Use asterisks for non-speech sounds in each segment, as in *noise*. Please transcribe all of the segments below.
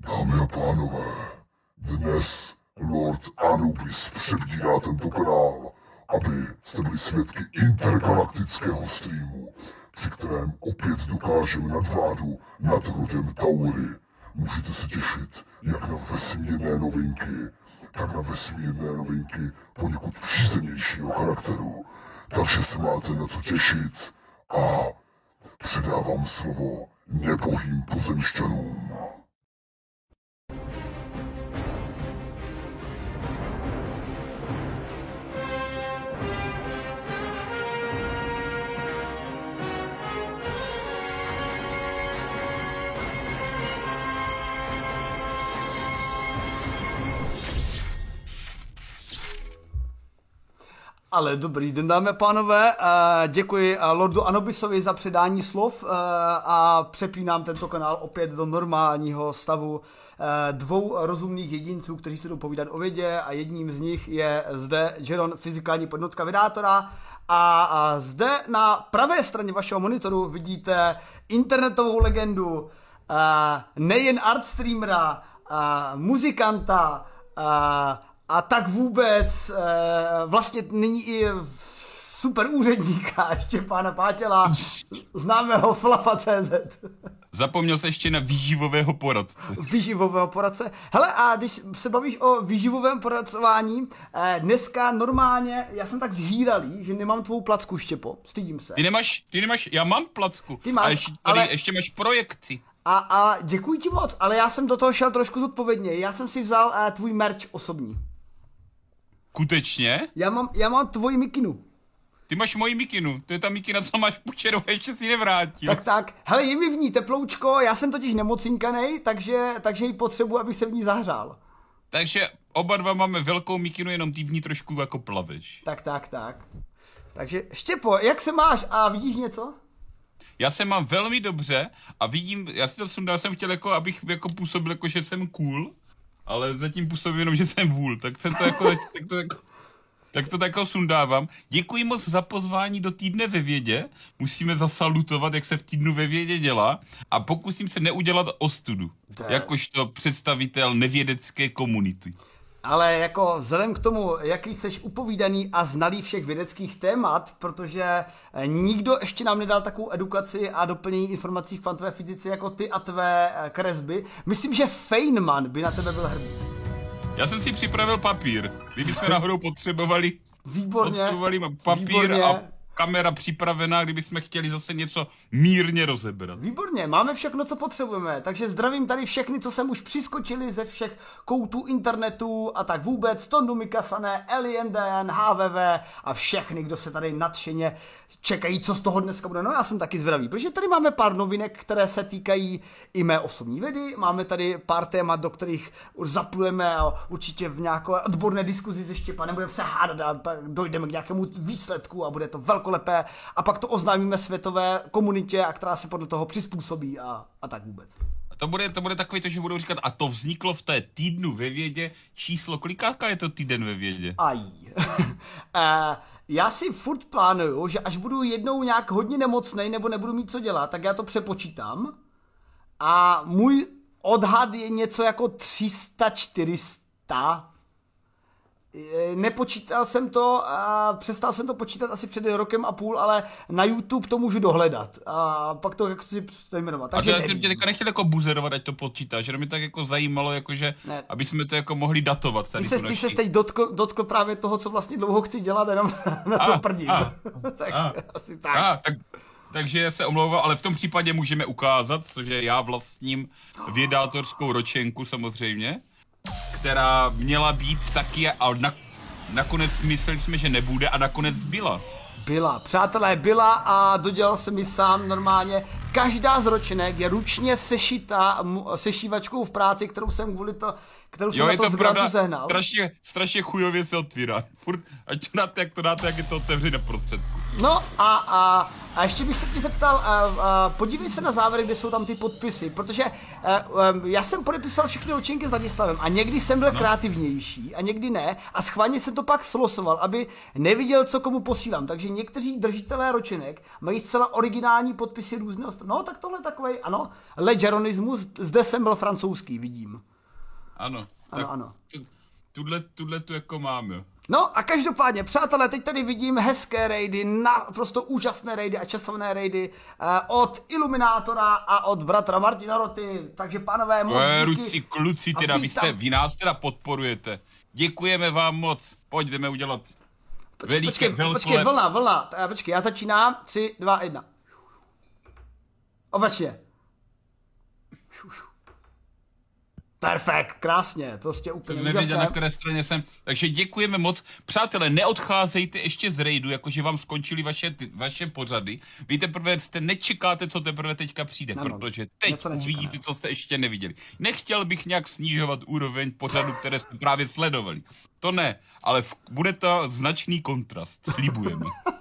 Dámy a pánové, dnes Lord Anubis přebírá tento kanál, aby jste byli svědky intergalaktického streamu, při kterém opět dokážeme nadvládu nad rodem Taury. Můžete se těšit jak na vesmírné novinky, tak na vesmírné novinky poněkud přízemnějšího charakteru. Takže se máte na co těšit a předávám slovo nebohým pozemšťanům. Ale dobrý den, dámy a pánové. Děkuji Lordu Anobisovi za předání slov a přepínám tento kanál opět do normálního stavu dvou rozumných jedinců, kteří se jdou povídat o vědě a jedním z nich je zde Jeron, fyzikální podnotka vydátora a zde na pravé straně vašeho monitoru vidíte internetovou legendu, nejen art streamera, muzikanta, a tak vůbec eh, vlastně nyní i super úředníka *laughs* Štěpána Pátěla, známého Flafa.cz. Zapomněl se ještě na výživového poradce. Výživového poradce. Hele, a když se bavíš o výživovém poradcování, eh, dneska normálně, já jsem tak zhýralý, že nemám tvou placku, Štěpo. Stydím se. Ty nemáš, ty nemáš, já mám placku. Ty máš, a ještě, tady, ale- ještě máš projekci. A, a děkuji ti moc, ale já jsem do toho šel trošku zodpovědně. Já jsem si vzal uh, tvůj merch osobní. Skutečně? Já mám, já mám tvoji mikinu. Ty máš moji mikinu, to je ta mikina, co máš půjčenou, ještě si ji nevrátil. Tak tak, hele, je mi v ní teploučko, já jsem totiž nemocinkanej, takže, takže ji potřebuji, abych se v ní zahřál. Takže oba dva máme velkou mikinu, jenom ty v ní trošku jako plaveš. Tak, tak, tak. Takže Štěpo, jak se máš a vidíš něco? Já se mám velmi dobře a vidím, já si to sundal, jsem chtěl jako, abych jako působil jako, že jsem cool, ale zatím působím jenom, že jsem vůl, tak jsem to jako, *laughs* tak to jako, tak to jako sundávám. Děkuji moc za pozvání do týdne ve vědě. Musíme zasalutovat, jak se v týdnu ve vědě dělá. A pokusím se neudělat ostudu. Tak. Jakožto představitel nevědecké komunity. Ale jako vzhledem k tomu, jaký jsi upovídaný a znalý všech vědeckých témat, protože eh, nikdo ještě nám nedal takovou edukaci a doplnění informací v kvantové fyzice jako ty a tvé eh, kresby, myslím, že Feynman by na tebe byl hrdý. Já jsem si připravil papír. Kdybychom náhodou potřebovali, Výborně. potřebovali papír výborně. a kamera připravená, kdybychom chtěli zase něco mírně rozebrat. Výborně, máme všechno, co potřebujeme, takže zdravím tady všechny, co sem už přiskočili ze všech koutů internetu a tak vůbec, Tondu Mikasané, Elienden, HVV a všechny, kdo se tady nadšeně čekají, co z toho dneska bude. No já jsem taky zvědavý, protože tady máme pár novinek, které se týkají i mé osobní vědy, máme tady pár témat, do kterých už zaplujeme a určitě v nějaké odborné diskuzi se Štěpanem budeme se hádat a dojdeme k nějakému výsledku a bude to velkolepé a pak to oznámíme světové komunitě, a která se podle toho přizpůsobí a, a tak vůbec. A to bude, to bude takový to, že budou říkat, a to vzniklo v té týdnu ve vědě číslo, kolikátka je to týden ve vědě? Aj. *laughs* Eh, já si furt plánuju, že až budu jednou nějak hodně nemocnej nebo nebudu mít co dělat, tak já to přepočítám. A můj odhad je něco jako 300-400. Eh, Nepočítal jsem to, a přestal jsem to počítat asi před rokem a půl, ale na YouTube to můžu dohledat. A pak to jak si to jmenovat. A Takže že já jsem tě teďka nechtěl jako buzerovat, ať to počítáš, že mě tak jako zajímalo, jakože, Ne. aby jsme to jako mohli datovat tady Ty se, ty se teď dotkl, dotkl právě toho, co vlastně dlouho chci dělat, jenom *laughs* na to A, prdím. a, *laughs* tak a. asi tak. A, tak, takže se omlouvám, ale v tom případě můžeme ukázat, cože já vlastním vědátorskou ročenku samozřejmě, která měla být taky, a na, nakonec mysleli jsme, že nebude a nakonec byla. Byla, přátelé, byla a dodělal jsem mi sám normálně. Každá z ročenek je ručně sešita mu- sešívačkou v práci, kterou jsem kvůli to, kterou jsem Jo, na to to pravda, zehnal. strašně, strašně chujově se otvírá. Furt, ať to dáte, jak to dáte, jak je to otevřené na prostředku. No a, a, a ještě bych se ti zeptal, a, a, podívej se na závěry, kde jsou tam ty podpisy, protože a, a, já jsem podepisoval všechny ročenky s Ladislavem a někdy jsem byl no. kreativnější a někdy ne a schválně jsem to pak slosoval, aby neviděl, co komu posílám. Takže někteří držitelé ročenek mají zcela originální podpisy různého No tak tohle takový, ano, legeronismus, zde jsem byl francouzský, vidím. Ano. Ano, ano. Tuhle, tuhle tu jako máme. No a každopádně, přátelé, teď tady vidím hezké raidy, naprosto úžasné raidy a časovné raidy uh, od Iluminátora a od bratra Martina Roty. Takže pánové, moc díky. Ruci, kluci, teda, vy, jste, vy nás teda podporujete. Děkujeme vám moc. Pojď, jdeme udělat Poč, počkej, počkej, vlna, vlna. Počkej, já začínám. 3, 2, 1. Obecně. Perfekt, krásně, prostě úplně nevěděl, na které straně jsem. Takže děkujeme moc. Přátelé, neodcházejte ještě z raidu, jakože vám skončily vaše, vaše pořady. Vy teprve jste nečekáte, co teprve teďka přijde, no, protože teď uvidíte, co jste ještě neviděli. Nechtěl bych nějak snižovat úroveň pořadu, které jste právě sledovali. To ne, ale v, bude to značný kontrast, slibujeme. *laughs*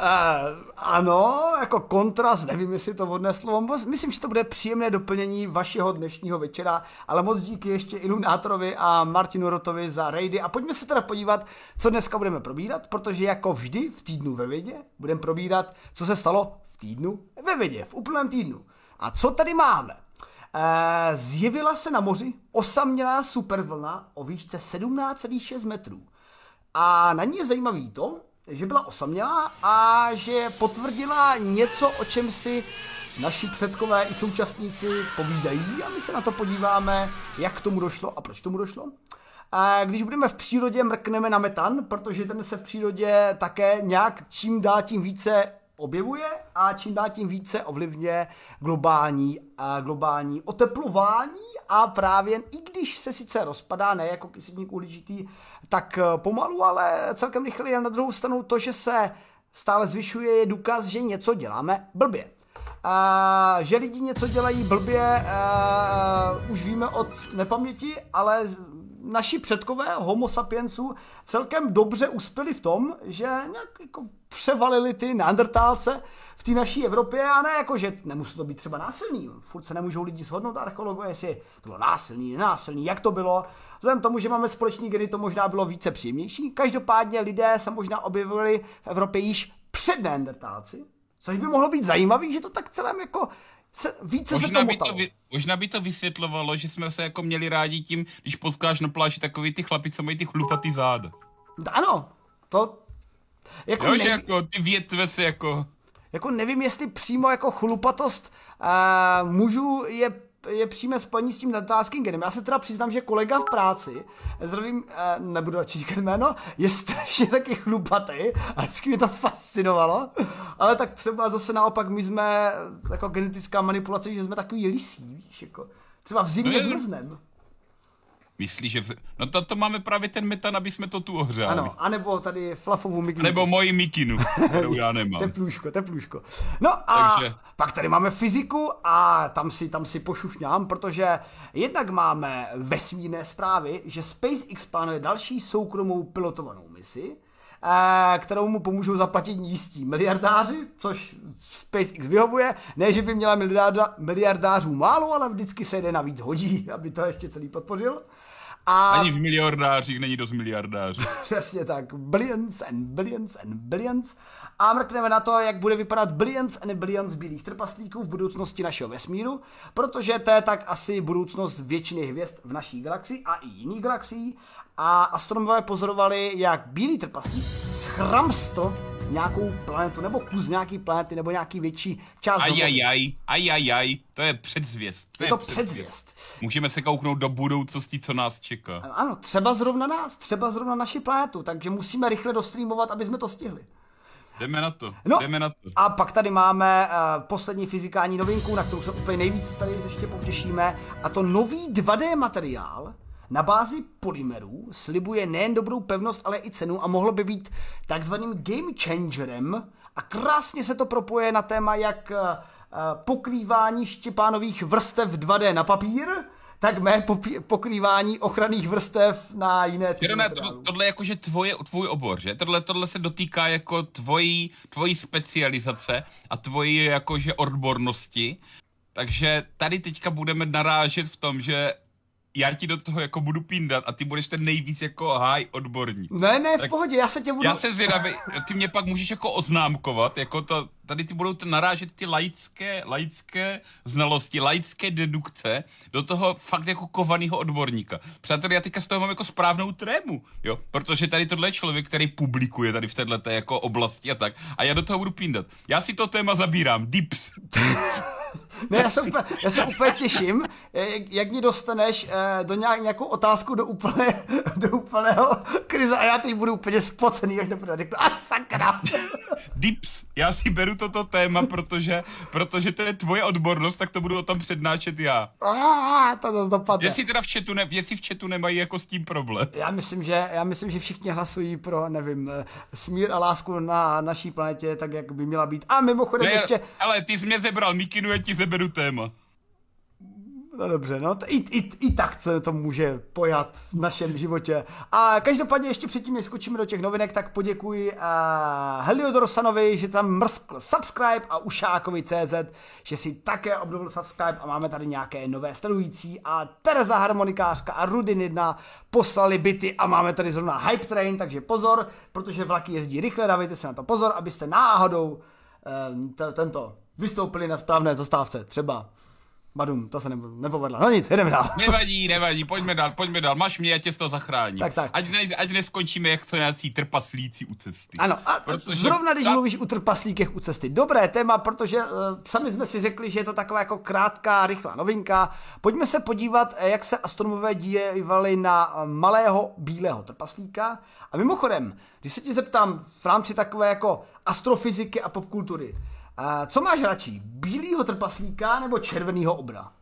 Uh, ano, jako kontrast, nevím, jestli to vodné slovo, myslím, že to bude příjemné doplnění vašeho dnešního večera, ale moc díky ještě Ilumínátorovi a Martinu Rotovi za raidy a pojďme se teda podívat, co dneska budeme probírat, protože jako vždy v týdnu ve vědě budeme probírat, co se stalo v týdnu ve vědě, v úplném týdnu. A co tady máme? Uh, zjevila se na moři osamělá supervlna o výšce 17,6 metrů. A na ní je zajímavý to, že byla osamělá a že potvrdila něco, o čem si naši předkové i současníci povídají a my se na to podíváme, jak k tomu došlo a proč tomu došlo. A když budeme v přírodě, mrkneme na metan, protože ten se v přírodě také nějak čím dál tím více objevuje a čím dál tím více ovlivňuje globální, a globální oteplování a právě i když se sice rozpadá, ne jako kyslík uhličitý, tak eh, pomalu, ale celkem rychle je na druhou stranu to, že se stále zvyšuje, je důkaz, že něco děláme blbě. A, že lidi něco dělají blbě, a, eh, už víme od nepaměti, ale naši předkové homo sapiensů celkem dobře uspěli v tom, že nějak jako převalili ty neandertálce v té naší Evropě a ne jako, že nemusí to být třeba násilný. Furt se nemůžou lidi shodnout archeologové, jestli to bylo násilný, nenásilný, jak to bylo. Vzhledem tomu, že máme společný geny, to možná bylo více příjemnější. Každopádně lidé se možná objevili v Evropě již před neandertálci, což by mohlo být zajímavý, že to tak celém jako se, více možná se to by to, možná by to vysvětlovalo, že jsme se jako měli rádi tím, když potkáš na pláži takový ty chlapi, co mají ty chlupatý záda. Ano, to... Jako jo, neví... že jako ty větve se jako... Jako nevím, jestli přímo jako chlupatost uh, mužů je je přímé spojení s tím genem. Já se teda přiznám, že kolega v práci, zdravím, eh, nebudu radši říkat jméno, je strašně taky chlupatý a vždycky mě to fascinovalo, ale tak třeba zase naopak my jsme jako genetická manipulace, že jsme takový lisí, víš, jako třeba v zimě no zmrznem. Myslíš, že... V... No to, to máme právě ten metan, aby jsme to tu ohřáli. Ano, anebo tady flafovou mikinu. Nebo moji mikinu, *laughs* kterou já nemám. teplůško, teplůško. No a Takže... pak tady máme fyziku a tam si, tam si pošušňám, protože jednak máme vesmírné zprávy, že SpaceX plánuje další soukromou pilotovanou misi, eh, kterou mu pomůžou zaplatit jistí miliardáři, což SpaceX vyhovuje. Ne, že by měla miliarda, miliardářů málo, ale vždycky se jde navíc hodí, *laughs* aby to ještě celý podpořil. A... Ani v miliardářích není dost miliardářů. *laughs* Přesně tak. Billions and billions and billions. A mrkneme na to, jak bude vypadat billions and billions bílých trpaslíků v budoucnosti našeho vesmíru, protože to je tak asi budoucnost většiny hvězd v naší galaxii a i jiných galaxií. A astronomové pozorovali, jak bílý trpaslík schramstl nějakou planetu, nebo kus nějaký planety, nebo nějaký větší část. Ajajaj, ajajaj, to je předzvěst. To je, je to předzvěst. Můžeme se kouknout do budoucnosti, co nás čeká. Ano, třeba zrovna nás, třeba zrovna naši planetu, takže musíme rychle dostreamovat, aby jsme to stihli. Jdeme na to, no, jdeme na to. A pak tady máme uh, poslední fyzikální novinku, na kterou se úplně nejvíc tady ještě potěšíme, a to nový 2D materiál, na bázi polymerů slibuje nejen dobrou pevnost, ale i cenu a mohlo by být takzvaným game changerem a krásně se to propoje na téma jak eh, eh, pokrývání štěpánových vrstev 2D na papír, tak mé pokrývání ochranných vrstev na jiné typy to, tohle je jakože tvoje, tvůj obor, že? Tohle, tohle se dotýká jako tvojí, tvojí specializace a tvojí jakože odbornosti. Takže tady teďka budeme narážet v tom, že já ti do toho jako budu píndat a ty budeš ten nejvíc jako high odborník. Ne, ne, v Tak pohodě, já se tě budu... Já jsem zvědavý, ty mě pak můžeš jako oznámkovat, jako to, tady ty budou narážet ty laické, laické znalosti, laické dedukce do toho fakt jako kovaného odborníka. Přátelé, já teďka z toho mám jako správnou trému, jo, protože tady tohle je člověk, který publikuje tady v této jako oblasti a tak, a já do toho budu píndat. Já si to téma zabírám, dips. *laughs* Ne, já se úplně, já se úplně těším, jak, jak mě dostaneš eh, do nějak, nějakou otázku do, úplné, do úplného krize a já teď budu úplně spocený, až nebudu řeknu, a sakra. Dips. Já si beru toto téma, protože, protože to je tvoje odbornost, tak to budu o tom přednášet já. A, to zase dopadne. Jestli teda v chatu, ne, jestli v chatu nemají jako s tím problém. Já myslím, že, já myslím, že všichni hlasují pro, nevím, eh, smír a lásku na naší planetě, tak jak by měla být. A mimochodem Ne, ještě, ale ty jsi mě zebral, Mikinu, já ti zeberu téma. No dobře, no, t- i, i, i tak se to může pojat v našem životě. A každopádně ještě předtím, než skočíme do těch novinek, tak poděkuji uh, Heliodorosanovi, že tam mrskl subscribe a Ušákovi CZ, že si také obnovil subscribe a máme tady nějaké nové sledující a Tereza Harmonikářka a Rudin 1 poslali byty a máme tady zrovna Hype Train, takže pozor, protože vlaky jezdí rychle, dávejte si na to pozor, abyste náhodou uh, t- tento vystoupili na správné zastávce, třeba Badum, to se ne- nepovedlo. No nic, jdeme dál. Nevadí, nevadí, pojďme dál, pojďme dál. Máš mě, já tě z toho zachráním. Tak, tak. Ať, ne, ať neskončíme jak co nějací trpaslíci u cesty. Ano, a Protože zrovna když ta- mluvíš o trpaslíkech u cesty. Dobré téma, protože uh, sami jsme si řekli, že je to taková jako krátká, rychlá novinka. Pojďme se podívat, eh, jak se astronomové dívali na eh, malého bílého trpaslíka. A mimochodem, když se ti zeptám v rámci takové jako astrofyziky a popkultury, uh, co máš radši, bílého trpaslíka nebo červeného obra?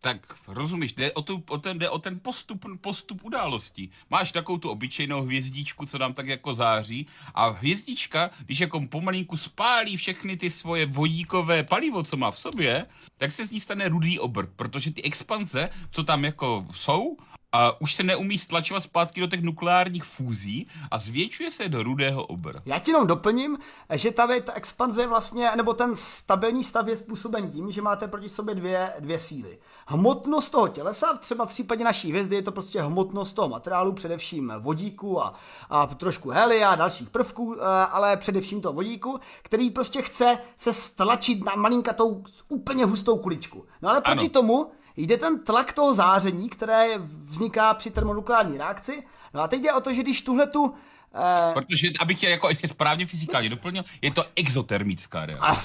Tak rozumíš, jde o, tu, o, ten, jde o ten postup, postup událostí. Máš takovou tu obyčejnou hvězdičku, co nám tak jako září a hvězdička, když jako pomalinku spálí všechny ty svoje vodíkové palivo, co má v sobě, tak se z ní stane rudý obr, protože ty expanze, co tam jako jsou, a už se neumí stlačovat zpátky do těch nukleárních fúzí a zvětšuje se do rudého obra. Já ti jenom doplním, že ta, ta expanze vlastně, nebo ten stabilní stav je způsoben tím, že máte proti sobě dvě, dvě síly. Hmotnost toho tělesa, třeba v případě naší hvězdy je to prostě hmotnost toho materiálu, především vodíku a, a trošku helia a dalších prvků, eh, ale především toho vodíku, který prostě chce se stlačit na malinkatou úplně hustou kuličku. No ale proti Ano. tomu jde ten tlak toho záření, které vzniká při termonukleární reakci. No a teď jde o to, že když tuhle tu eh, Protože, abych tě jako ještě *laughs* správně fyzikálně doplnil, je to exotermická reakce. A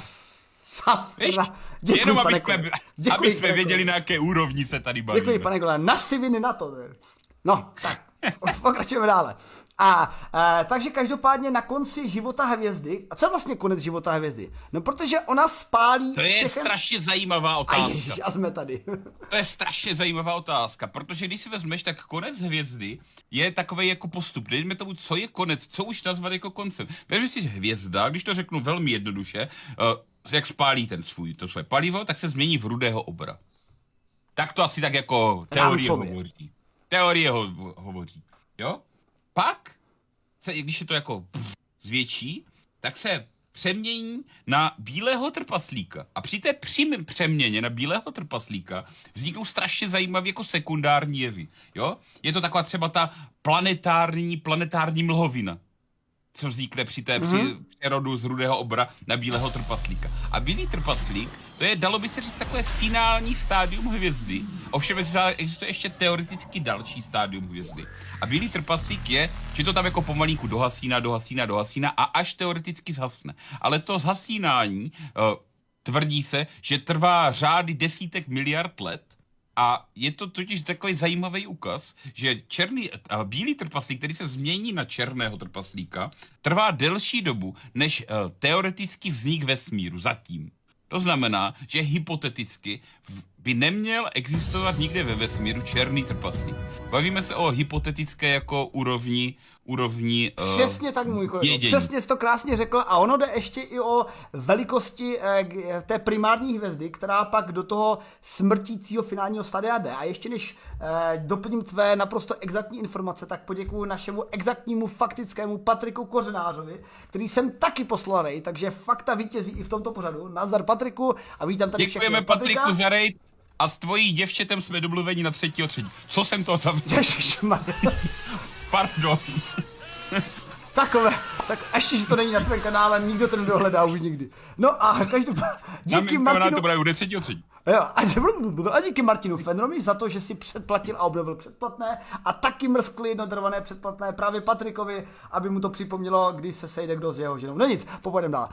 sakra. Víš? Děkuji, Jenom aby jsme, Kole. aby jsme věděli, na jaké úrovni se tady bavíme. Děkuji, pane Kole. Na siviny na to. ne? No, tak, *laughs* pokračujeme dále. A, e, takže každopádně na konci života hvězdy, a co je vlastně konec života hvězdy? No, protože ona spálí To je všechen... strašně zajímavá A otázka. ježiš, a jsme tady. To je strašně zajímavá otázka, protože když si vezmeš, tak konec hvězdy je takový jako postup. Dejme tomu, co je konec, co už nazvat jako koncem. Vezmi si hvězda, když to řeknu velmi jednoduše, uh, jak spálí ten svůj, to své palivo, tak se změní v rudého obra. Tak to asi tak jako teorie Rámcově. hovoří. Teorie ho, hovoří. Jo? Pak, se, když je to jako zvětší, tak se přemění na bílého trpaslíka. A při té přím přeměně na bílého trpaslíka vzniknou strašně zajímavé jako sekundární jevy. Jo? Je to taková třeba ta planetární, planetární mlhovina co vznikne při té mm-hmm. přerodu z rudého obra na bílého trpaslíka. A bílý trpaslík, to je, dalo by se říct, takové finální stádium hvězdy. Ovšem existuje- ještě teoreticky další stádium hvězdy. A bílý trpaslík je, že to tam jako pomalinku dohasíná, dohasíná, dohasíná a až teoreticky zhasne. Ale to zhasínání, uh, tvrdí se, že trvá řády desítek miliard let, a je to totiž takový zajímavý ukaz, že černý, a bílý trpaslík, který se změní na černého trpaslíka, trvá delší dobu než teoretický vznik vesmíru zatím. To znamená, že hypoteticky by neměl existovat nikde ve vesmíru černý trpaslík. Bavíme se o hypotetické jako úrovni, úrovni uh, Přesně tak, můj kolego. vědění. Přesně jsi to krásně řekl a ono jde ještě i o velikosti eh, g- té primární hvězdy, která pak do toho smrtícího finálního stadia jde. A ještě než eh, doplním tvé naprosto exaktní informace, tak poděkuji našemu exaktnímu faktickému Patriku Kořenářovi, který jsem taky poslal rej, takže fakta vítězí i v tomto pořadu. Nazdar Patriku a vítám tady Děkujeme všechny. Patriku za raid a s tvojí děvčetem jsme domluveni na třetího třetí. Co jsem to za... *laughs* Pardon. *laughs* Takové, tak ještě, že to není na tvém kanále, nikdo to nedohledá už nikdy. No a každopádně, díky Martinu, to bude bude třetího třetí. jo, a, a díky Martinu Fenromi za to, že si předplatil a obnovil předplatné a taky mrskli jednodrvané předplatné právě Patrikovi, aby mu to připomnělo, když se sejde kdo s jeho ženou. No nic, popojdem dál.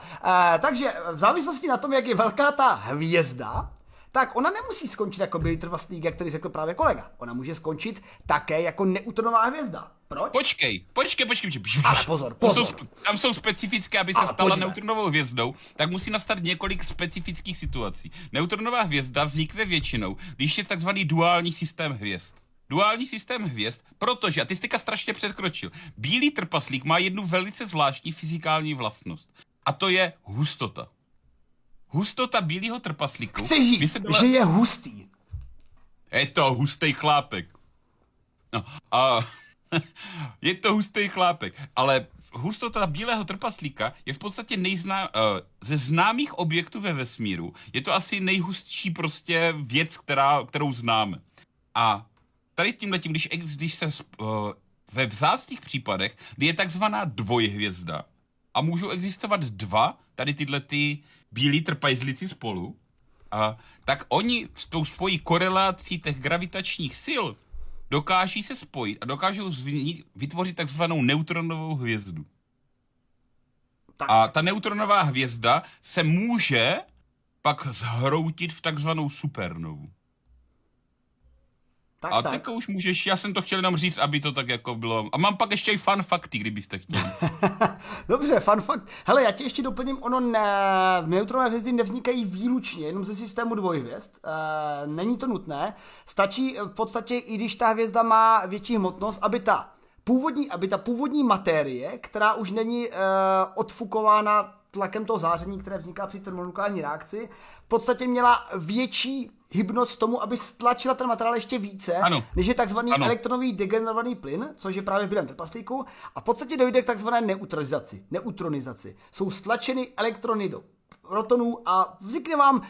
E, takže v závislosti na tom, jak je velká ta hvězda, tak ona nemusí skončit jako Billy Trvastlík, jak tady řekl právě kolega. Ona může skončit také jako neutronová hvězda. Proč? Počkej, počkej, počkej. počkej. Ale pozor, pozor. Jsou, tam jsou specifické, aby se Ale stala pojďme. neutronovou hvězdou, tak musí nastat několik specifických situací. Neutronová hvězda vznikne většinou, když je takzvaný duální systém hvězd. Duální systém hvězd, protože, a ty jsi teďka strašně překročil, bílý trpaslík má jednu velice zvláštní fyzikální vlastnost. A to je hustota. Hustota bílého trpaslíku. Chci říct, dala- že je hustý. je to hustý chlápek. No, a *laughs* je to hustý chlápek, ale hustota bílého trpaslíka je v podstatě nejzná, uh, ze známých objektů ve vesmíru. Je to asi nejhustší prostě věc, která, kterou známe. A tady tímhle tím, když, když se uh, ve vzácných případech, kdy je takzvaná dvojhvězda a můžou existovat dva, tady tyhle ty bílí trpajzlici spolu, a, tak oni s tou spojí korelací těch gravitačních sil dokáží se spojit a dokážou zvni- vytvořit takzvanou neutronovou hvězdu. Tak. A ta neutronová hvězda se může pak zhroutit v takzvanou supernovu. Tak, A tak. teďka už můžeš, já jsem to chtěl jenom říct, aby to tak jako bylo. A mám pak ještě i fun fakty, kdybyste chtěli. *laughs* Dobře, fun fact. Hele, já ti ještě doplním, ono ne, neutronové hvězdy nevznikají výlučně, jenom ze systému dvojhvězd. E, není to nutné. Stačí v podstatě, i když ta hvězda má větší hmotnost, aby ta původní, aby ta původní materie, která už není e, odfukována tlakem toho záření, které vzniká při termonukleární reakci, v podstatě měla větší hybnost tomu, aby stlačila ten materiál ještě více, Ano. než je takzvaný Ano. elektronový degenerovaný plyn, což je právě v bílém trpaslíku, a v podstatě dojde k takzvané neutralizaci, neutronizaci. Jsou stlačeny elektrony do protonů a vznikne vám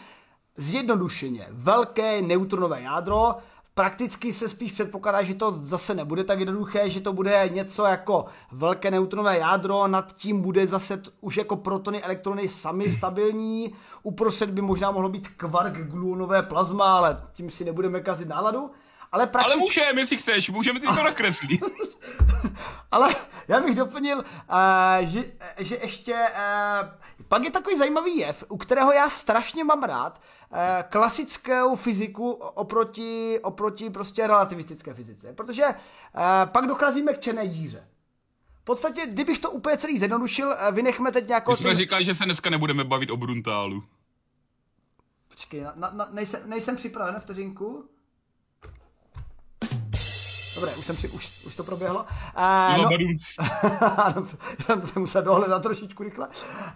zjednodušeně velké neutronové jádro. Prakticky se spíš předpokládá, že to zase nebude tak jednoduché, že to bude něco jako velké neutronové jádro, nad tím bude zase t- už jako protony, elektrony sami stabilní, uprostřed by možná mohlo být kvark gluonové plazma, ale tím si nebudeme kazit náladu. Ale, prakticky... Ale můžeme, jestli chceš, můžeme ty to *laughs* nakreslit. Ale já bych doplnil, uh, že, že ještě uh, pak je takový zajímavý jev, u kterého já strašně mám rád uh, klasickou fyziku oproti, oproti prostě relativistické fyzice, protože uh, pak docházíme k černé díře. V podstatě, kdybych to úplně celý zjednodušil, uh, vynechme teď nějakou... My jsme říkali, že se dneska nebudeme bavit o Bruntálu. Počkej, na, na, nejsem, nejsem připraven, vteřinku. Dobré, už, jsem si, už, už to proběhlo. Uh, No, *laughs* Ano, já jsem musel dohledat trošičku rychle.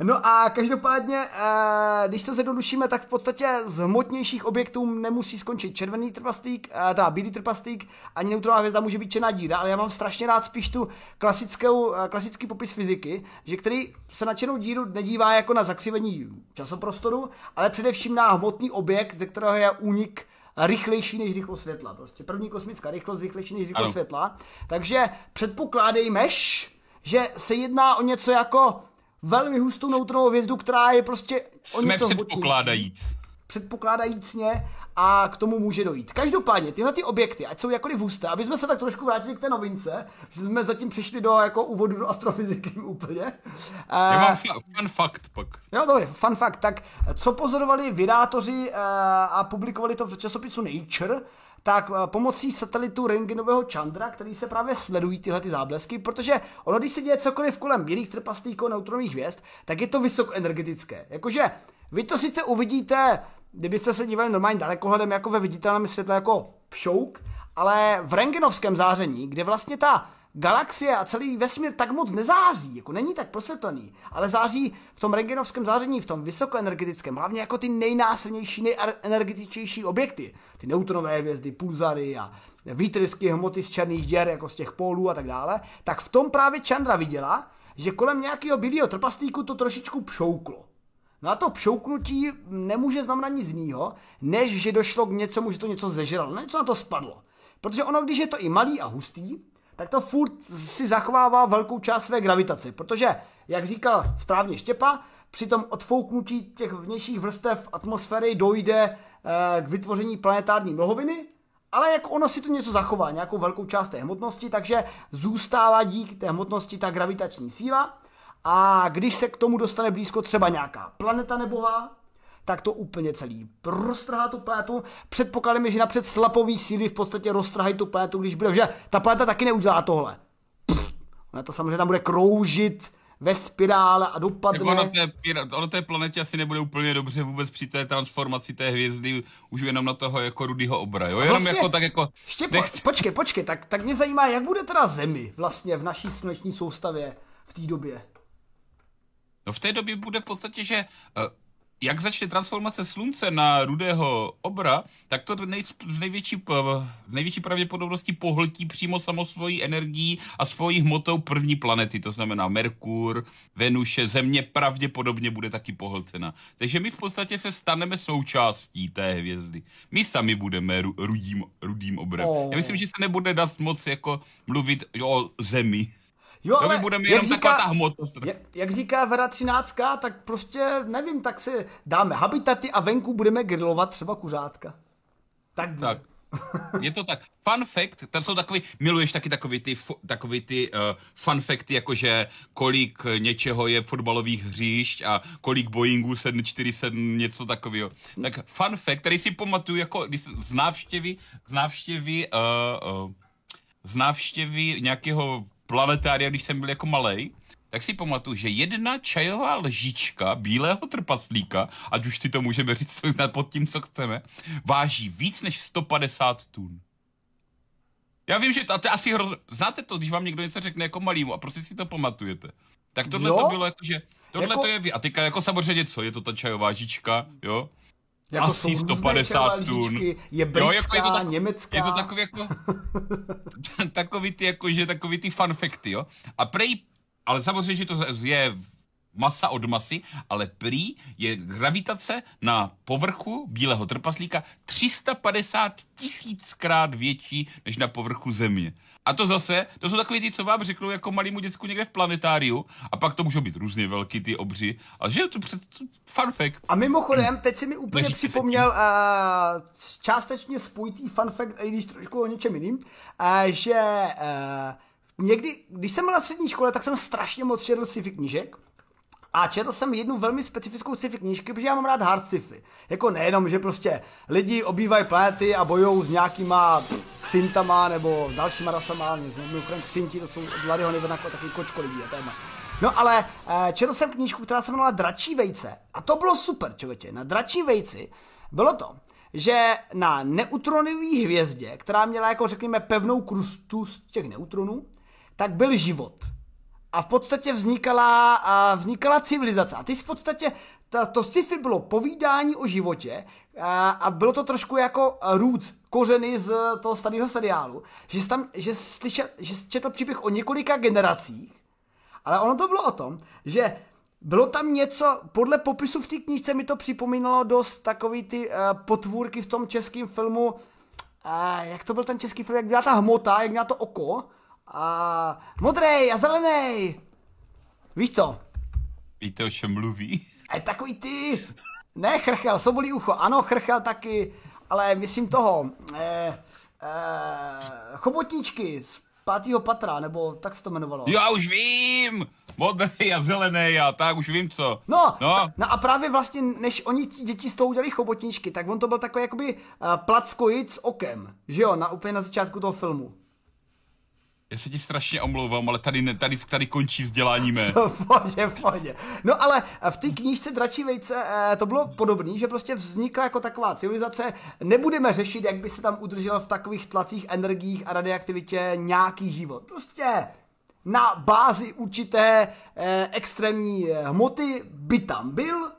No a každopádně, eh, když to zjednodušíme, tak v podstatě z hmotnějších objektů nemusí skončit červený trpaslík, eh, teda bílý trpaslík, ani neutronová hvězda může být černá díra, ale já mám strašně rád spíš tu klasickou, eh, klasický popis fyziky, že který se na černou díru nedívá jako na zakřivení časoprostoru, ale především na hmotný objekt, ze kterého je únik rychlejší než rychlost světla. Prostě první kosmická rychlost rychlejší než rychlost Ano. světla. Takže předpokládejmeš, že se jedná o něco jako velmi hustou neutronovou hvězdu, která je prostě o Jsme něco předpokládajíc. předpokládajícně a k tomu může dojít. Každopádně tyhle ty objekty, ať jsou jakkoliv husté, aby jsme se tak trošku vrátili k té novince, že jsme zatím přišli do jako úvodu do astrofyziky *laughs* úplně. Já Eh, mám fa- fun fakt pak. Jo, dobrý, fun fact. Tak co pozorovali vydátoři eh, a publikovali to v časopisu Nature, tak eh, pomocí satelitu rengenového Chandra, který se právě sledují tyhle ty záblesky, protože ono, když se děje cokoliv kolem bílých trpaslíků neutronových hvězd, tak je to vysokoenergetické. Jakože vy to sice uvidíte, kdybyste se dívali normálně dalekohledem jako ve viditelném světle jako pšouk, ale v rengenovském záření, kde vlastně ta galaxie a celý vesmír tak moc nezáří, jako není tak prosvětlený, ale září v tom rengenovském záření, v tom vysokoenergetickém, hlavně jako ty nejnásilnější, nejenergetičnější objekty, ty neutronové hvězdy, pulzary a výtrysky hmoty z černých děr, jako z těch pólů a tak dále, tak v tom právě Chandra viděla, že kolem nějakého bílého trpaslíku to trošičku pšouklo. No a to pšouknutí nemůže znamenat nic jiného, než že došlo k něčemu, že to něco zežralo, něco na to spadlo. Protože ono, když je to i malý a hustý, tak to furt si zachovává velkou část své gravitace, protože, jak říkal správně Štěpa, při tom odfouknutí těch vnějších vrstev atmosféry dojde e, k vytvoření planetární mlhoviny, ale jak ono si to něco zachová, nějakou velkou část té hmotnosti, takže zůstává díky té hmotnosti ta gravitační síla a když se k tomu dostane blízko třeba nějaká planeta nebohá, tak to úplně celý roztrhá tu planetu. Předpokladem je, že napřed slapový síly v podstatě roztrhají tu planetu, když bude, že ta planeta taky neudělá tohle. Pff, ona to samozřejmě tam bude kroužit ve spirále a dopadne. Ono, té, ono té planetě asi nebude úplně dobře vůbec při té transformaci té hvězdy, už jenom na toho jako rudýho obra, jo? Jenom vlastně, jako tak jako... Štěpo, nechci... počkej, počkej, tak, tak mě zajímá, jak bude teda Zemi vlastně v naší sluneční soustavě v té době? No v té době bude v podstatě, že uh, jak začne transformace slunce na rudého obra, tak to nej, v největší, v největší pravděpodobnosti pohltí přímo samo svojí energií a svojí hmotou první planety, to znamená Merkur, Venuše, Země pravděpodobně bude taky pohlcena. Takže my v podstatě se staneme součástí té hvězdy. My sami budeme ru, rudým, rudým obrem. Oh. Já myslím, že se nebude dát moc jako mluvit o Zemi. Jo, ale my budeme jak říká, ta hmotnost. Jak, jak říká Vera 13, tak prostě nevím, tak si dáme habitaty a venku budeme grilovat třeba kuřátka. Tak. Tak. Je to tak. Fun fact, tam jsou takový, miluješ taky takový ty, takový ty uh, fun facty, jakože kolik něčeho je fotbalových hřišť a kolik Boeingů 747, něco takového. Tak fun fact, který si pamatuju jako z návštěvy, z návštěvy, uh, uh, z návštěvy nějakého planetária, když jsem byl jako malej, tak si pamatuju, že jedna čajová lžička bílého trpaslíka, ať už ty to můžeme říct pod tím, co chceme, váží víc než 150 tun. Já vím, že to, to je asi hroz... Znáte to, když vám někdo něco řekne jako malýmu a prostě si to pamatujete. Tak tohle jo? to bylo jako, že tohle jako... to je... A teďka jako samozřejmě co, je to ta čajová žička, jo? Jako Asi 150 tun. Je britská, jo, jako je to tak, německá. Je to takový jako, *laughs* *laughs* takový ty, jako, že takový ty fun facty, jo. A prej, ale samozřejmě, že to je masa od masy, ale prý je gravitace na povrchu bílého trpaslíka 350 tisíckrát větší než na povrchu Země. A to zase, to jsou takový ty, co vám řeknou jako malýmu děcku někde v planetáriu, a pak to můžou být různě velký ty obři, ale že je to před, fun fact. A mimochodem, teď si mi úplně Než připomněl uh, částečně spojitý fun fact, i když trošku o něčem jiným, uh, že uh, někdy, když jsem byl na střední škole, tak jsem strašně moc četl sci-fi knížek, a četl jsem jednu velmi specifickou sci-fi knížky, protože já mám rád hard sci-fi. Jako nejenom, že prostě lidi obývají planety a bojují s nějakýma ksintama nebo dalšíma rasama, mimochodem ksinti, to jsou od Larryho Nivenako takový kočko lidí a téma. No ale eh, četl jsem knížku, která se jmenovala Dračí vejce. A to bylo super, člověče. Na Dračí vejci bylo to, že na neutronové hvězdě, která měla jako řekněme pevnou krustu z těch neutronů, tak byl život a v podstatě vznikala, a vznikala civilizace. A ty v podstatě, ta, to sci-fi bylo povídání o životě a, a bylo to trošku jako roots, kořeny z toho starého seriálu, že jsi, tam, že slyšel, že jsi četl příběh o několika generacích, ale ono to bylo o tom, že bylo tam něco, podle popisu v té knížce mi to připomínalo dost takový ty uh, potvůrky v tom českém filmu, uh, jak to byl ten český film, jak byla ta hmota, jak měla to oko, a modrej a zelený. Víš co? Víte, o čem mluví? A takový ty, ne chrchel, sobolí ucho, ano, chrchel taky, ale myslím toho, eh, eh, chobotníčky z pátého patra, nebo tak se to jmenovalo. Já už vím! Modrý a zelený a tak, už vím co. No, no. no a právě vlastně, než oni děti z toho udělali chobotníčky, tak on to byl takový jakoby uh, plackojic s okem, že jo, na, úplně na začátku toho filmu. Já se ti strašně omlouvám, ale tady, ne, tady, tady končí vzdělání mé. *laughs* v pohodě, pohodě. No ale v té knížce Dračí vejce eh, to bylo podobné, že prostě vznikla jako taková civilizace. Nebudeme řešit, jak by se tam udržel v takových tlacích energiích a radioaktivitě nějaký život. Prostě na bázi určité eh, extrémní eh, hmoty by tam byl,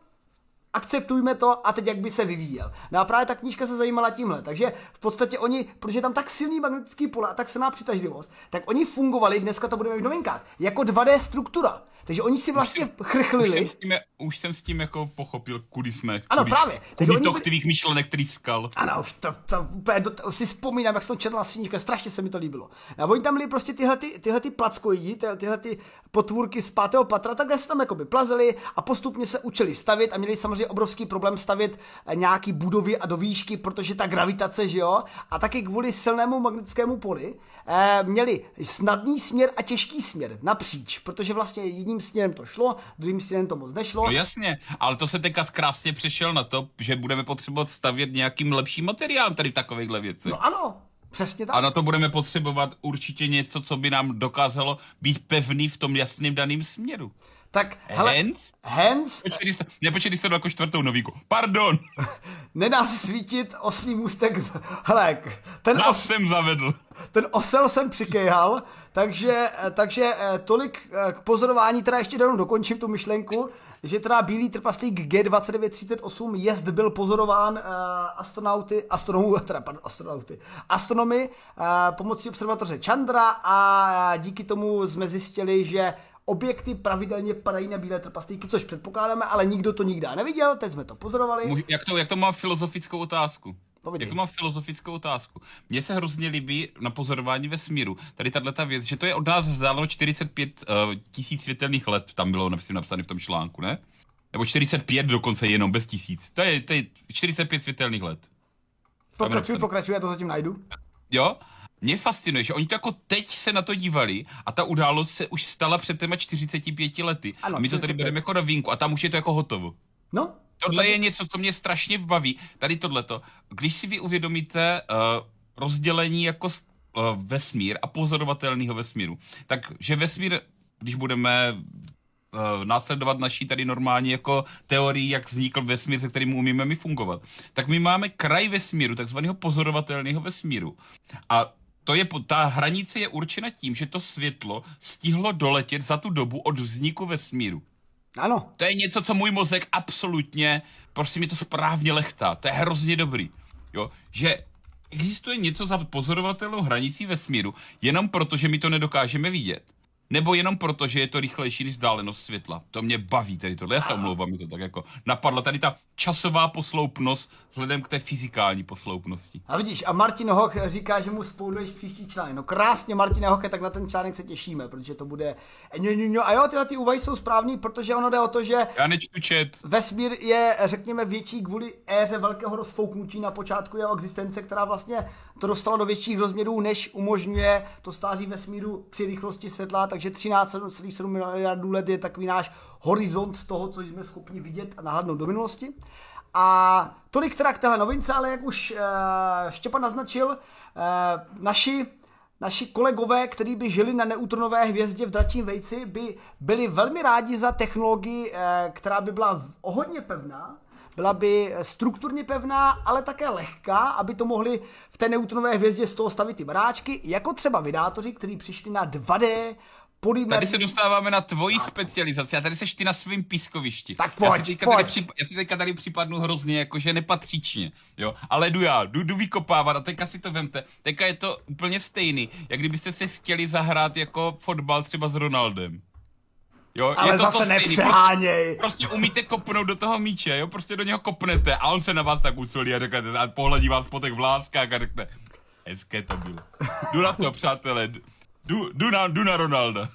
akceptujme to a teď jak by se vyvíjel. No a právě ta knížka se zajímala tímhle, takže v podstatě oni, protože je tam tak silný magnetický pole a tak silná přitažlivost, tak oni fungovali, dneska to budeme v novinkách, jako 2D struktura. Takže oni si vlastně chrchlili. Už jsem, s tím, už jsem s tím jako pochopil, kudy jsme. Ano, kudy, právě. Kudy to byli... tvých myšlenek trýskal. Ano, to, to, úplně do, to, si vzpomínám, jak jsem to četla snížka, strašně se mi to líbilo. A oni tam byli prostě tyhle, ty, tyhle ty plackoidi, tyhle, tyhle ty potvůrky z pátého patra, takhle se tam jakoby plazili a postupně se učili stavět a měli samozřejmě obrovský problém stavět eh, nějaký budovy a do výšky, protože ta gravitace, že jo, a taky kvůli silnému magnetickému poli eh, měli snadný směr a těžký směr napříč, protože vlastně jedním směrem to šlo, druhým směrem to moc nešlo. No jasně, ale to se teďka krásně přešel na to, že budeme potřebovat stavět nějakým lepším materiálem tady v takovýchhle věcech. No ano, Přesně tak. A na to budeme potřebovat určitě něco, co by nám dokázalo být pevný v tom jasným daným směru. Tak, hele, Hens? Hens? Počkej, jste, ne, počkej, jste jako čtvrtou novíku. Pardon. *laughs* Nedá se svítit oslý můstek. V... Hele, ten, os... jsem zavedl. ten osel jsem přikejhal, takže, takže eh, tolik eh, k pozorování, teda ještě jenom dokončím tu myšlenku, že teda bílý trpaslík G2938 jest byl pozorován uh, astronauty, astronomů, *laughs* teda pardon, astronauty, astronomy uh, pomocí observatoře Chandra a díky tomu jsme zjistili, že objekty pravidelně padají na bílé trpaslíky, což předpokládáme, ale nikdo to nikdy neviděl, teď jsme to pozorovali. Jak to, jak to má filozofickou otázku? Povídej. Jak to mám filozofickou otázku? Mně se hrozně líbí na pozorování vesmíru, tady tato věc, že to je od nás vzdáleno 45 uh, tisíc světelných let, tam bylo myslím, napsané v tom článku, ne? Nebo 45 dokonce jenom bez tisíc. To je, to je 45 světelných let. Pokračuj, pokračuj, já to zatím najdu. Jo? Mě fascinuje, že oni to jako teď se na to dívali a ta událost se už stala před těma 45 lety. Ano, a my to tady 45. bereme jako novinku a tam už je to jako hotovo. No, Tohle je něco, co mě strašně baví. Tady tohleto. Když si vy uvědomíte uh, rozdělení jako uh, vesmír a pozorovatelného vesmíru, tak že vesmír, když budeme uh, následovat naší tady normální jako teorii, jak vznikl vesmír, se kterým umíme my fungovat, tak my máme kraj vesmíru, takzvaného pozorovatelného vesmíru. A to je, ta hranice je určena tím, že to světlo stihlo doletět za tu dobu od vzniku vesmíru. Ano. To je něco, co můj mozek absolutně, prostě mi to správně lechtá. To je hrozně dobrý. Jo, že existuje něco za pozorovatelnou hranicí vesmíru, jenom proto, že my to nedokážeme vidět. Nebo jenom proto, že je to rychlejší než vzdálenost světla. To mě baví tady tohle. Já se omlouvám, mi to tak jako napadlo. Tady ta časová posloupnost vzhledem k té fyzikální posloupnosti. A vidíš, a Martin Hoch říká, že mu spouduješ příští článek. No krásně, Martin Hoche, tak na ten článek se těšíme, protože to bude... A jo, tyhle ty úvahy jsou správný, protože ono jde o to, že Já nečtu čet. vesmír je, řekněme, větší kvůli éře velkého rozfouknutí na počátku jeho existence, která vlastně to dostala do větších rozměrů, než umožňuje to stáří vesmíru při rychlosti světla, takže 13,7 miliardů let je takový náš horizont toho, co jsme schopni vidět a nahlédnout do minulosti. A tolik teda k téhle novince, ale jak už uh, Štěpan naznačil, uh, naši Naši kolegové, kteří by žili na neutronové hvězdě v dračím vejci, by byli velmi rádi za technologii, eh, která by byla o hodně pevná, byla by strukturně pevná, ale také lehká, aby to mohli v té neutronové hvězdě z toho stavit ty baráčky, jako třeba vydátoři, kteří přišli na 2D polymer... Tady se dostáváme na tvoji specializaci a tady seš ty na svém pískovišti. Tak já pojď, si teďka pojď. Tady přip, já si teďka tady připadnu hrozně, jakože nepatřičně, jo. Ale jdu já, jdu, jdu vykopávat a teďka si to vemte. Teďka je to úplně stejný, jak kdybyste se chtěli zahrát jako fotbal třeba s Ronaldem. Jo, Ale je to zase to stejný. nepřeháněj. Prostě, prostě umíte kopnout do toho míče, jo, prostě do něho kopnete a on se na vás tak ucolí a, řekne, a pohledí vás po těch vláskách a řekne, hezké to bylo. Jdu na to, přátelé, jdu, jdu, na, jdu na Ronalda.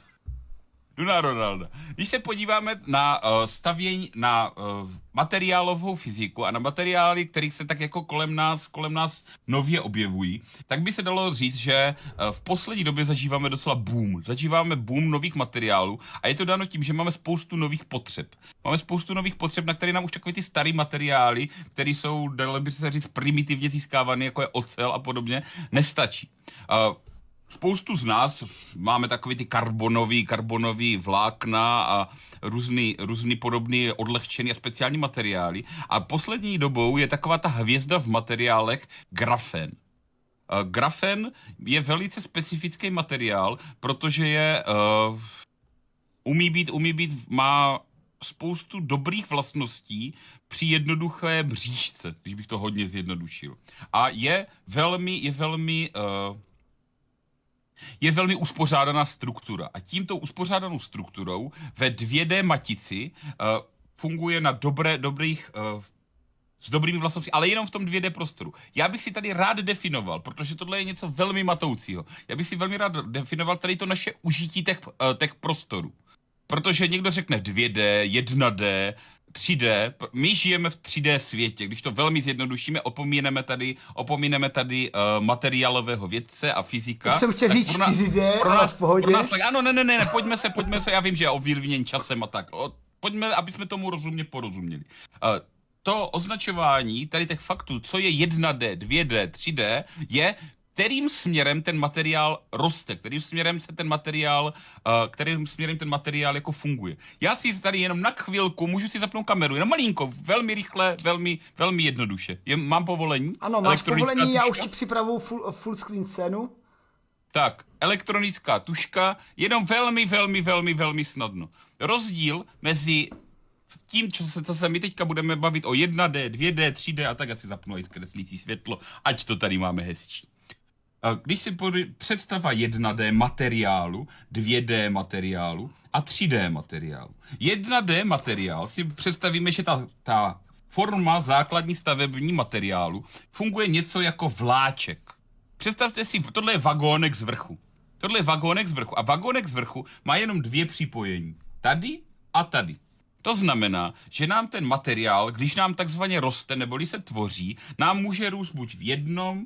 Jdu na Ronalda. Když se podíváme na uh, stavění, na uh, materiálovou fyziku a na materiály, kterých se tak jako kolem nás, kolem nás nově objevují, tak by se dalo říct, že uh, v poslední době zažíváme doslova boom. Zažíváme boom nových materiálů a je to dáno tím, že máme spoustu nových potřeb. Máme spoustu nových potřeb, na které nám už takové ty staré materiály, které jsou, dalo by se říct, primitivně získávány, jako je ocel a podobně, nestačí. Uh, spoustu z nás máme takový ty karbonový, karbonový vlákna a různý, různý podobný odlehčený a speciální materiály. A poslední dobou je taková ta hvězda v materiálech grafen. Uh, grafen je velice specifický materiál, protože je uh, umí být, umí být, má spoustu dobrých vlastností při jednoduché bříšce, když bych to hodně zjednodušil. A je velmi, je velmi uh, je velmi uspořádaná struktura. A tímto uspořádanou strukturou ve 2D matici uh, funguje na dobré, dobrých uh, s dobrými vlastnostmi, ale jenom v tom 2D prostoru. Já bych si tady rád definoval, protože tohle je něco velmi matoucího. Já bych si velmi rád definoval tady to naše užití těch, uh, těch prostorů. Protože někdo řekne 2D, 1D, 3D, my žijeme v 3D světě, když to velmi zjednodušíme, opomíneme tady, opomíneme tady uh, materiálového vědce a fyzika. Já jsem chtěl říct 4D, pro nás, v pohodě. Pro nás, tak, ano, ne, ne, ne, ne, pojďme se, pojďme se, já vím, že je ovlivněn časem a tak. O, pojďme, aby jsme tomu rozumně porozuměli. Uh, to označování tady těch faktů, co je 1D, 2D, 3D, je kterým směrem ten materiál roste, kterým směrem se ten materiál, uh, kterým směrem ten materiál jako funguje. Já si tady jenom na chvilku můžu si zapnout kameru, jenom malinko, velmi rychle, velmi, velmi jednoduše. Je, mám povolení? Ano, máš povolení, tuška. já už ti připravu full, full screen scénu. Tak, elektronická tuška, jenom velmi, velmi, velmi, velmi snadno. Rozdíl mezi tím, co se, co se my teďka budeme bavit o 1D, 2D, 3D a tak asi zapnu i světlo, ať to tady máme hezčí. Když si představa 1D materiálu, 2D materiálu a 3D materiálu. 1D materiál si představíme, že ta, ta forma základní stavební materiálu funguje něco jako vláček. Představte si, tohle je vagónek z vrchu. Tohle je vagónek z vrchu a vagónek z vrchu má jenom dvě připojení. Tady a tady. To znamená, že nám ten materiál, když nám takzvaně roste neboli se tvoří, nám může růst buď v jednom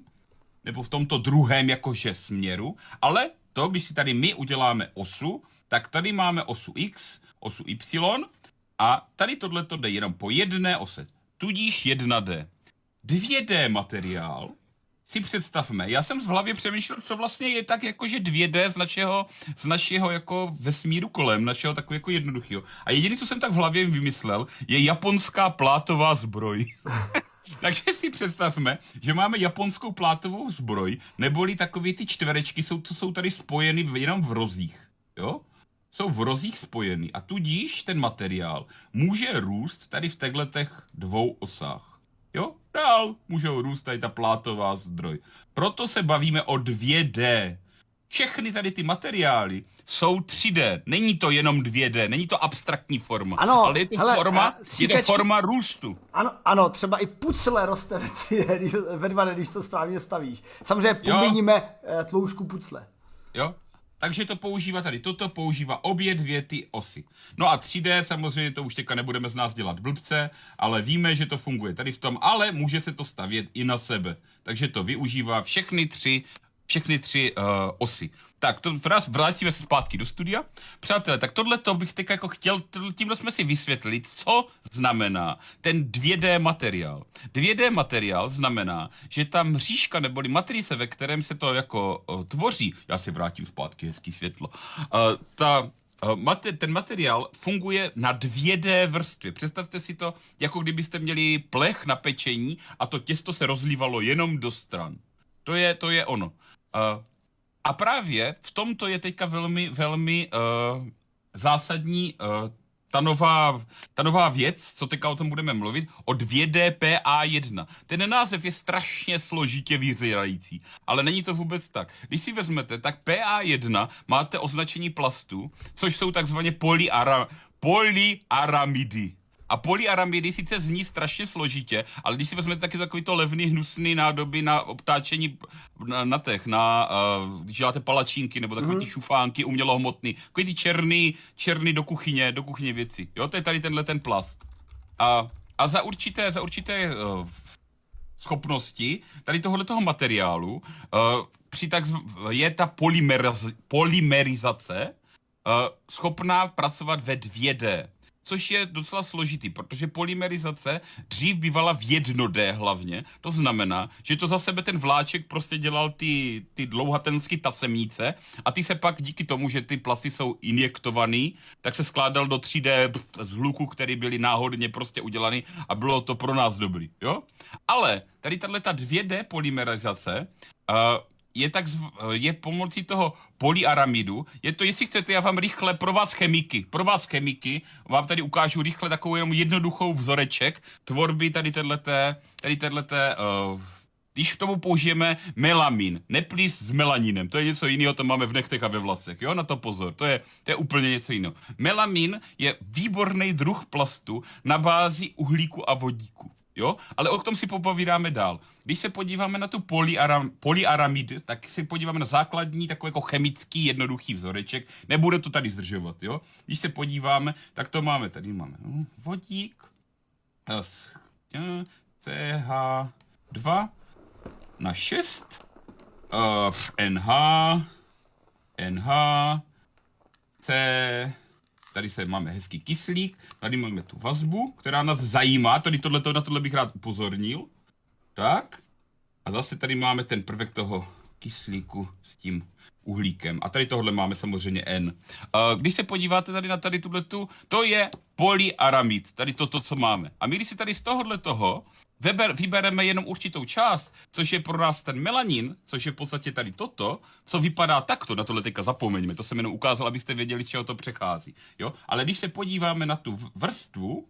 nebo v tomto druhém jakože směru, ale to, když si tady my uděláme osu, tak tady máme osu x, osu y a tady tohle to jde jenom po jedné ose, tudíž 1D. 2D materiál si představme, já jsem v hlavě přemýšlel, co vlastně je tak jakože 2D z našeho, z našeho jako vesmíru kolem, našeho takového jako jednoduchého. A jediné, co jsem tak v hlavě vymyslel, je japonská plátová zbroj. *laughs* *laughs* Takže si představme, že máme japonskou plátovou zbroj, neboli takové ty čtverečky, jsou, co jsou tady spojeny jenom v rozích. Jo? Jsou v rozích spojeny a tudíž ten materiál může růst tady v těchto dvou osách. Jo? Dál můžou růst tady ta plátová zdroj. Proto se bavíme o 2D. Všechny tady ty materiály jsou 3D. Není to jenom 2D, není to abstraktní forma. Ano, ale je to hele, forma, je to forma růstu. Ano, ano, třeba i pucle roste ve 3D, ve 2D, když to správně stavíš. Samozřejmě pomíníme eh, tloušku pucle. Jo, takže to používá tady, toto používá obě dvě ty osy. No a 3D samozřejmě to už teďka nebudeme z nás dělat blbce, ale víme, že to funguje tady v tom, ale může se to stavět i na sebe. Takže to využívá všechny tři všechny tři uh, osy. Tak, to vrátíme se zpátky do studia. Přátelé, tak tohle to bych teď jako chtěl, tímhle jsme si vysvětlili, co znamená ten 2D materiál. 2D materiál znamená, že ta mřížka neboli matrice, ve kterém se to jako uh, tvoří, já si vrátím zpátky hezký světlo, uh, ta ten materiál funguje na 2D vrstvě. Představte si to, jako kdybyste měli plech na pečení a to těsto se rozlívalo jenom do stran. To je, to je ono. Uh, a právě v tomto je teďka velmi, velmi uh, zásadní uh, ta nová, ta nová věc, co teďka o tom budeme mluvit, o 2DPA1. Ten název je strašně složitě vyzírající, ale není to vůbec tak. Když si vezmete, tak PA1 máte označení plastu, což jsou takzvaně polyara, polyaramidy. A polyaramidy sice zní strašně složitě, ale když si vezmete taky takový to levný, hnusný nádoby na obtáčení na, na těch, na, uh, když děláte palačínky nebo takové mm. ty šufánky umělohmotný, takový ty černý, černý do kuchyně, do kuchyně věci. Jo, to je tady tenhle ten plast. A, a za určité, za určité uh, schopnosti tady tohohle toho materiálu uh, při tak, je ta polymeriz, polymerizace uh, schopná pracovat ve 2D. Což je docela složitý, protože polymerizace dřív bývala v jednodé hlavně. To znamená, že to za sebe ten vláček prostě dělal ty, ty dlouhatenský tasemnice a ty se pak díky tomu, že ty plasty jsou injektovaný, tak se skládal do 3D z hluku, který byly náhodně prostě udělaný a bylo to pro nás dobrý, jo? Ale tady tahle ta 2D polymerizace uh, je, tak, je pomocí toho polyaramidu. Je to, jestli chcete, já vám rychle pro vás chemiky, pro vás chemiky, vám tady ukážu rychle takovou jenom jednoduchou vzoreček tvorby tady téhleté, tady téhleté, uh, když k tomu použijeme melamin, neplís s melaninem, to je něco jiného, to máme v nechtech a ve vlasech, jo, na to pozor, to je, to je úplně něco jiného. Melamin je výborný druh plastu na bázi uhlíku a vodíku. Jo? Ale o tom si popovídáme dál. Když se podíváme na tu polyaram, polyaramid, tak si podíváme na základní takový jako chemický jednoduchý vzoreček. Nebude to tady zdržovat, jo? Když se podíváme, tak to máme, tady máme no, vodík, CH2 na 6, uh, NH, NH, C, tady se máme hezký kyslík, tady máme tu vazbu, která nás zajímá, tady tohle, na tohle bych rád upozornil. Tak. A zase tady máme ten prvek toho kyslíku s tím uhlíkem. A tady tohle máme samozřejmě N. Když se podíváte tady na tady tuhletu, to je polyaramid, tady toto, co máme. A my když si tady z tohohle toho vyber, vybereme jenom určitou část, což je pro nás ten melanin, což je v podstatě tady toto, co vypadá takto, na tohle teďka zapomeňme, to jsem jenom ukázal, abyste věděli, z čeho to přechází. Jo? Ale když se podíváme na tu vrstvu,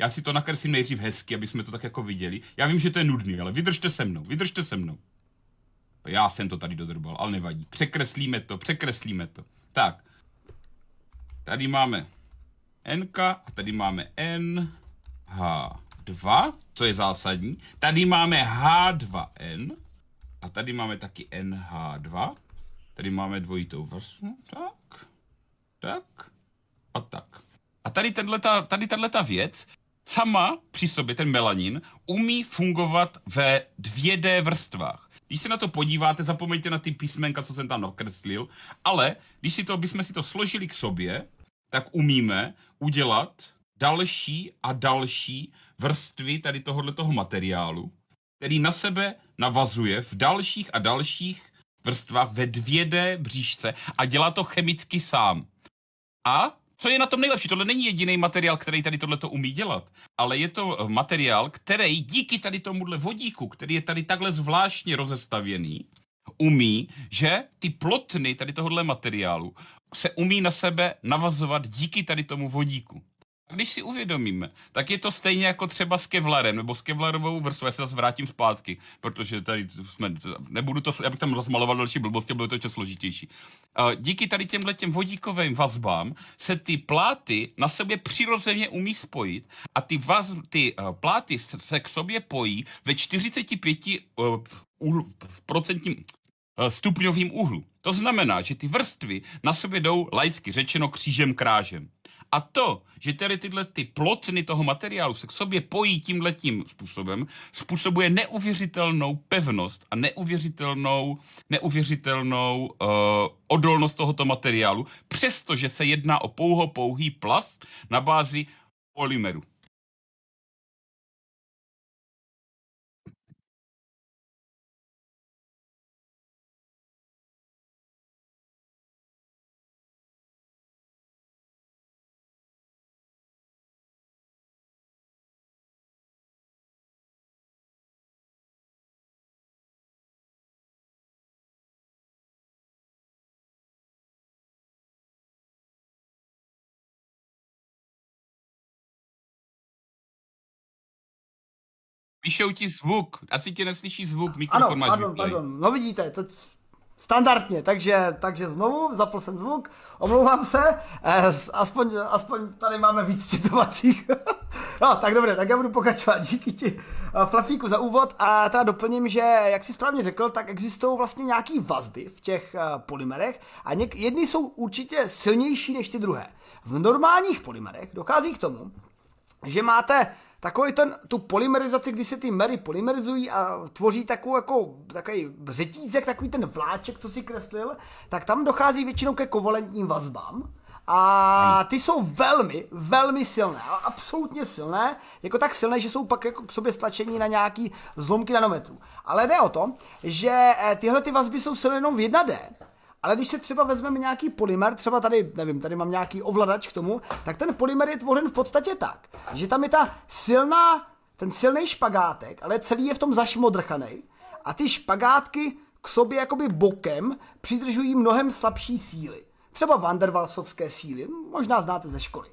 já si to nakreslím nejdřív hezky, aby jsme to tak jako viděli. Já vím, že to je nudný, ale vydržte se mnou, vydržte se mnou. Já jsem to tady dodrbal, ale nevadí. Překreslíme to, překreslíme to. Tak. Tady máme NK a tady máme NH. 2, co je zásadní. Tady máme H2N a tady máme taky NH2. Tady máme dvojitou vrstvu. Tak, tak a tak. A tady, tenhleta, tady tato věc sama při sobě, ten melanin, umí fungovat ve 2D vrstvách. Když se na to podíváte, zapomeňte na ty písmenka, co jsem tam nakreslil, ale když si to, bychom si to složili k sobě, tak umíme udělat další a další vrstvy tady tohohle toho materiálu, který na sebe navazuje v dalších a dalších vrstvách ve 2D bříšce a dělá to chemicky sám. A co je na tom nejlepší? Tohle není jediný materiál, který tady tohle umí dělat, ale je to eh, materiál, který díky tady tomuhle vodíku, který je tady takhle zvláštně rozestavěný, umí, že ty plotny tady tohohle materiálu se umí na sebe navazovat díky tady tomu vodíku. Když si uvědomíme, tak je to stejně jako třeba s Kevlarem, nebo s Kevlarovou vrstvou, já se zase vrátím zpátky, protože tady jsme, nebudu to, abych tam rozmaloval další blbosti, bylo to ještě složitější. Díky tady těmhle těm vodíkovým vazbám se ty pláty na sobě přirozeně umí spojit a ty, vaz, ty uh, pláty se k sobě pojí ve 45 uh, uhl, procentním uh, stupňovým úhlu. To znamená, že ty vrstvy na sobě jdou laicky řečeno křížem krážem. A to, že tady tyhle ty plotny toho materiálu se k sobě pojí tímhletím způsobem, způsobuje neuvěřitelnou pevnost a neuvěřitelnou, neuvěřitelnou uh, odolnost tohoto materiálu, přestože se jedná o pouho pouhý plast na bázi polymeru. Píšou ti zvuk, asi tě neslyší zvuk, mikrofon máš pardon, pardon, no vidíte, to standardně, takže, takže znovu zapl jsem zvuk, omlouvám se, eh, aspoň, aspoň tady máme víc četovacích. *laughs* no, tak dobře, tak já budu pokračovat, díky ti eh, Flafíku za úvod. A teda doplním, že jak si správně řekl, tak existují vlastně nějaký vazby v těch eh, polymerech a něk- jedny jsou určitě silnější než ty druhé. V normálních polymerech dochází k tomu, že máte takový ten, tu polymerizaci, kdy se ty mery polymerizují a tvoří takovou, jako, takový řetízek, takový ten vláček, co si kreslil, tak tam dochází většinou ke kovalentním vazbám. A ty jsou velmi, velmi silné, absolutně silné, jako tak silné, že jsou pak jako k sobě stlačení na nějaký zlomky nanometrů. Ale jde o to, že eh, tyhle ty vazby jsou silné jenom v 1D, ale když se třeba vezmeme nějaký polymer, třeba tady, nevím, tady mám nějaký ovladač k tomu, tak ten polymer je tvořen v podstatě tak, že tam je ta silná, ten silný špagátek, ale celý je v tom zašmodrchaný a ty špagátky k sobě jakoby bokem přidržují mnohem slabší síly. Třeba Vandervalsovské síly, možná znáte ze školy.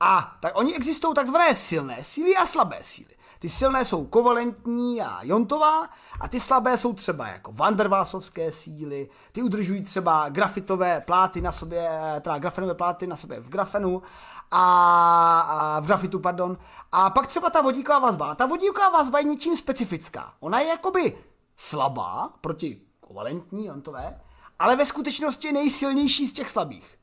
A tak oni existují takzvané silné síly a slabé síly. Ty silné jsou kovalentní a jontová a ty slabé jsou třeba jako Vandervalsovské síly, ty udržují třeba grafitové pláty na sobě, teda grafenové pláty na sobě v grafenu a, a v grafitu, pardon. A pak třeba ta vodíková vazba. Ta vodíková vazba je něčím specifická. Ona je jakoby slabá proti kovalentní jontové, ale ve skutečnosti je nejsilnější z těch slabých.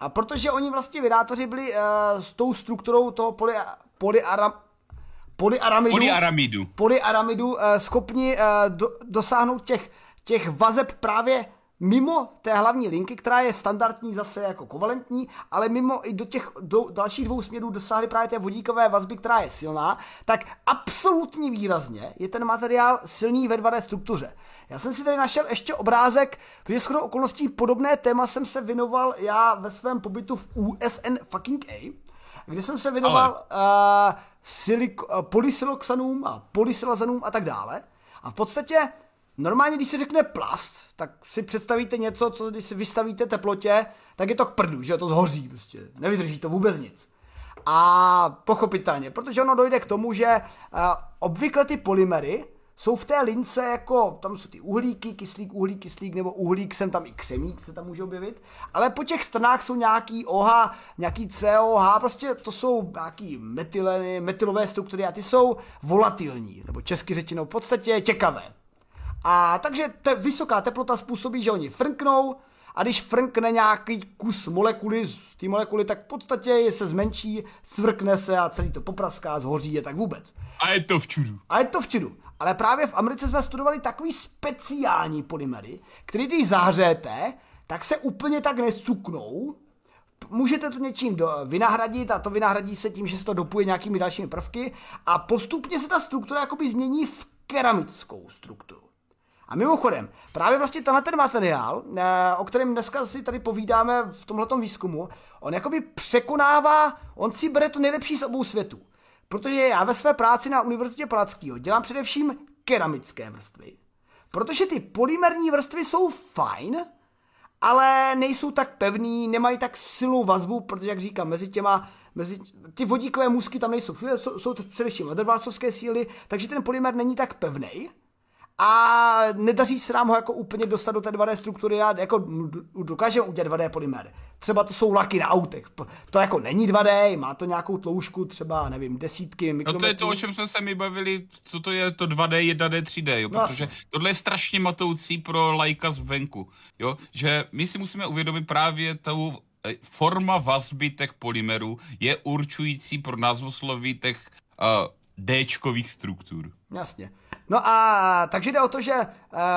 A protože oni vlastně vydátoři byli uh, s tou strukturou toho poly, polyaram, polyaramidu, Polyaramidu. polyaramidu uh, schopni uh, do, dosáhnout těch, těch vazeb právě mimo té hlavní linky, která je standardní zase jako kovalentní, ale mimo i do těch do dalších dvou směrů dosáhly právě té vodíkové vazby, která je silná, tak absolutně výrazně je ten materiál silný ve 2D struktuře. Já jsem si tady našel ještě obrázek, protože shodou okolností podobné téma jsem se věnoval já ve svém pobytu v USN fucking A, kde jsem se věnoval uh, polysiloxanům a polysilazanům a tak dále. A v podstatě Normálně, když se řekne plast, tak si představíte něco, co když si vystavíte teplotě, tak je to k prdu, že to zhoří prostě. Nevydrží to vůbec nic. A pochopitelně, protože ono dojde k tomu, že uh, obvykle ty polymery jsou v té lince jako, tam jsou ty uhlíky, kyslík, uhlík, kyslík, nebo uhlík, sem tam i křemík se tam může objevit, ale po těch stranách jsou nějaký OH, nějaký COH, prostě to jsou nějaký metyleny, metylové struktury a ty jsou volatilní, nebo česky řečeno v podstatě těkavé. A takže te, vysoká teplota způsobí, že oni frnknou a když frnkne nějaký kus molekuly z té molekuly, tak v podstatě je se zmenší, svrkne se a celý to popraská, zhoří je tak vůbec. A je to v čudu. A je to v čudu. Ale právě v Americe jsme studovali takový speciální polymery, který když zahřejete, tak se úplně tak nesuknou, můžete to něčím do, vynahradit a to vynahradí se tím, že se to dopuje nějakými dalšími prvky a postupně se ta struktura jakoby změní v keramickou strukturu. A mimochodem, právě vlastně tenhle ten materiál, eh, o kterém dneska si tady povídáme v tomhletom výzkumu, on jakoby překonává, on si bere to nejlepší z obou světů. Protože já ve své práci na Univerzitě Palackého dělám především keramické vrstvy. Protože ty polymerní vrstvy jsou fajn, ale nejsou tak pevný, nemají tak silnou vazbu, protože, jak říkám, mezi těma, mezi, ty vodíkové můzky tam nejsou všude, jsou, jsou především ledovásovské síly, takže ten polymer není tak pevný a nedaří se nám ho jako úplně dostat do té 2D struktury a jako dokážeme udělat 2D polymer. Třeba to jsou laky na autech. To jako není 2D, má to nějakou tloušku, třeba, nevím, desítky mikrometrů. No to je to, o čem jsme se mi bavili, co to je to 2D, 1D, 3D, jo, no. protože tohle je strašně matoucí pro lajka zvenku, jo, že my si musíme uvědomit právě tou eh, forma vazby těch polymerů je určující pro názvosloví těch uh, D-čkových struktur. Jasně. No a takže jde o to, že eh,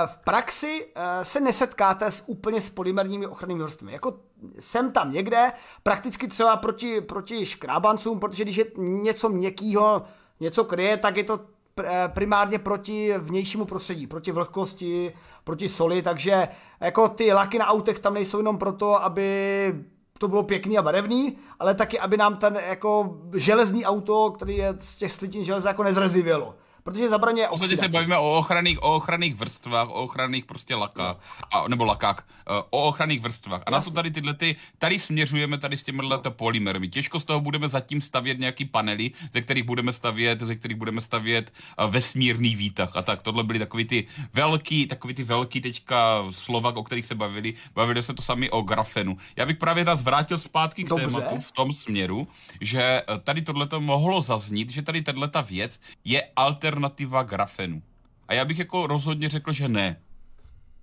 v praxi eh, se nesetkáte s úplně s polymerními ochrannými vrstvami. Jako jsem tam někde, prakticky třeba proti, proti škrábancům, protože když je něco měkkýho, něco kryje, tak je to eh, primárně proti vnějšímu prostředí, proti vlhkosti, proti soli, takže jako ty laky na autech tam nejsou jenom proto, aby to bylo pěkný a barevný, ale taky, aby nám ten jako železný auto, který je z těch slitin železa, jako nezrezivělo protože zabraňuje oxidaci. se bavíme o ochranných, o ochranných vrstvách, o ochranných prostě lakách, a, nebo lakách, eh, o ochranných vrstvách. A Jasně. na to tady tyhle ty, tady směřujeme tady s těmi no. polymery. Těžko z toho budeme zatím stavět nějaký panely, ze kterých budeme stavět, ze kterých budeme stavět eh, vesmírný výtah a tak. Tohle byly takový ty velký, takový ty velký teďka slova, o kterých se bavili. Bavili se to sami o grafenu. Já bych právě nás vrátil zpátky k Dobře. tématu v tom směru, že eh, tady tohle mohlo zaznít, že tady tato věc je alternativní alternativa grafenu. A já bych jako rozhodně řekl, že ne.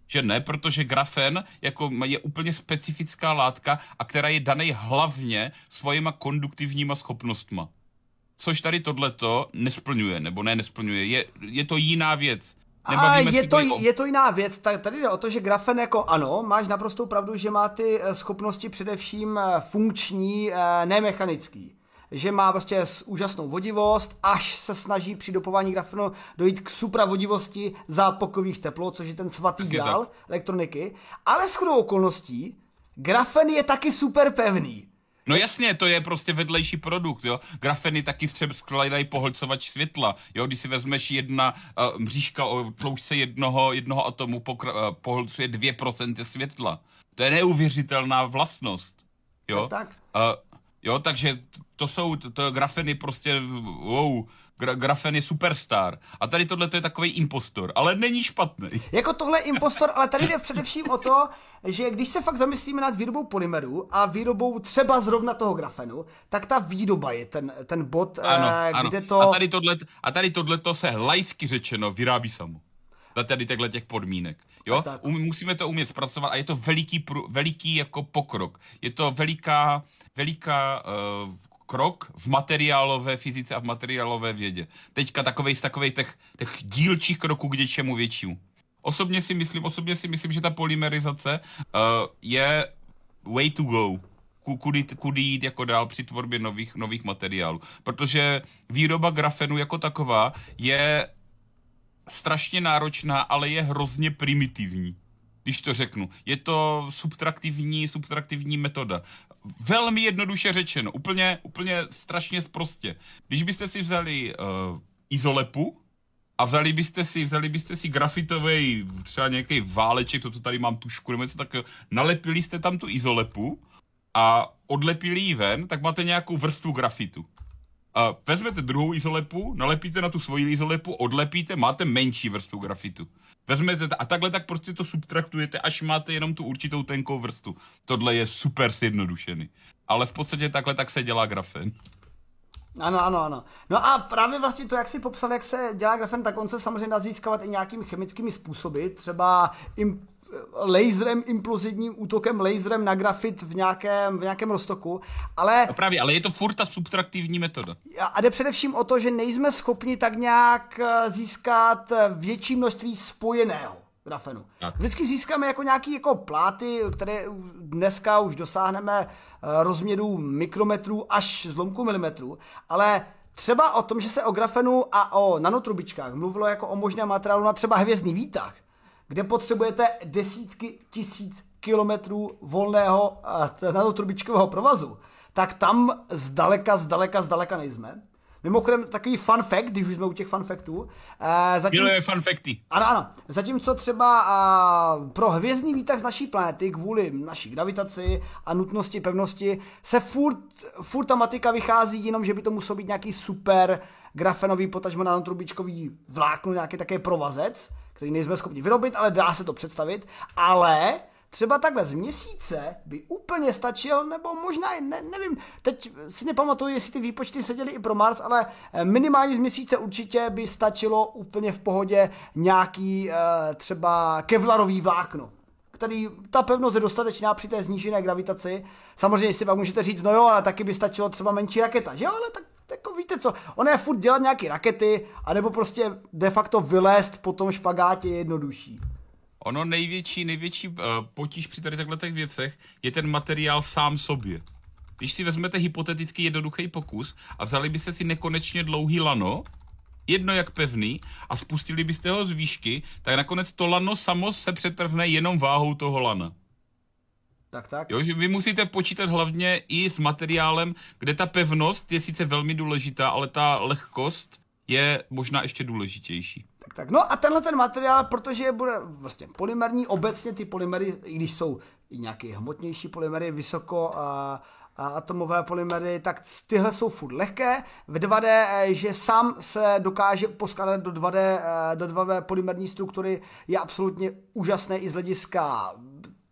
Že ne, protože grafen jako je úplně specifická látka, a která je daný hlavně svojima konduktivníma schopnostma. Což tady tohleto nesplňuje, nebo ne nesplňuje. Je, je to jiná věc. A je to, je to jiná věc. Tady jde o to, že grafen jako ano, máš naprostou pravdu, že má ty eh, schopnosti především eh, funkční, eh, ne mechanický že má prostě úžasnou vodivost, až se snaží při dopování grafenu dojít k supravodivosti za pokových teplot, což je ten svatý grál elektroniky. Ale s chodou okolností, grafen je taky super pevný. No jasně, to je prostě vedlejší produkt, jo. Grafeny taky třeba skládají pohlcovač světla, jo. Když si vezmeš jedna uh, mřížka o tloušťce jednoho, jednoho atomu pokra- uh, pohlcuje 2% světla. To je neuvěřitelná vlastnost, jo. Tak. Uh, jo, takže to jsou, to, to grafeny prostě, wow, Gra- Grafen je superstar. A tady tohle to je takový impostor, ale není špatný. *laughs* Jako tohle impostor, ale tady jde především o to, že když se fakt zamyslíme nad výrobou polymeru a výrobou třeba zrovna toho grafenu, tak ta výroba je ten, ten bod, ano, eh, ano. kde to... A tady, tohle, a tady tohleto se laicky řečeno vyrábí samo. Za tady těchto těch podmínek. Jo? Tak. Um, musíme to umět zpracovat a je to veliký, veliký jako pokrok. Je to veliká, veliká uh, krok v materiálové fyzice a v materiálové vědě. Teďka takovej z takových těch, těch dílčích kroků k něčemu většímu. Osobně si myslím, osobně si myslím, že ta polymerizace uh, je way to go kudy, kudy jít jako dál při tvorbě nových, nových materiálů. Protože výroba grafenu jako taková je strašně náročná, ale je hrozně primitivní když to řeknu. Je to subtraktivní, subtraktivní metoda. Velmi jednoduše řečeno, úplně, úplně strašně prostě. Když byste si vzali uh, izolepu a vzali byste si, vzali byste si grafitový, třeba nějaký váleček, to, co tady mám tušku, nebo něco takového, nalepili jste tam tu izolepu a odlepili ji ven, tak máte nějakou vrstvu grafitu. A vezmete druhou izolepu, nalepíte na tu svoji izolepu, odlepíte, máte menší vrstvu grafitu. Vezmete a takhle tak prostě to subtraktujete, až máte jenom tu určitou tenkou vrstu. Tohle je super zjednodušený. Ale v podstatě takhle tak se dělá grafen. Ano, ano, ano. No a právě vlastně to, jak si popsal, jak se dělá grafen, tak on se samozřejmě dá získávat i nějakými chemickými způsoby, třeba im, laserem, implozivním útokem laserem na grafit v nějakém, v nějakém roztoku, ale... No právě, ale je to furt ta subtraktivní metoda. A jde především o to, že nejsme schopni tak nějak eh, získat eh, větší množství spojeného grafenu. Tak. Vždycky získáme jako nějaký jako pláty, které dneska už dosáhneme eh, rozměrů mikrometrů až zlomku milimetrů, ale třeba o tom, že se o grafenu a o nanotrubičkách mluvilo jako o možném materiálu na třeba hvězdný výtah, kde potřebujete desítky tisíc kilometrů volného nanotrubičkového provazu, tak tam zdaleka, zdaleka, zdaleka nejsme. Mimochodem, takový fun fact, když už jsme u těch fun factů. Uh, zatím, Miluje fun facty. Ano, ano. Zatímco třeba uh, pro hvězdný výtah z naší planety, kvůli naší gravitaci a nutnosti pevnosti, se furt, furt ta matika vychází jenom, že by to musel být nějaký super grafenový, potažmo nanotrubičkový vlákno, nějaký také provazec, který nejsme schopni vyrobit, ale dá se to představit. Ale třeba takhle z měsíce by úplně stačil, nebo možná, ne, nevím, teď si nepamatuju, jestli ty výpočty seděly i pro Mars, ale eh, minimálně z měsíce určitě by stačilo úplně v pohodě nějaký uh, třeba kevlarový vlákno který ta pevnost je dostatečná při té znížené gravitaci. Samozřejmě si pak můžete říct, no jo, ale taky by stačilo třeba menší raketa, že jo, ale tak jako víte co, ono je furt dělat nějaké rakety, anebo prostě de facto vylézt po tom špagátě je jednodušší. Ono největší, největší uh, potíž při tady těchto věcech je ten materiál sám sobě. Když si vezmete hypoteticky jednoduchý pokus a vzali byste si nekonečně dlouhý lano, jedno jak pevný, a spustili byste ho z výšky, tak nakonec to lano samo se přetrhne jenom váhou toho lana. Tak, tak. Jo, že vy musíte počítat hlavně i s materiálem, kde ta pevnost je sice velmi důležitá, ale ta lehkost je možná ještě důležitější. Tak, tak. No a tenhle ten materiál, protože bude vlastně polymerní, obecně ty polymery, i když jsou i nějaké hmotnější polymery, vysoko a, a atomové polymery, tak tyhle jsou furt lehké. V 2D, eh, že sám se dokáže poskládat do 2D, eh, do 2D polymerní struktury, je absolutně úžasné i z hlediska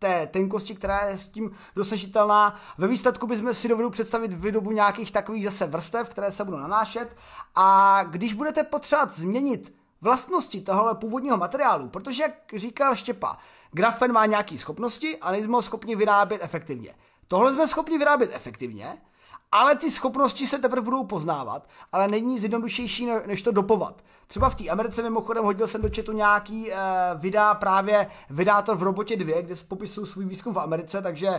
té tenkosti, která je s tím dosažitelná. Ve výsledku bychom si dovedli představit výrobu nějakých takových zase vrstev, které se budou nanášet a když budete potřebovat změnit vlastnosti tohohle původního materiálu, protože, jak říkal Štěpa, grafen má nějaké schopnosti a nejsme ho schopni vyrábět efektivně. Tohle jsme schopni vyrábět efektivně, ale ty schopnosti se teprve budou poznávat, ale není nic jednoduššější, než to dopovat. Třeba v té Americe mimochodem hodil jsem do chatu nějaký uh, videa právě Vydátor v robotě 2, kde popisují svůj výzkum v Americe, takže uh,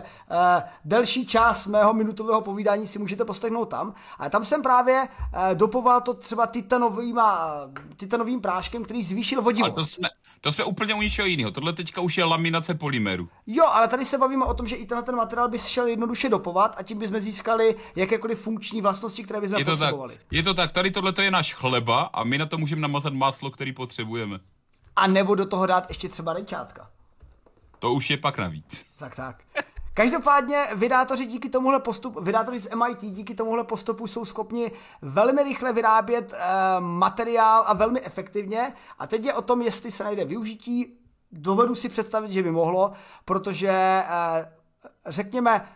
delší část mého minutového povídání si můžete poslechnout tam. A tam jsem právě uh, dopoval to třeba titanovýma, titanovým práškem, který zvýšil vodivost. To jsme, to jsme úplně u něčeho jiného. Tohle teďka už je laminace polymeru. Jo, ale tady se bavíme o tom, že i tenhle ten materiál by šel jednoduše dopovat a tím bychom získali jakékoliv funkční vlastnosti, které bychom je to potřebovali. Tak, je to tak, tady tohle je náš chleba a my na to můžeme namazat máslo, který potřebujeme. A nebo do toho dát ještě třeba rejčátka. To už je pak navíc. Tak, tak. *laughs* Každopádně vydátoři díky tomuhle postupu, vydátoři z MIT díky tomuhle postupu jsou schopni velmi rychle vyrábět e, materiál a velmi efektivně. A teď je o tom, jestli se najde využití. Dovedu si představit, že by mohlo, protože e, řekněme,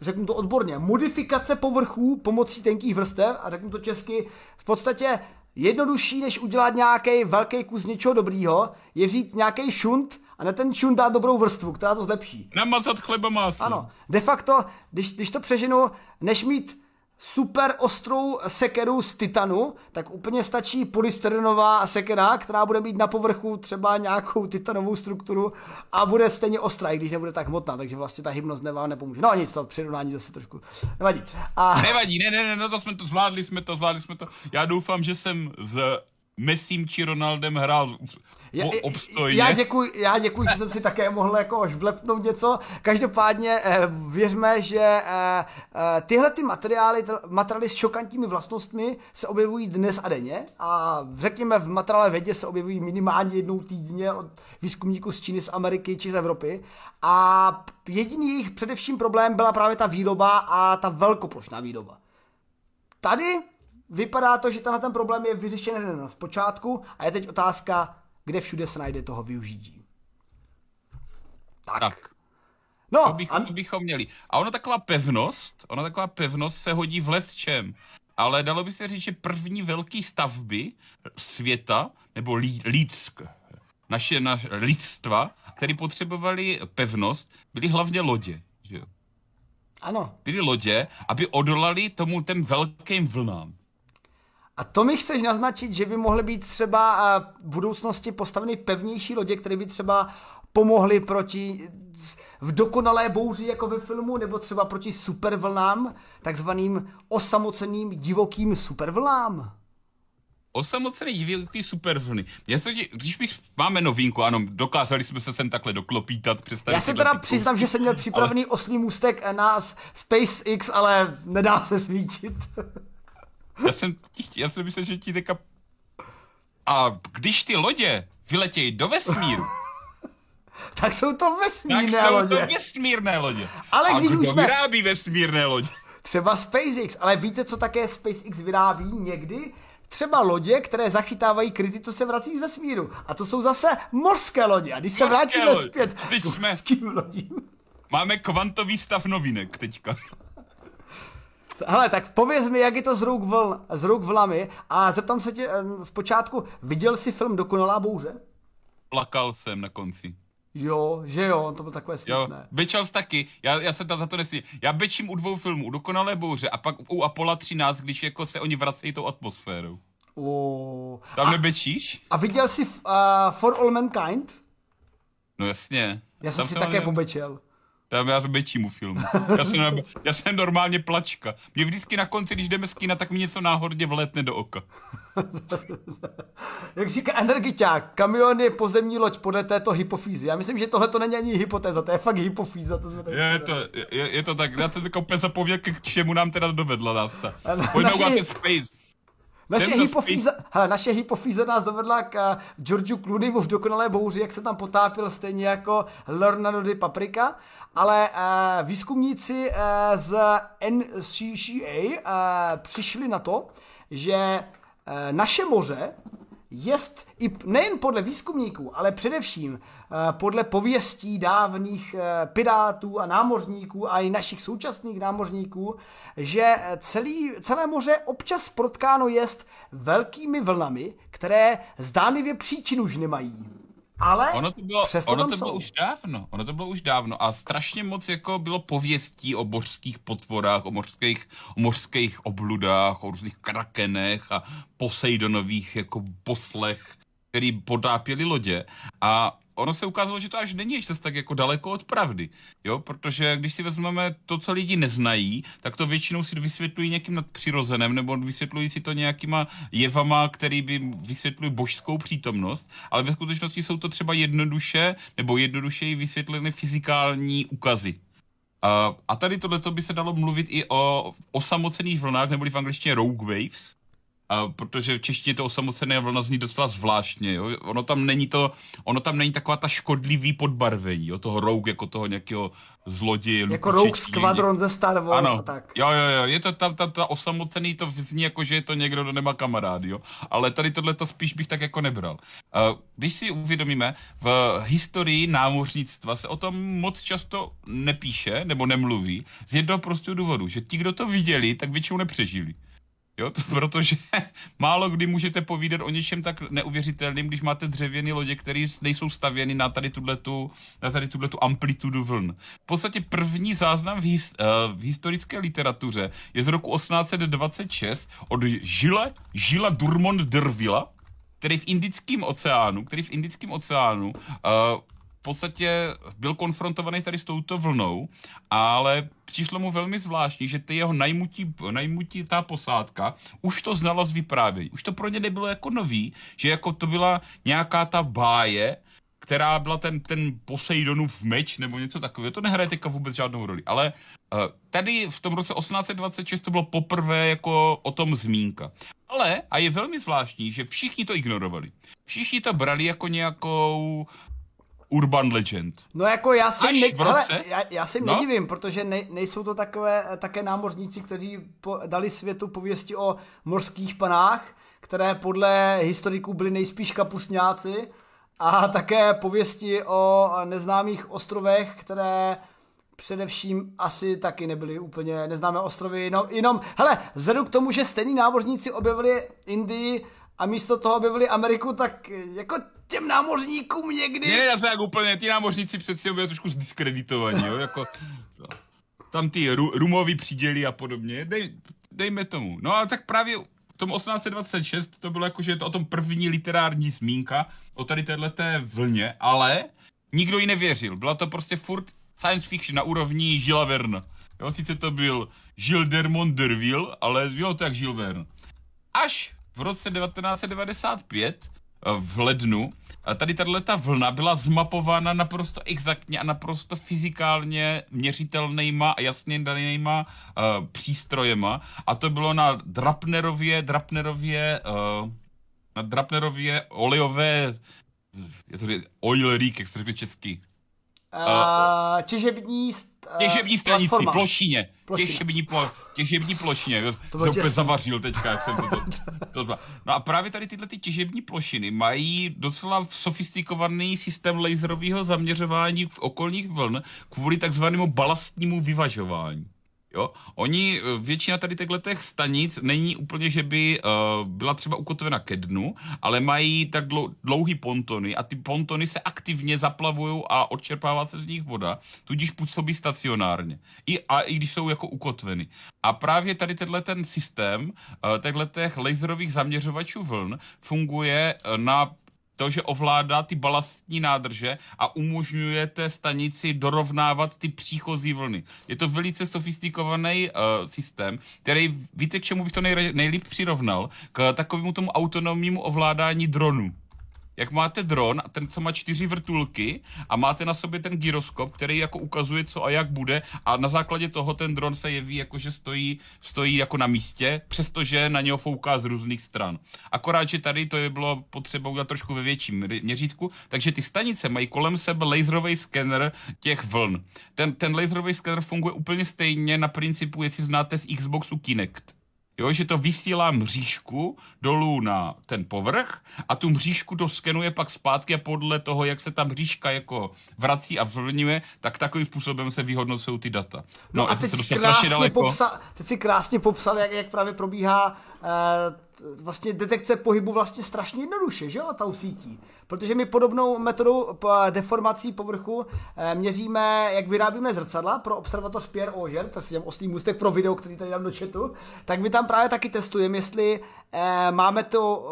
řeknu to odborně, modifikace povrchů pomocí tenkých vrstev, a řeknu to česky, v podstatě jednodušší, než udělat nějaký velký kus něčeho dobrýho, je vzít nějaký šunt a na ten šunt dát dobrou vrstvu, která to zlepší. Namazat chleba máslo. Ano, de facto, když, když to přeženu, než mít super ostrou sekeru z titanu, tak úplně stačí polystyrenová sekera, která bude mít na povrchu třeba nějakou titanovou strukturu a bude stejně ostrá, i když nebude tak hmotná, takže vlastně ta hybnost nevá nepomůže. No nic, to přirovnání zase trošku nevadí. A... Nevadí, ne, ne, ne, no to jsme to zvládli, jsme to, zvládli jsme to. Já doufám, že jsem z Messim či Ronaldem hrál já, obstojně. Já děkuji, já děkuji, že jsem si také mohl jako vlepnout něco. Každopádně eh, věřme, že eh, eh, tyhle ty materiály, materiály s šokantními vlastnostmi se objevují dnes a denně a řekněme v materiále vědě se objevují minimálně jednou týdně od výzkumníků z Číny, z Ameriky či z Evropy a jediný jejich především problém byla právě ta výroba a ta velkoplošná výroba. Tady vypadá to, že tenhle ten problém je vyřešený hned z počátku a je teď otázka, kde všude se najde toho využití. Tak. tak. No, to, bychom, a... to bychom měli. A ono taková pevnost, ono taková pevnost se hodí v lesčem. Ale dalo by se říct, že první velké stavby světa, nebo Lídsk, naše, naše lidstva, které potřebovali pevnost, byly hlavně lodě. Že jo? Ano. Byly lodě, aby odolali tomu těm velkým vlnám. A to mi chceš naznačit, že by mohly být třeba eh, v budoucnosti postaveny pevnější lodě, které by třeba pomohly proti v dokonalé bouři jako ve filmu, nebo třeba proti supervlnám, takzvaným osamoceným divokým supervlnám? Osamocený divoký supervlny. Já se, když bych, máme novinku, ano, dokázali jsme se sem takhle doklopítat. Já se teda přiznám, že jsem měl připravený ale... oslý můstek na SpaceX, ale nedá se svíčit. *laughs* Já jsem, já jsem myslel, že ti teďka... A když ty lodě vyletějí do vesmíru, *laughs* tak jsou to vesmírné tak jsou lodě. to vesmírné lodě. Ale A když kdo už jsme... vyrábí vesmírné lodě? Třeba SpaceX, ale víte, co také SpaceX vyrábí někdy? Třeba lodě, které zachytávají kryty, co se vrací z vesmíru. A to jsou zase mořské lodě. A když se vrátíme lodi. zpět Teď k jsme... lodím... Máme kvantový stav novinek teďka. Hele, tak pověz mi, jak je to z ruk, vln, z ruk vlami a zeptám se tě zpočátku, viděl jsi film Dokonalá bouře? Plakal jsem na konci. Jo, že jo, to bylo takové smutné. Jo, Bečels taky, já, já se za to nesmí. Já bečím u dvou filmů, u Dokonalé bouře a pak u Apollo 13, když jako se oni vracejí tou atmosférou. Oh. Tam a, nebečíš? A viděl jsi uh, For All Mankind? No jasně. Já jsem si také pobečel. Tam já většímu filmu. Já jsem, *laughs* já jsem normálně plačka. Mě vždycky na konci, když jdeme z kina, tak mi něco náhodně vletne do oka. *laughs* Jak říká energiťák, kamion je pozemní loď podle této hypofýzy. Já myslím, že tohle to není ani hypotéza, to je fakt hypofýza. To jsme tady je, to, je, je, to tak, já jsem to úplně zapomněl, k čemu nám teda dovedla nás ta. Pojďme naši... Space. Naše hypofýza, hele, naše hypofýza nás dovedla k uh, Georgiu Clooneymu v dokonalé bouři, jak se tam potápil stejně jako Leonardo Paprika, ale uh, výzkumníci uh, z NCCA uh, přišli na to, že uh, naše moře jest i nejen podle výzkumníků, ale především eh, podle pověstí dávných eh, pirátů a námořníků a i našich současných námořníků, že celý, celé moře občas protkáno jest velkými vlnami, které zdánlivě příčinu už nemají. Ale Ono to bylo, přesto ono to bylo jsou. už dávno, ono to bylo už dávno a strašně moc jako bylo pověstí o mořských potvorách, o mořských, o mořských obludách, o různých krakenech a Poseidonových jako poslech, který potápěli lodě a ono se ukázalo, že to až není ještě tak jako daleko od pravdy, jo, protože když si vezmeme to, co lidi neznají, tak to většinou si vysvětlují nějakým nadpřirozeným, nebo vysvětlují si to nějakýma jevama, který by vysvětlují božskou přítomnost, ale ve skutečnosti jsou to třeba jednoduše, nebo jednodušeji vysvětlené fyzikální ukazy. A, a tady tohleto by se dalo mluvit i o osamocených vlnách, neboli v angličtině rogue waves, a protože v češtině to osamocené vlna zní docela zvláštně, jo? Ono tam není to, ono tam není taková ta škodlivý podbarvení, jo? toho rogue jako toho nějakého zloděje. Jako Rogue Squadron ze Star Wars ano, a tak. jo, jo, jo, je to tam, tam ta osamocený, to zní jako, že je to někdo, kdo nemá kamarád, jo, ale tady tohle to spíš bych tak jako nebral. Když si uvědomíme, v historii námořnictva se o tom moc často nepíše, nebo nemluví, z jednoho prostého důvodu, že ti, kdo to viděli, tak většinou nepřežili. Jo, to, protože *laughs* málo kdy můžete povídat o něčem tak neuvěřitelným, když máte dřevěné lodě, které nejsou stavěny na tady tuhletu, na tady tuhletu amplitudu vln. V podstatě první záznam v, his, uh, v historické literatuře je z roku 1826 od Žile, Žila Durmond Dervilla, který v Indickém oceánu, který v Indickém oceánu uh, v podstatě byl konfrontovaný tady s touto vlnou, ale přišlo mu velmi zvláštní, že ty jeho najmutí, najmutí ta posádka už to znala z vyprávění. Už to pro ně nebylo jako nový, že jako to byla nějaká ta báje, která byla ten, ten Poseidonův meč nebo něco takového. To nehraje teďka vůbec žádnou roli. Ale uh, tady v tom roce 1826 to bylo poprvé jako o tom zmínka. Ale, a je velmi zvláštní, že všichni to ignorovali. Všichni to brali jako nějakou urban legend. No jako já si, ne, hele, já, já si No. nedivím, protože ne, nejsou to takové, také námořníci, kteří po, dali světu pověsti o mořských panách, které podle historiků byli nejspíš kapusňáci a také pověsti o neznámých ostrovech, které především asi taky nebyly úplně neznámé ostrovy, jenom, jenom hele, vzhledem k tomu, že stejní námořníci objevili Indii a místo toho objevili Ameriku, tak jako těm námořníkům někdy... Ne, já se jak úplně, ty námořníci přeci byli trošku zdiskreditovaní, jo, jako to, tam ty ru, rumový příděly a podobně, Dej, dejme tomu. No a tak právě v tom 1826 to bylo jako, že je to o tom první literární zmínka o tady téhleté vlně, ale nikdo ji nevěřil. Byla to prostě furt science fiction na úrovni Žila Verna. Jo, sice to byl Gilles Dermont Derville, ale bylo to jak Gilles Verne. Až v roce 1995 eh, v lednu a tady tato vlna byla zmapována naprosto exaktně a naprosto fyzikálně měřitelnýma a jasně danýma uh, přístrojema a to bylo na Drapnerově, Drapnerově, uh, na Drapnerově olejové je to oil rig, jak se říká česky. Uh, těžební, st- uh, Těžební stranici, platforma. plošině. Plošina. Těžební, plo, těžební plošině. To, jsem úplně zavařil teďka, jak jsem to, to, to, to No a právě tady tyhle ty těžební plošiny mají docela sofistikovaný systém laserového zaměřování v okolních vln kvůli takzvanému balastnímu vyvažování. Jo? Oni, eh, většina tady těchto stanic není úplně, že by uh, byla třeba ukotvena ke dnu, ale mají tak dlou, dlouhý pontony a ty pontony se aktivně zaplavují a odčerpává se z nich voda, tudíž působí stacionárně. I, a i když jsou jako ukotveny. A právě tady tenhle ten systém uh, těchto laserových zaměřovačů vln funguje na to, že ovládá ty balastní nádrže a umožňuje té stanici dorovnávat ty příchozí vlny. Je to velice sofistikovaný uh, systém, který, víte, k čemu bych to nej, nejlíp přirovnal? K takovému tomu autonomnímu ovládání dronu. Jak máte dron, ten, co má čtyři vrtulky a máte na sobě ten gyroskop, který jako ukazuje, co a jak bude a na základě toho ten dron se jeví jako, že stojí, stojí jako na místě, přestože na něho fouká z různých stran. Akorát, že tady to je bylo potřeba udělat trošku ve větším měřítku, takže ty stanice mají kolem sebe laserový skener těch vln. Ten, ten laserový skener funguje úplně stejně na principu, jestli znáte z Xboxu Kinect. Jo, že to vysílá mřížku dolů na ten povrch a tu mřížku to skenuje pak zpátky a podle toho, jak se ta mřížka jako vrací a vlňuje, tak takovým způsobem se vyhodnocují ty data. No, No a teď se si, strašně krásně daleko. popsal, teď si krásně popsal, jak, jak právě probíhá vlastně detekce pohybu vlastně strašně jednoduše, že jo, tou sítí. Protože my podobnou metodou deformací povrchu eh, měříme, jak vyrábíme zrcadla pro observatoř Pierre Auger, to je oslý můstek pro video, který tady dám do chatu, tak my tam právě taky testujeme, jestli eh, máme to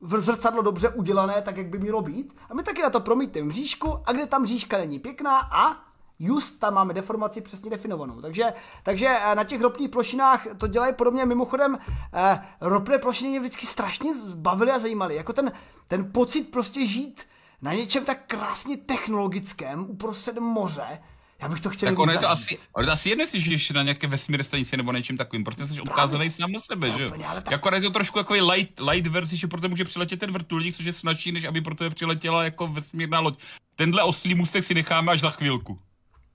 v zrcadlo dobře udělané, tak jak by mělo být. A my taky na to promítneme říšku a kde tam říška není pěkná a just tam máme deformaci přesně definovanou. Takže, takže eh, na těch ropných plošinách to dělají podobně. Mimochodem, eh, ropné plošiny mě vždycky strašně zbavily a zajímaly. Jako ten, ten pocit prostě žít na něčem tak krásně technologickém uprostřed moře, já bych to chtěl tak ono je to asi, ono je to asi jedno, jestli žiješ na nějaké vesmír stanici nebo něčem takovým, protože jsi odkázaný sám na sebe, že jo? Tak... Jako je to trošku jako light, light verzi, že proto může přiletět ten vrtulník, což je snažší, než aby pro tebe přiletěla jako vesmírná loď. Tenhle oslý můstek si necháme až za chvilku.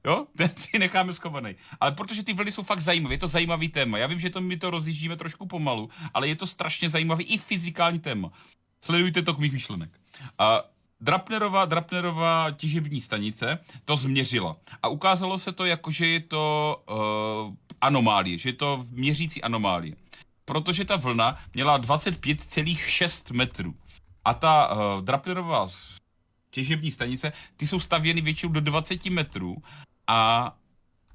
Jo? *laughs* Ten si necháme schovaný. Ale protože ty vlny jsou fakt zajímavé, je to zajímavý téma. Já vím, že to my to rozjíždíme trošku pomalu, ale je to strašně zajímavý i fyzikální téma. Sledujte to k mých myšlenek. A Drapnerová, Drapnerová těžební stanice to změřila. A ukázalo se to jako, že je to uh, anomálie, že je to měřící anomálie. Protože ta vlna měla 25,6 metrů. A ta uh, Drapnerová těžební stanice, ty jsou stavěny většinou do 20 metrů a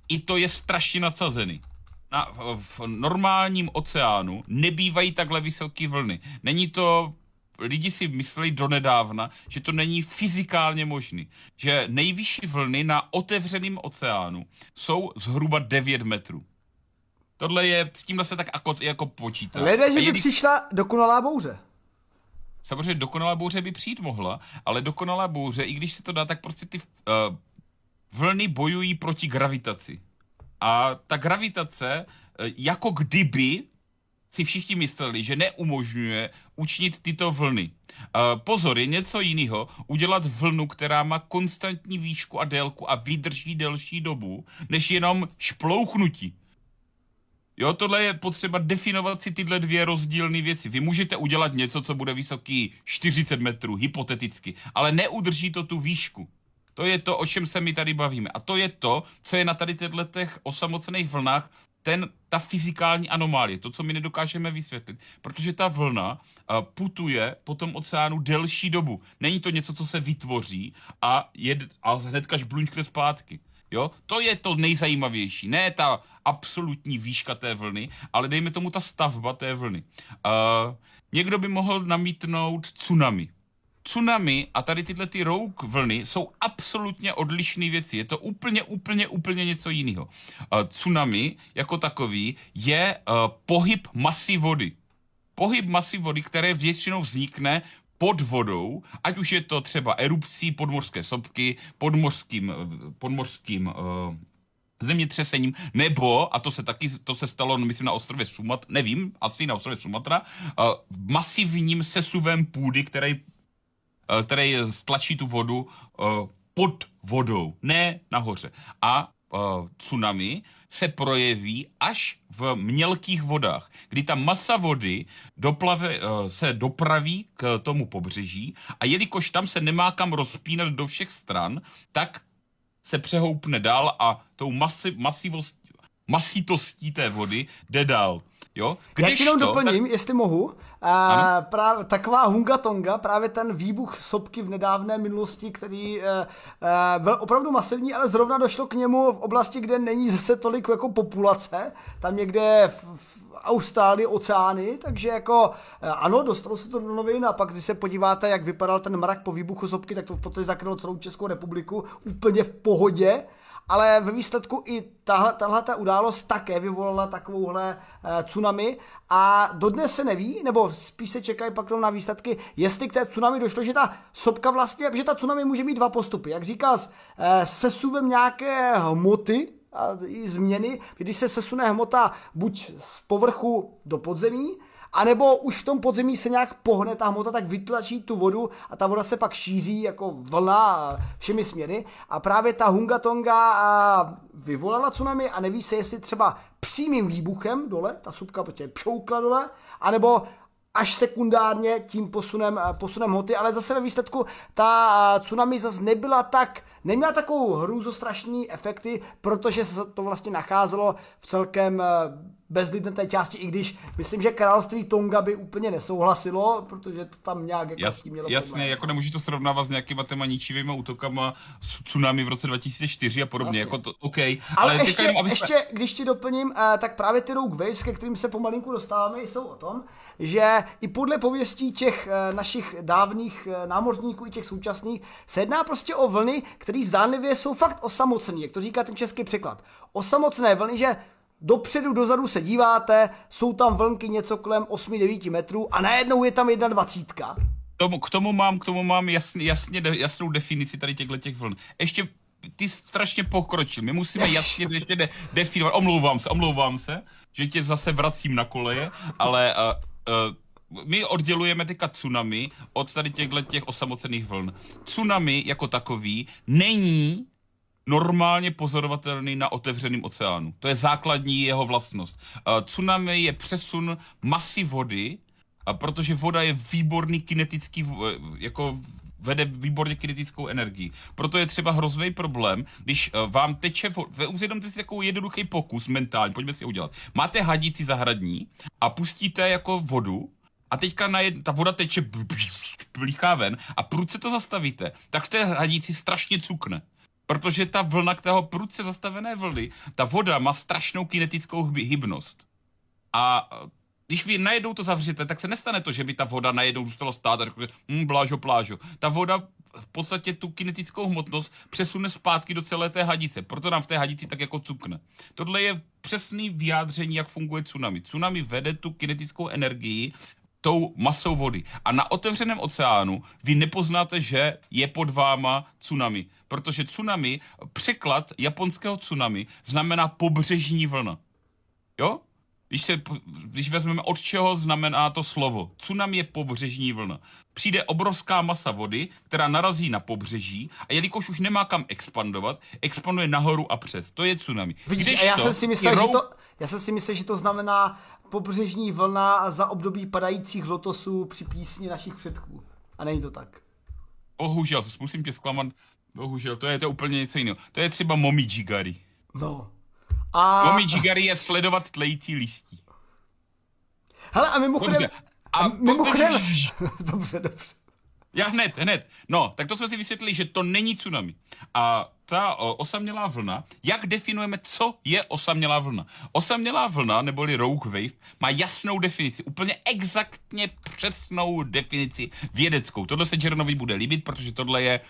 i to je strašně nadsazený. Na, v normálním oceánu nebývají takhle vysoké vlny. Není to lidi si mysleli donedávna, že to není fyzikálně možné. Že nejvyšší vlny na otevřeném oceánu jsou zhruba 9 metrů. Tohle je, s tímhle se tak jako, jako počítá. Leda, že by jedi... přišla dokonalá bouře. Samozřejmě dokonalá bouře by přijít mohla, ale dokonalá bouře, i když se to dá, tak prostě ty uh, vlny bojují proti gravitaci. A ta gravitace, uh, jako kdyby si všichni mysleli, že neumožňuje učinit tyto vlny. Uh, pozor, je něco jiného udělat vlnu, která má konstantní výšku a délku a vydrží delší dobu, než jenom šplouchnutí. Jo, tohle je potřeba definovat si tyhle dvě rozdílné věci. Vy můžete udělat něco, co bude vysoký 40 metrů, hypoteticky, ale neudrží to tu výšku. To je to, o čem se my tady bavíme. A to je to, co je na tady těch osamocených vlnách ten, ta fyzikální anomálie, to, co my nedokážeme vysvětlit. Protože ta vlna uh, putuje po tom oceánu delší dobu. Není to něco, co se vytvoří a, jed, a hnedka žbluňkne zpátky. Jo? To je to nejzajímavější. Ne ta absolutní výška té vlny, ale dejme tomu ta stavba té vlny. Uh, někdo by mohl namítnout tsunami. Tsunami a tady tyhle ty rouk vlny jsou absolutně odlišné věci. Je to úplně, úplně, úplně něco jiného. Uh, tsunami jako takový je uh, pohyb masy vody. Pohyb masy vody, které většinou vznikne pod vodou, ať už je to třeba erupcí podmorské sopky, podmorským, podmorským uh, zemětřesením, nebo, a to se taky, to se stalo, no, myslím, na ostrově Sumatra, nevím, asi na ostrově Sumatra, uh, masivním sesuvem půdy, který, který stlačí tu vodu uh, pod vodou, ne nahoře. A uh, tsunami se projeví až v mělkých vodách, kdy ta masa vody doplave, se dopraví k tomu pobřeží a jelikož tam se nemá kam rozpínat do všech stran, tak se přehoupne dál a tou masi, masivostí, masitostí té vody jde dál. Jo? Když Já ti jenom to, doplním, tak... jestli mohu. A právě, taková Hunga Tonga, právě ten výbuch sopky v nedávné minulosti, který uh, uh, byl opravdu masivní, ale zrovna došlo k němu v oblasti, kde není zase tolik jako populace, tam někde v, v Austrálii, oceány, takže jako uh, ano, dostalo se to do novin a pak, když se podíváte, jak vypadal ten mrak po výbuchu sopky, tak to v podstatě zakrylo celou Českou republiku úplně v pohodě ale ve výsledku i tahle, ta událost také vyvolala takovouhle uh, tsunami a dodnes se neví, nebo spíš se čekají pak na výsledky, jestli k té tsunami došlo, že ta sopka vlastně, že ta tsunami může mít dva postupy. Jak říkal, uh, sesuvem nějaké hmoty, a i změny, když se sesune hmota buď z povrchu do podzemí, a nebo už v tom podzemí se nějak pohne ta hmota, tak vytlačí tu vodu a ta voda se pak šíří jako vlna všemi směry. A právě ta Hunga Tonga vyvolala tsunami a neví se, jestli třeba přímým výbuchem dole, ta subka prostě pšoukla dole, anebo až sekundárně tím posunem, posunem hmoty, ale zase ve výsledku ta tsunami zase nebyla tak neměla takovou hrůzostrašný efekty, protože se to vlastně nacházelo v celkem bezlidné části, i když myslím, že království Tonga by úplně nesouhlasilo, protože to tam nějak jako Jas, s tím mělo jasně, problém. jako nemůžeš to srovnávat s nějakýma těma ničivými útokama, s tsunami v roce 2004 a podobně, Asi. jako to, OK. Ale, Ale ještě, jenom, aby jsme- ještě, když ti doplním, eh, tak právě ty Rogue Waves, ke kterým se pomalinku dostáváme, jsou o tom, že i podle pověstí těch eh, našich dávných eh, námořníků i těch současných se jedná prostě o vlny, které zdánlivě jsou fakt osamocené, jak to říká ten český překlad. Osamocené vlny, že dopředu, dozadu se díváte, jsou tam vlnky něco kolem 8-9 metrů a najednou je tam jedna dvacítka. tomu, k tomu mám, k tomu mám jasně, jasně jasnou definici tady těchto těch vln. Ještě ty strašně pokročil. My musíme jasně ještě de, definovat. Omlouvám se, omlouvám se, že tě zase vracím na koleje, ale uh, uh, my oddělujeme teďka tsunami od tady těchto těch osamocených vln. Tsunami jako takový není normálně pozorovatelný na otevřeném oceánu. To je základní jeho vlastnost. Tsunami je přesun masy vody, protože voda je výborný kinetický, jako vede výborně kinetickou energii. Proto je třeba hrozný problém, když eh, vám teče. Uvědomte si takový jednoduchý pokus mentální, pojďme si udělat. Máte hadící zahradní a pustíte jako vodu a teďka na jed, ta voda teče, blíchá ven a prudce to zastavíte, tak v té hadíci strašně cukne. Protože ta vlna k prudce zastavené vlny, ta voda má strašnou kinetickou hyb- hybnost. A když vy najednou to zavřete, tak se nestane to, že by ta voda najednou zůstala stát a řekne, hm, blážo, plážo. Ta voda v podstatě tu kinetickou hmotnost přesune zpátky do celé té hadice. Proto nám v té hadici tak jako cukne. Tohle je přesný vyjádření, jak funguje tsunami. Tsunami vede tu kinetickou energii tou masou vody. A na otevřeném oceánu vy nepoznáte, že je pod váma tsunami. Protože tsunami, překlad japonského tsunami, znamená pobřežní vlna. Jo? Když, se, když vezmeme, od čeho znamená to slovo. Tsunami je pobřežní vlna. Přijde obrovská masa vody, která narazí na pobřeží a jelikož už nemá kam expandovat, expanduje nahoru a přes. To je tsunami. Vidíš, a já jsem si myslel, ty že rou- to, já jsem si myslel, že to znamená pobřežní vlna za období padajících lotosů při písni našich předků. A není to tak. Bohužel, musím tě zklamat. Bohužel, to je to úplně něco jiného. To je třeba Momi Jigari. No. A, Momi Jigari je sledovat tlející listí. hele, a mimochodem, Dobře. a, A mimochodem, *laughs* dobře, dobře. Já hned, hned. No, tak to jsme si vysvětlili, že to není tsunami. A ta o, osamělá vlna, jak definujeme, co je osamělá vlna? Osamělá vlna, neboli rogue wave, má jasnou definici, úplně exaktně přesnou definici vědeckou. Tohle se Jernovi bude líbit, protože tohle je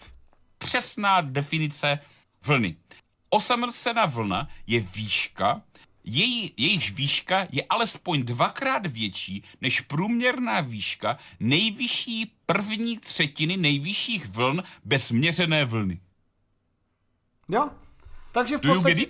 přesná definice vlny. Osamocená vlna je výška, její, jejíž výška je alespoň dvakrát větší než průměrná výška nejvyšší první třetiny nejvyšších vln bez měřené vlny. Jo? Takže v podstatě,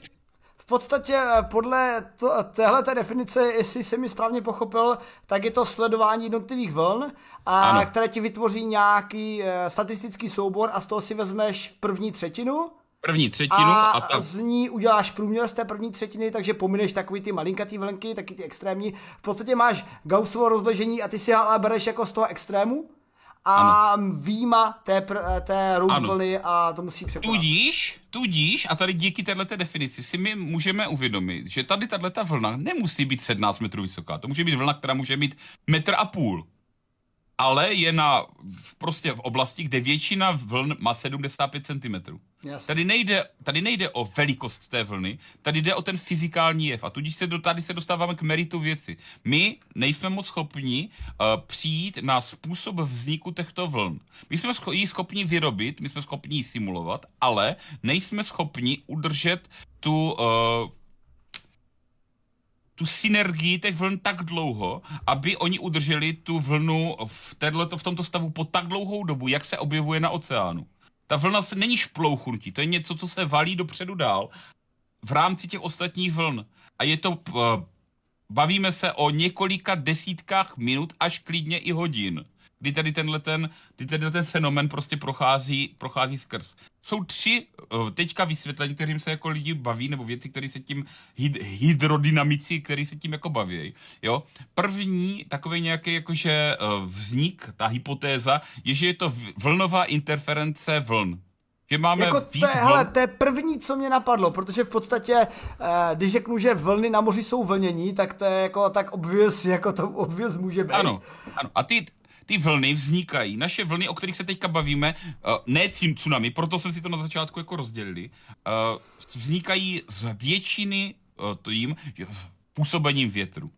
v podstatě eh, podle to, téhle definice, jestli jsem mi správně pochopil, tak je to sledování jednotlivých vln, a Ano. které ti vytvoří nějaký eh, statistický soubor a z toho si vezmeš první třetinu První třetinu a, a, z ní uděláš průměr z té první třetiny, takže pomineš takový ty malinkatý vlnky, taky ty extrémní. V podstatě máš Gaussovo rozložení a ty si ale bereš jako z toho extrému a výjima té, pr- té Ano. vlny a to musí překonat. Tudíž, tudíž, a tady díky této definici si my můžeme uvědomit, že tady tato vlna nemusí být 17 metrů vysoká. To může být vlna, která může mít metr a půl. Ale je na, v- prostě v oblasti, kde většina vln má 75 cm. Jasně. Tady nejde, tady nejde o velikost té vlny, tady jde o ten fyzikální jev. A tudíž se do, tady se dostáváme k meritu věci. My nejsme moc schopni uh, přijít na způsob vzniku těchto vln. My jsme scho- ji schopni vyrobit, my jsme schopni ji simulovat, ale nejsme schopni udržet tu uh, tu synergii těch vln tak dlouho, aby oni udrželi tu vlnu v, této, v tomto stavu po tak dlouhou dobu, jak se objevuje na oceánu. Ta vlna se není šplouchnutí, to je něco, co se valí dopředu dál v rámci těch ostatních vln. A je to, uh, bavíme se o několika desítkách minut až klidně i hodin, kdy tady tenhle ten, kdy tenhle ten fenomen prostě prochází, prochází skrz. Jsou tři uh, teďka vysvětlení, kterým se jako lidi baví, nebo věci, které se tím, hyd, hydrodynamici, který se tím jako baví. Jo? První takový nějaký jakože uh, vznik, ta hypotéza, je, že je to vlnová interference vln. Že máme Jako víc to, je, vln. hele, to je první, co mě napadlo, protože v podstatě, eh, když řeknu, že vlny na moři jsou vlnění, tak to je jako tak obvious, jako to obvious může být. Ano, ano. A ty, ty vlny vznikají, naše vlny, o kterých se teďka bavíme, uh, ne tsunami, proto jsem si to na začátku jako rozdělili, uh, vznikají z většiny uh, tím působením větru.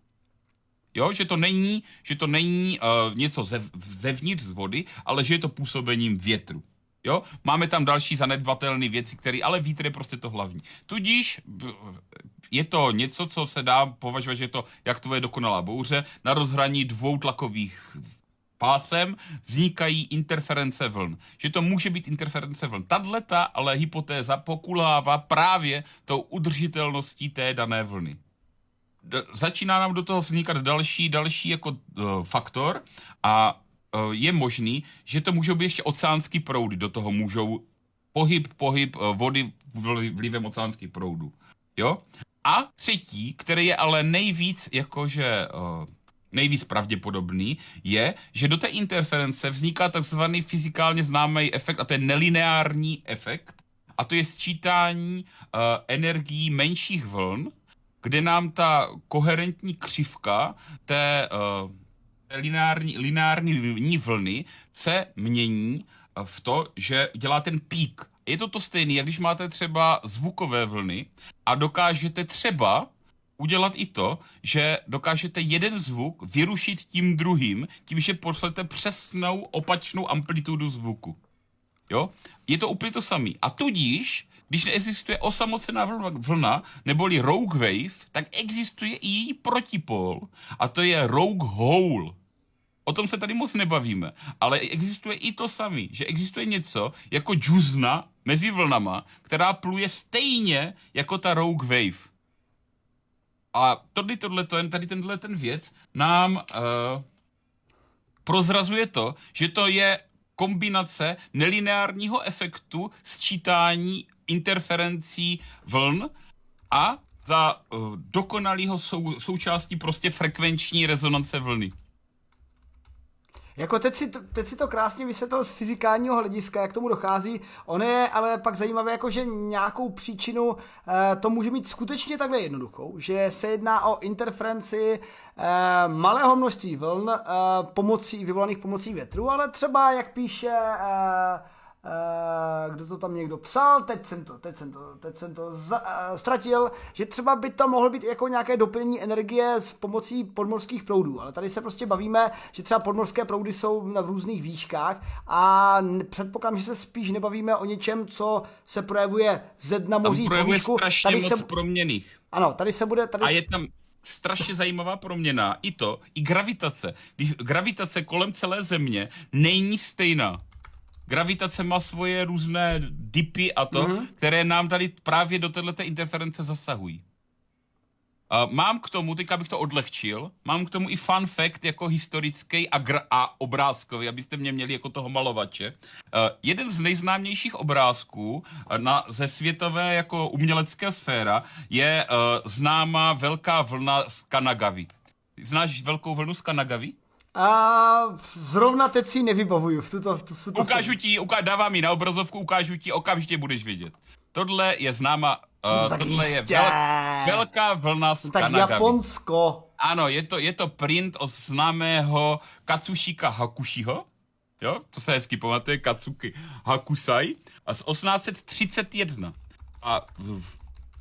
Jo, že to není, že to není uh, něco zev, zevnitř z vody, ale že je to působením větru. Jo? Máme tam další zanedbatelné věci, které, ale vítr je prostě to hlavní. Tudíž je to něco, co se dá považovat, že je to, jak to je dokonalá bouře, na rozhraní dvou tlakových pásem vznikají interference vln. Že to může být interference vln. Tadleta ale hypotéza pokulává právě tou udržitelností té dané vlny začíná nám do toho vznikat další, další jako uh, faktor a uh, je možný, že to můžou být ještě oceánský proudy, do toho můžou pohyb, pohyb uh, vody vli- vlivem oceánských proudů. Jo? A třetí, který je ale nejvíc jakože uh, nejvíc pravděpodobný, je, že do té interference vzniká takzvaný fyzikálně známý efekt, a to je nelineární efekt, a to je sčítání uh, energií menších vln, kde nám ta koherentní křivka té uh, lineární, lineární vlny se mění uh, v to, že dělá ten pík. Je to to stejné, jak když máte třeba zvukové vlny a dokážete třeba udělat i to, že dokážete jeden zvuk vyrušit tím druhým, tím, že pošlete přesnou opačnou amplitudu zvuku. Jo? Je to úplně to samé. A tudíž, když neexistuje osamocená vlna, vlna neboli rogue wave, tak existuje i její protipol. A to je rogue hole. O tom se tady moc nebavíme, ale existuje i to samé, že existuje něco jako džuzna mezi vlnama, která pluje stejně jako ta rogue wave. A tady, tohle, tady tenhle ten věc nám uh, prozrazuje to, že to je kombinace nelineárního efektu sčítání interferencí vln a za uh, dokonalého sou, součástí prostě frekvenční rezonance vlny. Jako teď si, to, teď si to krásně vysvětlil z fyzikálního hlediska, jak tomu dochází. Ono je ale pak zajímavé, jako že nějakou příčinu e, to může mít skutečně takhle jednoduchou, že se jedná o interferenci e, malého množství vln e, pomocí, vyvolaných pomocí větru, ale třeba, jak píše e, Uh, kdo to tam někdo psal, teď jsem to, teď jsem to, teď jsem to za, uh, ztratil, že třeba by to mohlo být jako nějaké doplnění energie s pomocí podmorských proudů, ale tady se prostě bavíme, že třeba podmorské proudy jsou na v různých výškách a předpokládám, že se spíš nebavíme o něčem, co se projevuje ze dna moří tam po výšku. strašně Tady moc se, proměných. ano, tady se bude, tady A je tam strašně zajímavá proměna, i to, i gravitace. Když gravitace kolem celé země není stejná. Gravitace má svoje různé dipy a to, mm-hmm. které nám tady právě do této interference zasahují. Uh, mám k tomu, teď abych to odlehčil, mám k tomu i fun fact jako historický a, gra- a obrázkový, abyste mě měli jako toho malovače. Uh, jeden z nejznámějších obrázků uh, na, ze světové jako umělecké sféra je uh, známá velká vlna z Kanagavi. Znáš velkou vlnu z Kanagavi? A zrovna teď si nevybavuju. V tuto, v tuto Ukážu ti, uká, dávám ji na obrazovku, ukážu ti, okamžitě budeš vidět. Tohle je známa, uh, No tohle je jistě. vel, velká vlna z tak Kanagavi. Japonsko. Ano, je to, je to print od známého Katsushika Hakushiho. Jo, to se hezky pamatuje, Katsuki Hakusai. A z 1831. A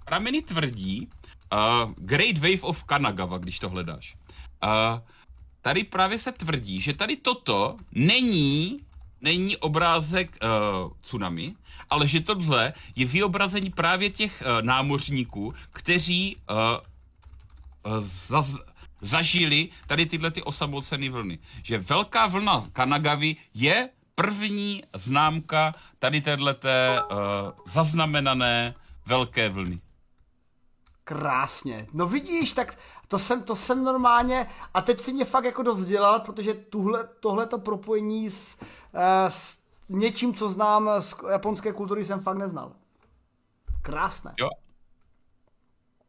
prameny tvrdí uh, Great Wave of Kanagawa, když to hledáš. Uh, tady právě se tvrdí, že tady toto není není obrázek uh, tsunami, ale že tohle je vyobrazení právě těch uh, námořníků, kteří uh, za, zažili tady tyhle ty osamocené vlny. Že velká vlna Kanagavy je první známka tady téhleté uh, zaznamenané velké vlny. Krásně. No vidíš, tak to jsem, to jsem normálně, a teď si mě fakt jako dovzdělal, protože tuhle, tohleto propojení s, eh, s něčím, co znám z japonské kultury, jsem fakt neznal. Krásné. Jo.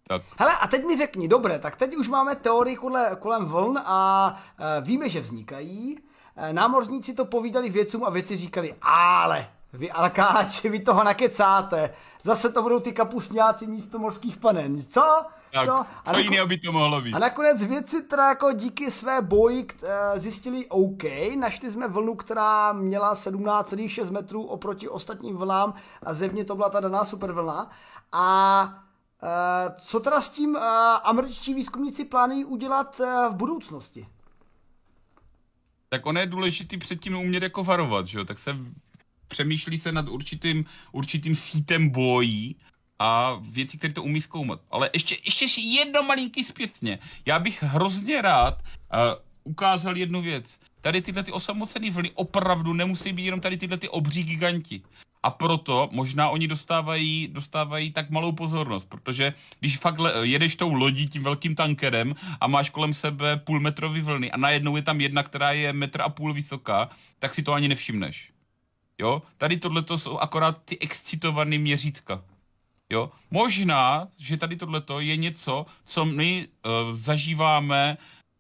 Tak. Hele, a teď mi řekni, dobré, tak teď už máme teorii kolem, kolem vln a e, víme, že vznikají. E, námořníci to povídali vědcům a věci říkali, ale Vy alkáči, vy toho nakecáte. Zase to budou ty kapusňáci místo morských panen. Co? Tak, co? co nakonec, jiného by to mohlo být? A nakonec věci teda jako díky své boji eh, zjistili OK. Našli jsme vlnu, která měla 17,6 metrů oproti ostatním vlnám a zevně to byla ta daná super vlna. A Uh, co teda s tím uh, američtí výzkumníci plánují udělat v budoucnosti? Tak ono je důležitý předtím umět jako varovat, že jo? Tak se přemýšlí se nad určitým, určitým sítem bojí a věcí, které to umí zkoumat. Ale ještě, ještě jedno malinký zpětně. Já bych hrozně rád uh, ukázal jednu věc. Tady tyhle ty osamocené vlny opravdu nemusí být jenom tady tyhle ty obří giganti. A proto možná oni dostávají, dostávají tak malou pozornost, protože když fakt jedeš tou lodí tím velkým tankerem a máš kolem sebe půlmetrový vlny a najednou je tam jedna, která je metr a půl vysoká, tak si to ani nevšimneš. Jo, tady tohle jsou akorát ty excitované měřítka. Jo, možná, že tady tohleto je něco, co my uh, zažíváme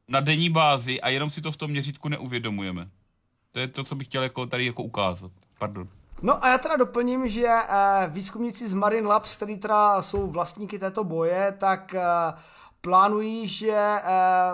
na denní bázi a jenom si to v tom měřítku neuvědomujeme. To je to, co bych chtěl jako tady jako ukázat. Pardon. No a já teda doplním, že uh, výzkumníci z Marine Labs, který teda jsou vlastníky této boje, tak uh, plánují, že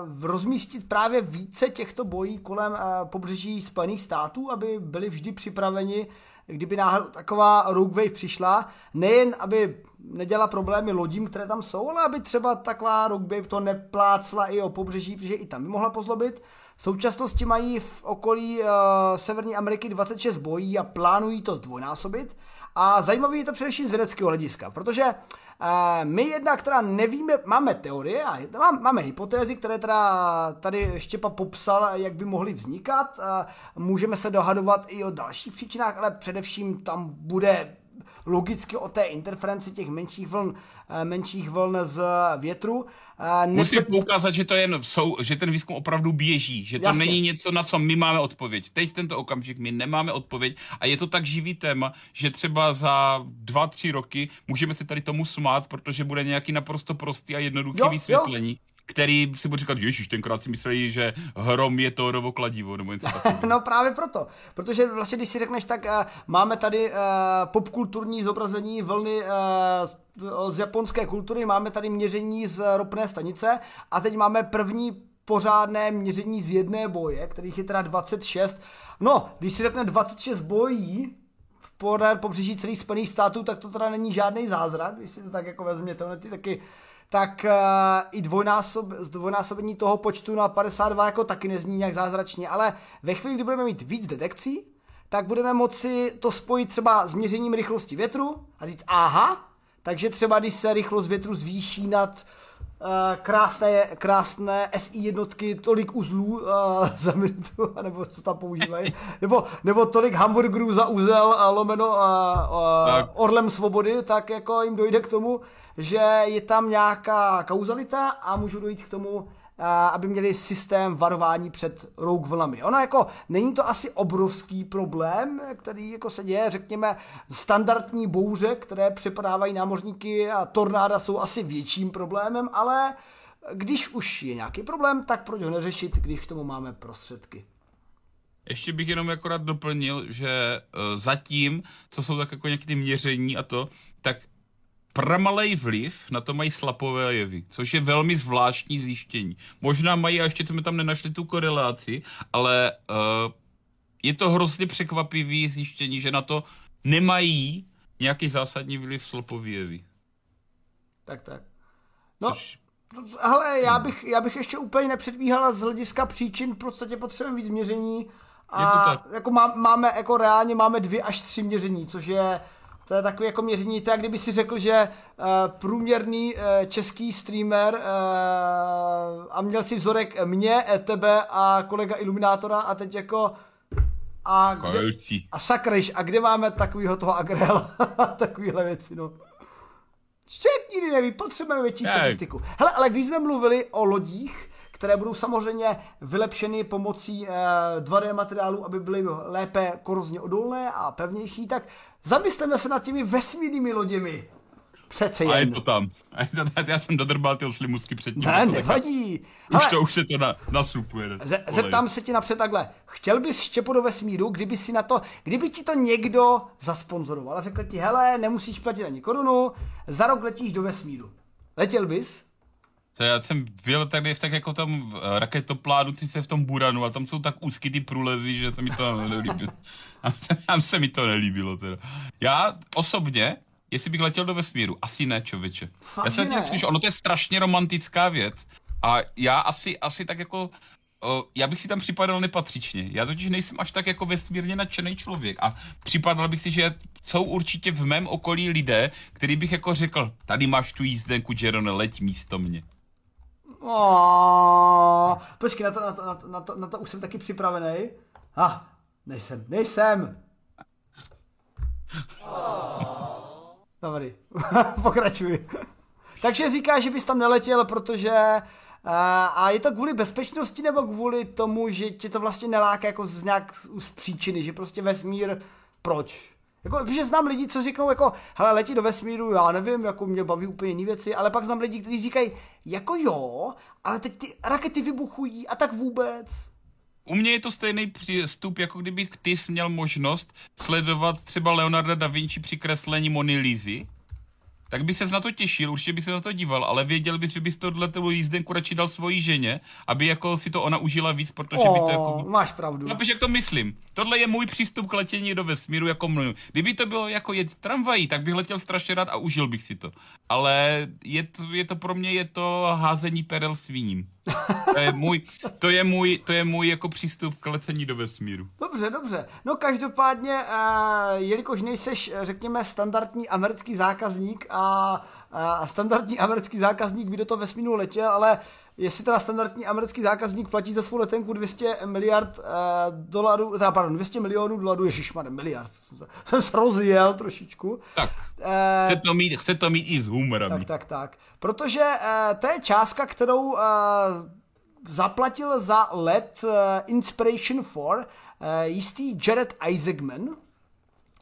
uh, rozmístit právě více těchto bojí kolem uh, pobřeží Spojených států, aby byli vždy připraveni, kdyby náhodou taková Rogue Wave přišla, nejen aby nedělala problémy lodím, které tam jsou, ale aby třeba taková Rogue Wave to neplácla i o pobřeží, protože i tam by mohla pozlobit. V současnosti mají v okolí uh, Severní Ameriky 26 bojí a plánují to zdvojnásobit. A zajímavé je to především z vědeckého hlediska, protože my jedna, která nevíme, máme teorie a máme hypotézy, které teda tady Štěpa popsal, jak by mohly vznikat. Můžeme se dohadovat i o dalších příčinách, ale především tam bude logicky o té interferenci těch menších vln, menších vln z větru. Musím poukázat, že, to jen jsou, že ten výzkum opravdu běží, že to Jasně. není něco, na co my máme odpověď. Teď v tento okamžik my nemáme odpověď a je to tak živý téma, že třeba za dva, tři roky můžeme se tady tomu smát, protože bude nějaký naprosto prostý a jednoduchý jo, vysvětlení. Jo který si bude říkat, ježiš, tenkrát si mysleli, že hrom je to rovo kladivo, nebo něco *laughs* no právě proto, protože vlastně, když si řekneš, tak uh, máme tady uh, popkulturní zobrazení vlny uh, z japonské kultury, máme tady měření z ropné stanice a teď máme první pořádné měření z jedné boje, kterých je teda 26. No, když si řekne 26 bojí, podél pobřeží celých Spojených států, tak to teda není žádný zázrak, když si to tak jako vezměte, ty taky tak uh, i dvojnásob, dvojnásobení toho počtu na 52 jako taky nezní nějak zázračně, ale ve chvíli, kdy budeme mít víc detekcí, tak budeme moci to spojit třeba s měřením rychlosti větru a říct aha, takže třeba když se rychlost větru zvýší nad krásné, krásné SI jednotky, tolik uzlů uh, *laughs* za minutu, nebo co tam používají, nebo, nebo tolik hamburgerů za uzel uh, lomeno uh, uh, orlem svobody, tak jako jim dojde k tomu, že je tam nějaká kauzalita a můžu dojít k tomu, aby měli systém varování před rogue vlnami. Ono jako, není to asi obrovský problém, který jako se děje, řekněme, standardní bouře, které přepadávají námořníky a tornáda jsou asi větším problémem, ale když už je nějaký problém, tak proč ho neřešit, když k tomu máme prostředky. Ještě bych jenom rád doplnil, že uh, zatím, co jsou tak jako nějaké ty měření a to, tak pramalej vliv na to mají slapové jevy, což je velmi zvláštní zjištění. Možná mají, a ještě jsme tam nenašli tu korelaci, ale uh, je to hrozně překvapivý zjištění, že na to nemají nějaký zásadní vliv slapové jevy. Tak, tak. No, což... hele, já bych, já bych ještě úplně nepředbíhala z hlediska příčin, v podstatě potřebujeme víc měření. A jako má, máme, jako reálně máme dvě až tři měření, což je to je takový jako měření, to je, kdyby si řekl, že uh, průměrný uh, český streamer uh, a měl si vzorek mě, tebe a kolega Iluminátora a teď jako a, kde, a sakreš, a kde máme takovýho toho agrela, *laughs* takovýhle věci, no. Člověk nikdy neví, potřebujeme větší ne. statistiku. Hele, ale když jsme mluvili o lodích, které budou samozřejmě vylepšeny pomocí 2D materiálu, aby byly lépe korozně odolné a pevnější, tak Zamysleme se nad těmi vesmírnými loděmi. Přece A je jen. to tam. *laughs* A je to, já jsem dodrbal ty slimusky předtím. Ne, nevadí. Už Hele, to, už se to na, nasupuje. Ze, Olej. zeptám se ti napřed takhle. Chtěl bys štěpu do vesmíru, kdyby si na to, kdyby ti to někdo zasponzoroval a řekl ti, hele, nemusíš platit ani korunu, za rok letíš do vesmíru. Letěl bys? To já jsem byl tady v tak jako tam eh, raketoplánu, ty se v tom buranu a tam jsou tak úzký ty průlezy, že se mi to nelíbilo. *laughs* Tam se mi to nelíbilo teda. Já osobně, jestli bych letěl do vesmíru, asi ne, čověče. Fakt, já jsem ne? tím, ono to je strašně romantická věc a já asi, asi tak jako O, já bych si tam připadal nepatřičně. Já totiž nejsem až tak jako vesmírně nadšený člověk a připadal bych si, že jsou určitě v mém okolí lidé, který bych jako řekl, tady máš tu jízdenku, Jerone, leď místo mě. Oh, počkej, na to, na, to, na, to, na, to, na to už jsem taky připravený. Ah, nejsem, nejsem. Dobrý, *laughs* pokračuj. Takže říká, že bys tam neletěl, protože... A, a je to kvůli bezpečnosti nebo kvůli tomu, že tě to vlastně neláká jako z nějak z, z příčiny, že prostě vesmír, proč? Jako, že znám lidi, co řeknou jako, hele, letí do vesmíru, já nevím, jako mě baví úplně jiné věci, ale pak znám lidi, kteří říkají, jako jo, ale teď ty rakety vybuchují a tak vůbec. U mě je to stejný přístup, jako kdyby ty jsi měl možnost sledovat třeba Leonarda da Vinci při kreslení Mony Lizy, tak by ses na to těšil, určitě by se na to díval, ale věděl bys, že bys tohle jízdenku radši dal svojí ženě, aby jako si to ona užila víc, protože by to jako... máš pravdu. Chápeš, jak to myslím? Tohle je můj přístup k letění do vesmíru jako mluv. Kdyby to bylo jako jet tramvají, tak bych letěl strašně rád a užil bych si to. Ale je to, je to pro mě je to házení perel svíním. To je můj, to je můj, to je můj jako přístup k letění do vesmíru. Dobře, dobře. No každopádně, uh, jelikož nejseš, řekněme, standardní americký zákazník a, a standardní americký zákazník by do toho vesmíru letěl, ale jestli teda standardní americký zákazník platí za svou letenku 200 miliard uh, dolarů, teda pardon, 200 milionů dolarů, ježišmarja, miliard, jsem se, *laughs* jsem se rozjel trošičku. Tak, Eh, chce to mít, chce to mít i s humorem. tak, tak, tak. Protože uh, to je částka, kterou uh, zaplatil za let uh, Inspiration 4 uh, jistý Jared Isaacman,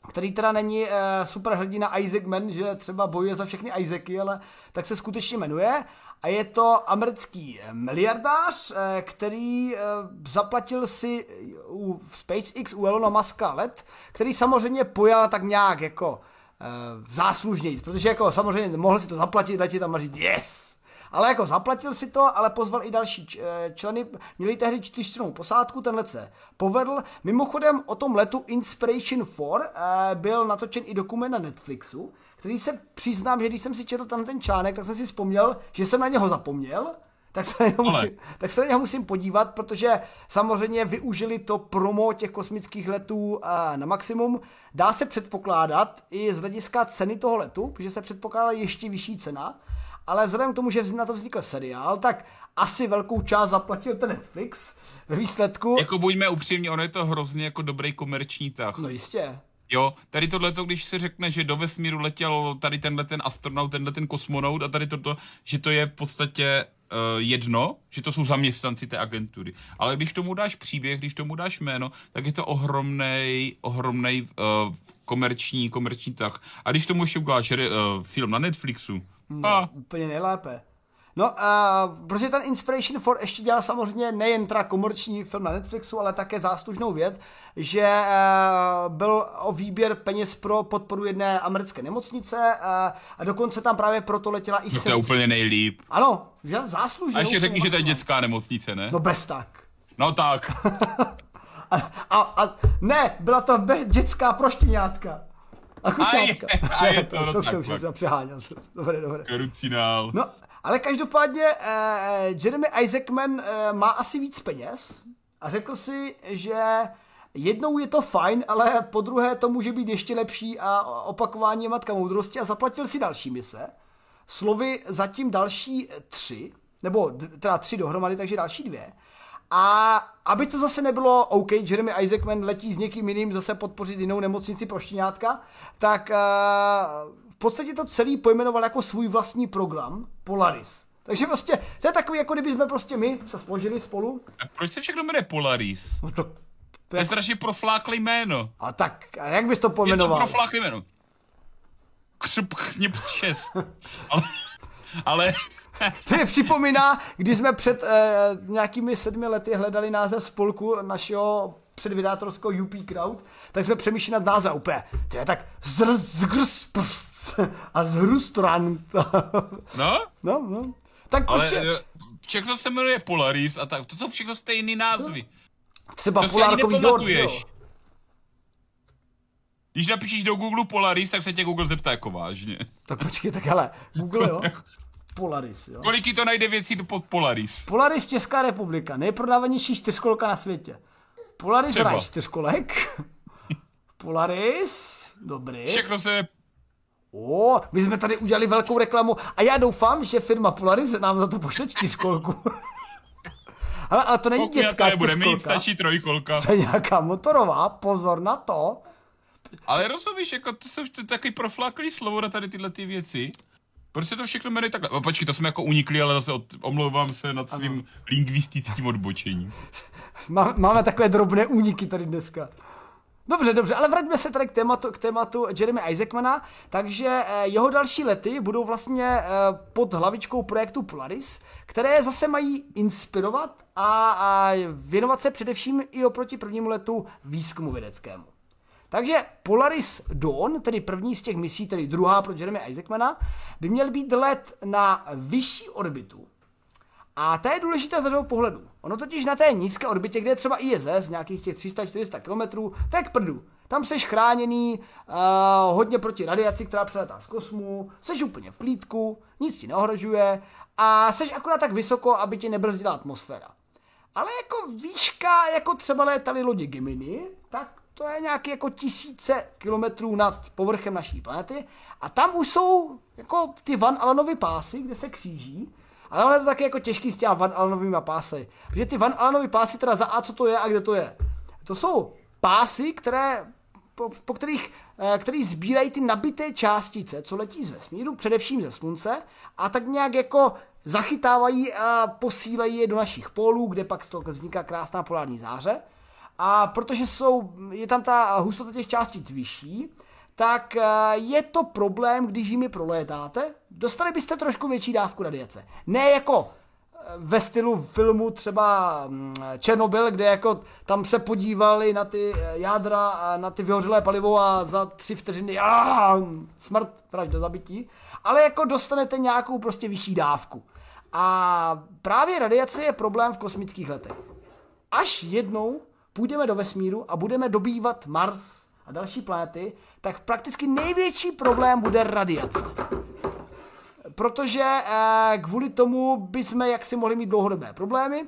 který teda není uh, super hrdina Isaacman, že třeba bojuje za všechny Isaacy, ale tak se skutečně jmenuje. A je to americký miliardář, eh, který eh, zaplatil si u SpaceX u Elona Muska let, který samozřejmě pojal tak nějak jako eh, záslužněji, protože jako samozřejmě mohl si to zaplatit, letět tam a říct yes. Ale jako zaplatil si to, ale pozval i další eh, členy, měli tehdy čtyřčlennou posádku, ten let se povedl. Mimochodem o tom letu Inspiration 4 eh, byl natočen i dokument na Netflixu, který se přiznám, že když jsem si četl tam ten článek, tak jsem si vzpomněl, že jsem na něho zapomněl, tak se, na něho musím, tak se na něho musím podívat, protože samozřejmě využili to promo těch kosmických letů na maximum. Dá se předpokládat i z hlediska ceny toho letu, že se předpokládá ještě vyšší cena, ale vzhledem k tomu, že na to vznikl seriál, tak asi velkou část zaplatil ten Netflix ve výsledku. Jako buďme upřímní, ono je to hrozně jako dobrý komerční tah. No jistě. Jo, tady tohleto, když se řekne, že do vesmíru letěl tady tenhle ten astronaut, tenhle ten kosmonaut a tady toto, že to je v podstatě uh, jedno, že to jsou zaměstnanci té agentury. Ale když tomu dáš příběh, když tomu dáš jméno, tak je to ohromnej, ohromnej uh, komerční, komerční tah. A když tomu ještě uděláš uh, film na Netflixu, No, a úplně nejlépe. No, uh, protože ten Inspiration 4 ještě dělal samozřejmě nejen teda komerční film na Netflixu, ale také záslužnou věc, že uh, byl o výběr peněz pro podporu jedné americké nemocnice uh, a dokonce tam právě proto letěla i no to je úplně nejlíp. Ano, že záslužně. A ještě řekni, že to je dětská nemocnice, ne? No bez tak. No tak. *laughs* A, a, a ne, byla to be- dětská proštěňátka. A kuťátka. *laughs* A je to, to, no to, tak to už jsem přeháněl. Dobré, dobré. Krucinál. No, ale každopádně uh, Jeremy Isaacman uh, má asi víc peněz a řekl si, že jednou je to fajn, ale po druhé to může být ještě lepší a opakování je matka moudrosti a zaplatil si další mise. Slovy zatím další tři, nebo teda tři dohromady, takže další dvě. A aby to zase nebylo OK, Jeremy Isaacman letí s někým jiným zase podpořit jinou nemocnici pro štěňátka, tak v podstatě to celý pojmenoval jako svůj vlastní program Polaris. Takže prostě, to je takový, jako kdyby jsme prostě my se složili spolu. A proč se všechno jmenuje Polaris? No to, To je strašně profláklý jméno. a tak, a jak bys to Je to pojmenoval? profláklý jméno. křup chněp 6. *laughs* Ale, ale To je připomíná, když jsme před eh, nějakými sedmi lety hledali název spolku našeho předvydátorského UP Crowd, tak jsme přemýšleli nad název úplně. To je tak zgrz, a zhrustran. no, No, no. Tak ale prostě eh, všechno se jmenuje Polaris a tak, to jsou všechno stejný názvy. třeba To polárkový dort. Když napíšeš do Google Polaris, tak se tě Google zeptá jako vážně. Tak počkej, tak hele, Google, jo. *laughs* Polaris, jo. Kolik to najde věcí pod Polaris? Polaris Česká republika, nejprodávanější čtyřkolka na světě. Polaris Třeba. Rise čtyřkolek. *laughs* Polaris, dobrý. Všechno se... O, my jsme tady udělali velkou reklamu a já doufám, že firma Polaris nám za to pošle čtyřkolku. *laughs* ale, ale to není Pokud na to dětská nebude mít, stačí trojkolka. To je nějaká motorová, pozor na to. Ale rozumíš, jako to jsou takový profláklý slovo na tady tyhle ty věci. Proč se to všechno jmenuje takhle? O, počkej, to jsme jako unikli, ale zase od, omlouvám se nad svým lingvistickým odbočením. *laughs* Má, máme takové drobné úniky tady dneska. Dobře, dobře, ale vraťme se tady k tématu, k tématu Jeremy Isaacmana. Takže eh, jeho další lety budou vlastně eh, pod hlavičkou projektu Polaris, které zase mají inspirovat a, a věnovat se především i oproti prvnímu letu výzkumu vědeckému. Takže Polaris Dawn, tedy první z těch misí, tedy druhá pro Jeremy Isaacmana, by měl být let na vyšší orbitu, a to je důležité z dvou pohledů. Ono totiž na té nízké orbitě, kde je třeba ISS, nějakých těch 300-400 km, to je k prdu. Tam seš chráněný uh, hodně proti radiaci, která přeletá z kosmu, seš úplně v klídku, nic ti neohrožuje a seš akorát tak vysoko, aby ti nebrzdila atmosféra. Ale jako výška, jako třeba létaly lodi Gemini, tak to je nějaké jako tisíce kilometrů nad povrchem naší planety a tam už jsou jako ty Van Allenovy pásy, kde se kříží ale ono je to taky jako těžký s těma Van Allenovými pásy. Protože ty Van Allenovy pásy teda za A, co to je a kde to je. To jsou pásy, které, po, po kterých, eh, který sbírají ty nabité částice, co letí z vesmíru, především ze slunce, a tak nějak jako zachytávají a posílají je do našich pólů, kde pak z toho vzniká krásná polární záře. A protože jsou, je tam ta hustota těch částic vyšší, tak eh, je to problém, když jimi prolétáte. Dostali byste trošku větší dávku radiace. Ne jako eh, ve stylu filmu třeba mm, Černobyl, kde jako tam se podívali na ty eh, jádra a na ty vyhořelé palivo a za tři vteřiny a smrt, vražda, zabití. Ale jako dostanete nějakou prostě vyšší dávku. A právě radiace je problém v kosmických letech. Až jednou půjdeme do vesmíru a budeme dobývat Mars a další planety, tak prakticky největší problém bude radiace. Protože eh, kvůli tomu bychom jaksi mohli mít dlouhodobé problémy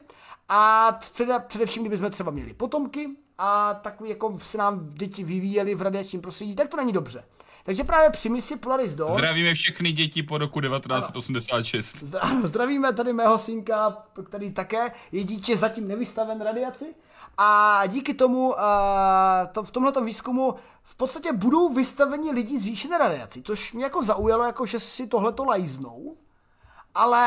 a přede, především, kdybychom třeba měli potomky a takový jako se nám děti vyvíjely v radiačním prostředí, tak to není dobře. Takže právě při misi Polaris Dawn Zdravíme všechny děti po roku 1986. Zdra- *laughs* Zdravíme tady mého synka, který také je dítě zatím nevystaven radiaci. A díky tomu uh, to, v tomhle výzkumu podstatě budou vystaveni lidi zvýšené radiaci, což mě jako zaujalo, jako že si tohleto lajznou. Ale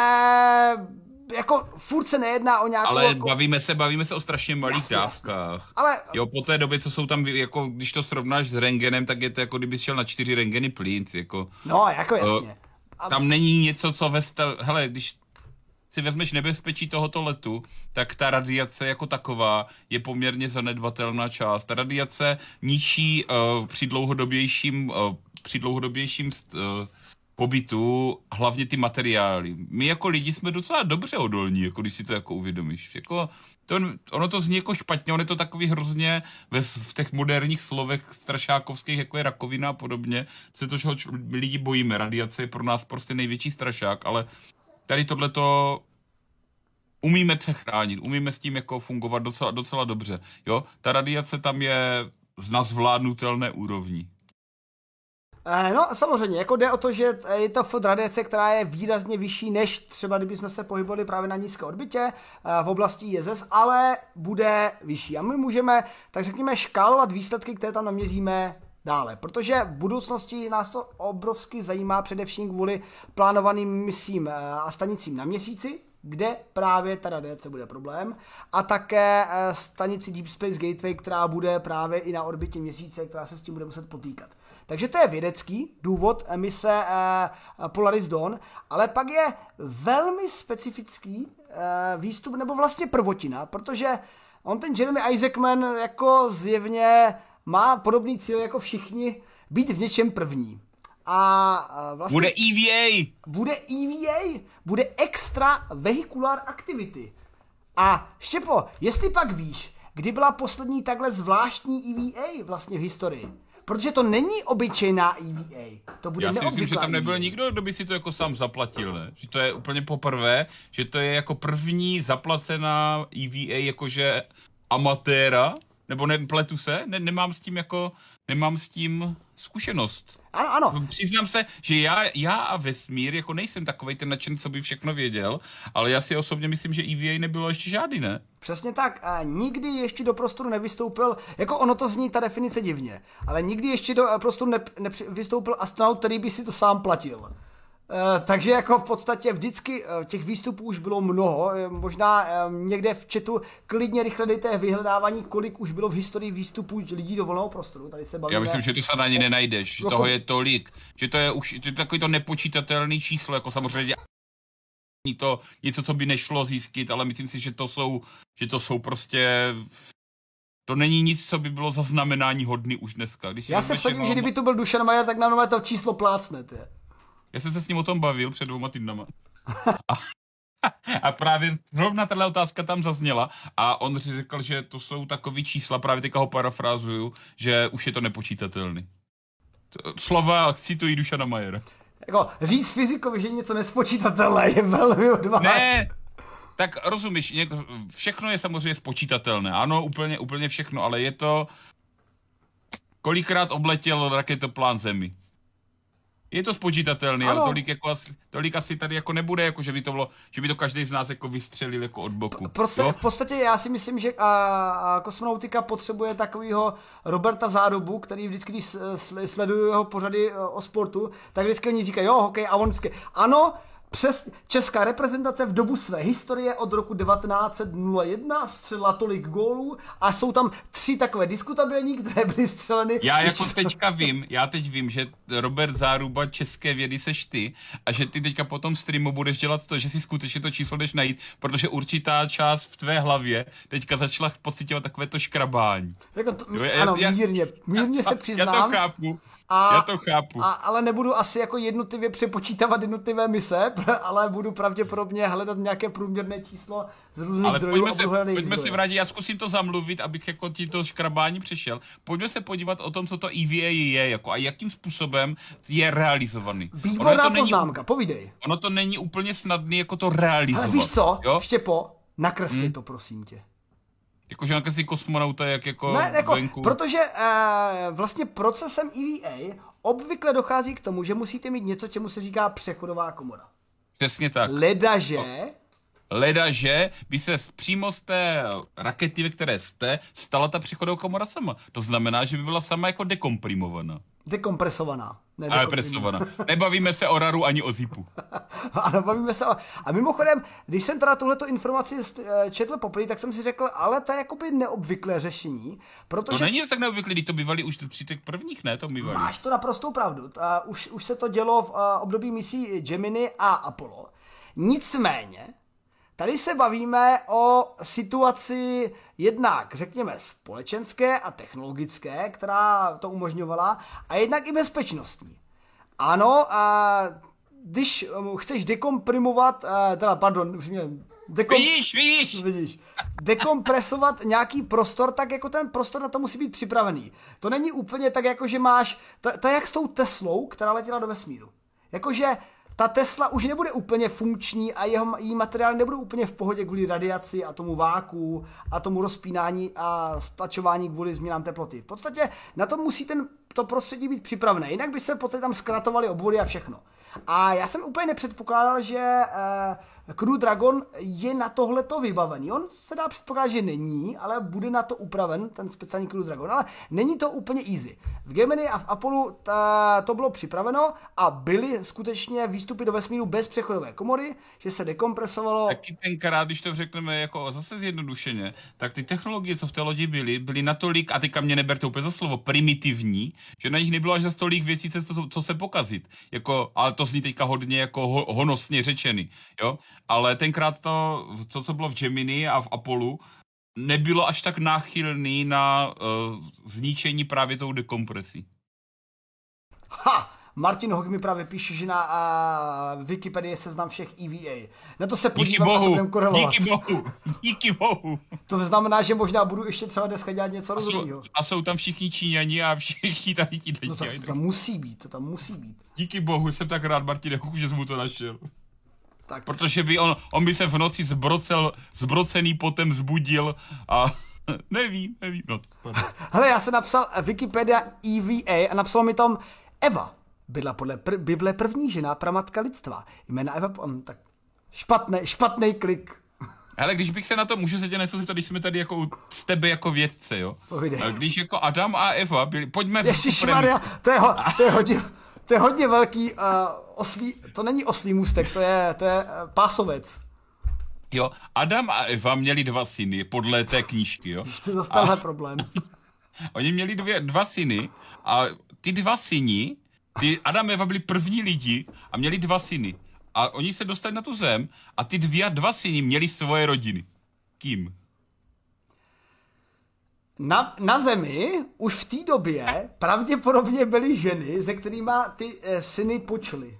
jako furt se nejedná o nějakou... Ale jako... bavíme se, bavíme se o strašně malých Jasně, jasně. dávkách. Ale Jo, po té době, co jsou tam, jako, když to srovnáš s rengenem, tak je to jako kdyby šel na čtyři rengeny plínc, jako. no, jako jasně. A, Tam není něco, co ve stav... Hele, když si vezmeš nebezpečí tohoto letu, tak ta radiace jako taková je poměrně zanedbatelná část. Ta radiace ničí uh, při dlouhodobějším, uh, při dlouhodobějším uh, pobytu hlavně ty materiály. My jako lidi jsme docela dobře odolní, jako když si to jako uvědomíš. Jako, to, ono to zní jako špatně, ono je to takový hrozně ve, v těch moderních slovech strašákovských, jako je rakovina a podobně, se to, čeho lidi bojíme. Radiace je pro nás prostě největší strašák, ale tady tohleto umíme se chránit, umíme s tím jako fungovat docela, docela dobře. Jo, ta radiace tam je na zvládnutelné úrovni. Eh, No samozřejmě, jako jde o to, že je to fot radiace, která je výrazně vyšší než třeba kdybychom se pohybovali právě na nízké orbitě eh, v oblasti ISS, ale bude vyšší. A my můžeme, tak řekněme, škálovat výsledky, které tam naměříme dále, protože v budoucnosti nás to obrovsky zajímá především kvůli plánovaným misím eh, a stanicím na měsíci, kde právě ta radiace bude problém, a také eh, stanici Deep Space Gateway, která bude právě i na orbitě měsíce, která se s tím bude muset potýkat. Takže to je vědecký důvod mise uh, Polaris Dawn, ale pak je velmi specifický výstup, nebo vlastně prvotina, protože on ten Jeremy Isaacman jako zjevně má podobný cíl jako všichni, být v něčem první. A vlastně... Bude EVA! Bude EVA! Bude extra vehicular activity. A Štěpo, jestli pak víš, kdy byla poslední takhle zvláštní EVA vlastně v historii? Protože to není obyčejná EVA. To bude Já si myslím, že tam nebyl EVA. nikdo, kdo by si to jako sám zaplatil, ne? Že to je úplně poprvé, že to je jako první zaplacená EVA jakože amatéra, nebo ne, pletu se, ne, nemám s tím jako, nemám s tím zkušenost. Ano, ano. Přiznám se, že já, já a vesmír jako nejsem takovej ten nadšen, co by všechno věděl, ale já si osobně myslím, že EVA nebylo ještě žádný, ne? Přesně tak. A nikdy ještě do prostoru nevystoupil, jako ono to zní ta definice divně, ale nikdy ještě do eh, prostoru ne, nevystoupil astronaut, který by si to sám platil. E, takže jako v podstatě vždycky e, těch výstupů už bylo mnoho. E, možná někde v chatu klidně rychle dejte vyhledávání, kolik už bylo v historii výstupů lidí do volného prostoru. Tady se bavíme. Já myslím, že to se ani nenajdeš, že toho je tolik, že to je už že to je takový to nepočítatelný číslo, jako samozřejmě to něco, co by nešlo zjistit, ale myslím si, že to jsou, že to jsou prostě to není nic, co by bylo zaznamenání hodný už dneska. Když Já se vsadím, že kdyby to byl Dušan Majer, tak na nové to číslo plácnete. Já jsem se s ním o tom bavil před dvouma týdnama. A, a právě zrovna tahle otázka tam zazněla a on řekl, že to jsou takový čísla, právě teďka ho parafrázuju, že už je to nepočítatelný. To- Slova citují Dušana Majera. Jako říct fyzikovi, že je něco nespočítatelné, je velmi odvážné. Ne, tak rozumíš, něk- všechno je samozřejmě spočítatelné. Ano, úplně, úplně všechno, ale je to... Kolikrát obletěl raketoplán Zemi? Je to spočítatelný, ale Ano. tolik, jako asi, tolik asi tady jako nebude, jako že by to bylo, že by to každý z nás jako vystřelil jako od boku. Prostě, v podstatě já si myslím, že a, a kosmonautika potřebuje takového Roberta Zárubu, který vždycky, když sleduju jeho pořady e, o sportu, tak vždycky oni říkají, jo, hokej, a on vždycky, ano, přes česká reprezentace v dobu své historie od roku 1901 střelila tolik gólů a jsou tam tři takové diskutabilní, které byly střeleny. Já jako teďka vím, já teď vím, že Robert Záruba české vědy seš ty a že ty teďka po tom streamu budeš dělat to, že si skutečně to číslo jdeš najít, protože určitá část v tvé hlavě teďka začala pocitovat takové to škrabání. Jako to, Jo, já- ano, já- mírně, mírně se Já přiznám. to chápu, A- já to chápu. A, ale nebudu asi jako jednotlivě přepočítávat jednotlivé mise, *laughs* ale budu pravděpodobně hledat nějaké průměrné číslo z různých Ale zdrojů pojďme, a se, pojďme si zdroje. vrátit, já zkusím to zamluvit, abych jako ti to škrabání přešel. Pojďme se podívat o tom, co to EVA je jako a jakým způsobem je realizovaný. Ono Výborná to není, poznámka, povídej. ono to není úplně snadný jako to realizovat. Ale víš co, Jo? Štěpo, nakresli Hmm. to prosím tě. Jakože nakreslí kosmonauta, jak jako, Ne, jako, venku. protože e, vlastně procesem EVA obvykle dochází k tomu, že musíte mít něco, čemu se říká přechodová komora. Přesně tak. Ledaže, Leda, že by se z- přímo z té rakety, ve které jste, stala ta přechodová komora sama. To znamená, že by byla sama jako dekomprimovaná. dekompresovaná. Ne, Ale presovaná. Nebavíme se o raru ani o zipu. *laughs* Ano, bavíme se o... A mimochodem, když jsem teda tuhleto informaci eh, četl poprvé, tak jsem si řekl, ale to je jakoby neobvyklé řešení, To protože není tak neobvyklý, když to bývali už těch prvních, ne? To bývali. máš to naprostou pravdu. A už, už se to dělo v a, období misí Gemini a Apollo. Nicméně, tady se bavíme o situaci jednak, řekněme, společenské a technologické, která to umožňovala, a jednak i bezpečnostní. Ano, a když um, chceš dekomprimovat, uh, teda pardon, už mě, dekom, Vidíš, vidíš! vidíš, dekompresovat nějaký prostor, tak jako ten prostor na to musí být připravený. To není úplně tak, jako že máš, to, to je jak s tou Teslou, která letěla do vesmíru. Jakože ta Tesla už nebude úplně funkční a jeho, její materiály nebudou úplně v pohodě kvůli radiaci a tomu váku a tomu rozpínání a stlačování kvůli změnám teploty. V podstatě na to musí ten, to prostředí být připravené, jinak by se v podstatě tam zkratovaly obvody a všechno. A já jsem úplně nepředpokládal, že uh, Crew Dragon je na tohleto vybavený. On se dá předpokládat, že není, ale bude na to upraven, ten speciální Crew Dragon. Ale není to úplně easy. V Gemini a v Apollo ta, to bylo připraveno a byly skutečně výstupy do vesmíru bez přechodové komory, že se dekompresovalo. Taky tenkrát, když to řekneme jako zase zjednodušeně, tak ty technologie, co v té lodi byly, byly natolik, a teďka mě neberte úplně za slovo, primitivní, že na nich nebylo až za tolik věcí, co, co se pokazit. Jako, ale to zní teďka hodně jako ho, honosně řečený, jo? Ale tenkrát to, to, co bylo v Gemini a v Apollo, nebylo až tak náchylný na uh, zničení právě tou dekompresí. Ha! Martin Hog mi právě píše, že na uh, Wikipedii seznam všech EVA. Na to se podívám díky bohu, a to Díky bohu, díky bohu. To znamená, že možná budu ještě třeba dneska dělat něco rozumného. A jsou tam všichni Číňani a všichni tady ti no to, to tam musí být, to tam musí být. Díky bohu, jsem tak rád, Martin Hog, že jsi mu to našel. Tak. Protože by on, on by se v noci zbrocel, zbrocený potem zbudil a *laughs* nevím, nevím. No, *laughs* Hele, já jsem napsal Wikipedia EVA a napsal mi tam Eva byla podle pr- Bible první žena, pramatka lidstva. Jména Eva, on, tak špatný, špatný klik. *laughs* Ale když bych se na to, můžu se tě něco zeptat, když jsme tady jako z tebe jako vědce, jo? Povídej. Když jako Adam a Eva byli, pojďme... Ježišmarja, to je, ho, to je hodně, to je hodně velký uh, oslí, to není oslý můstek, to je, to je uh, pásovec. Jo, Adam a Eva měli dva syny, podle té knížky, jo. To je zase a... problém. *laughs* Oni měli dvě, dva syny a ty dva syni ty Adam a Eva byli první lidi a měli dva syny. A oni se dostali na tu zem a ty dvě, dva syny měli svoje rodiny. Kým? Na, na zemi už v té době pravděpodobně byly ženy, se kterými ty e, syny počly.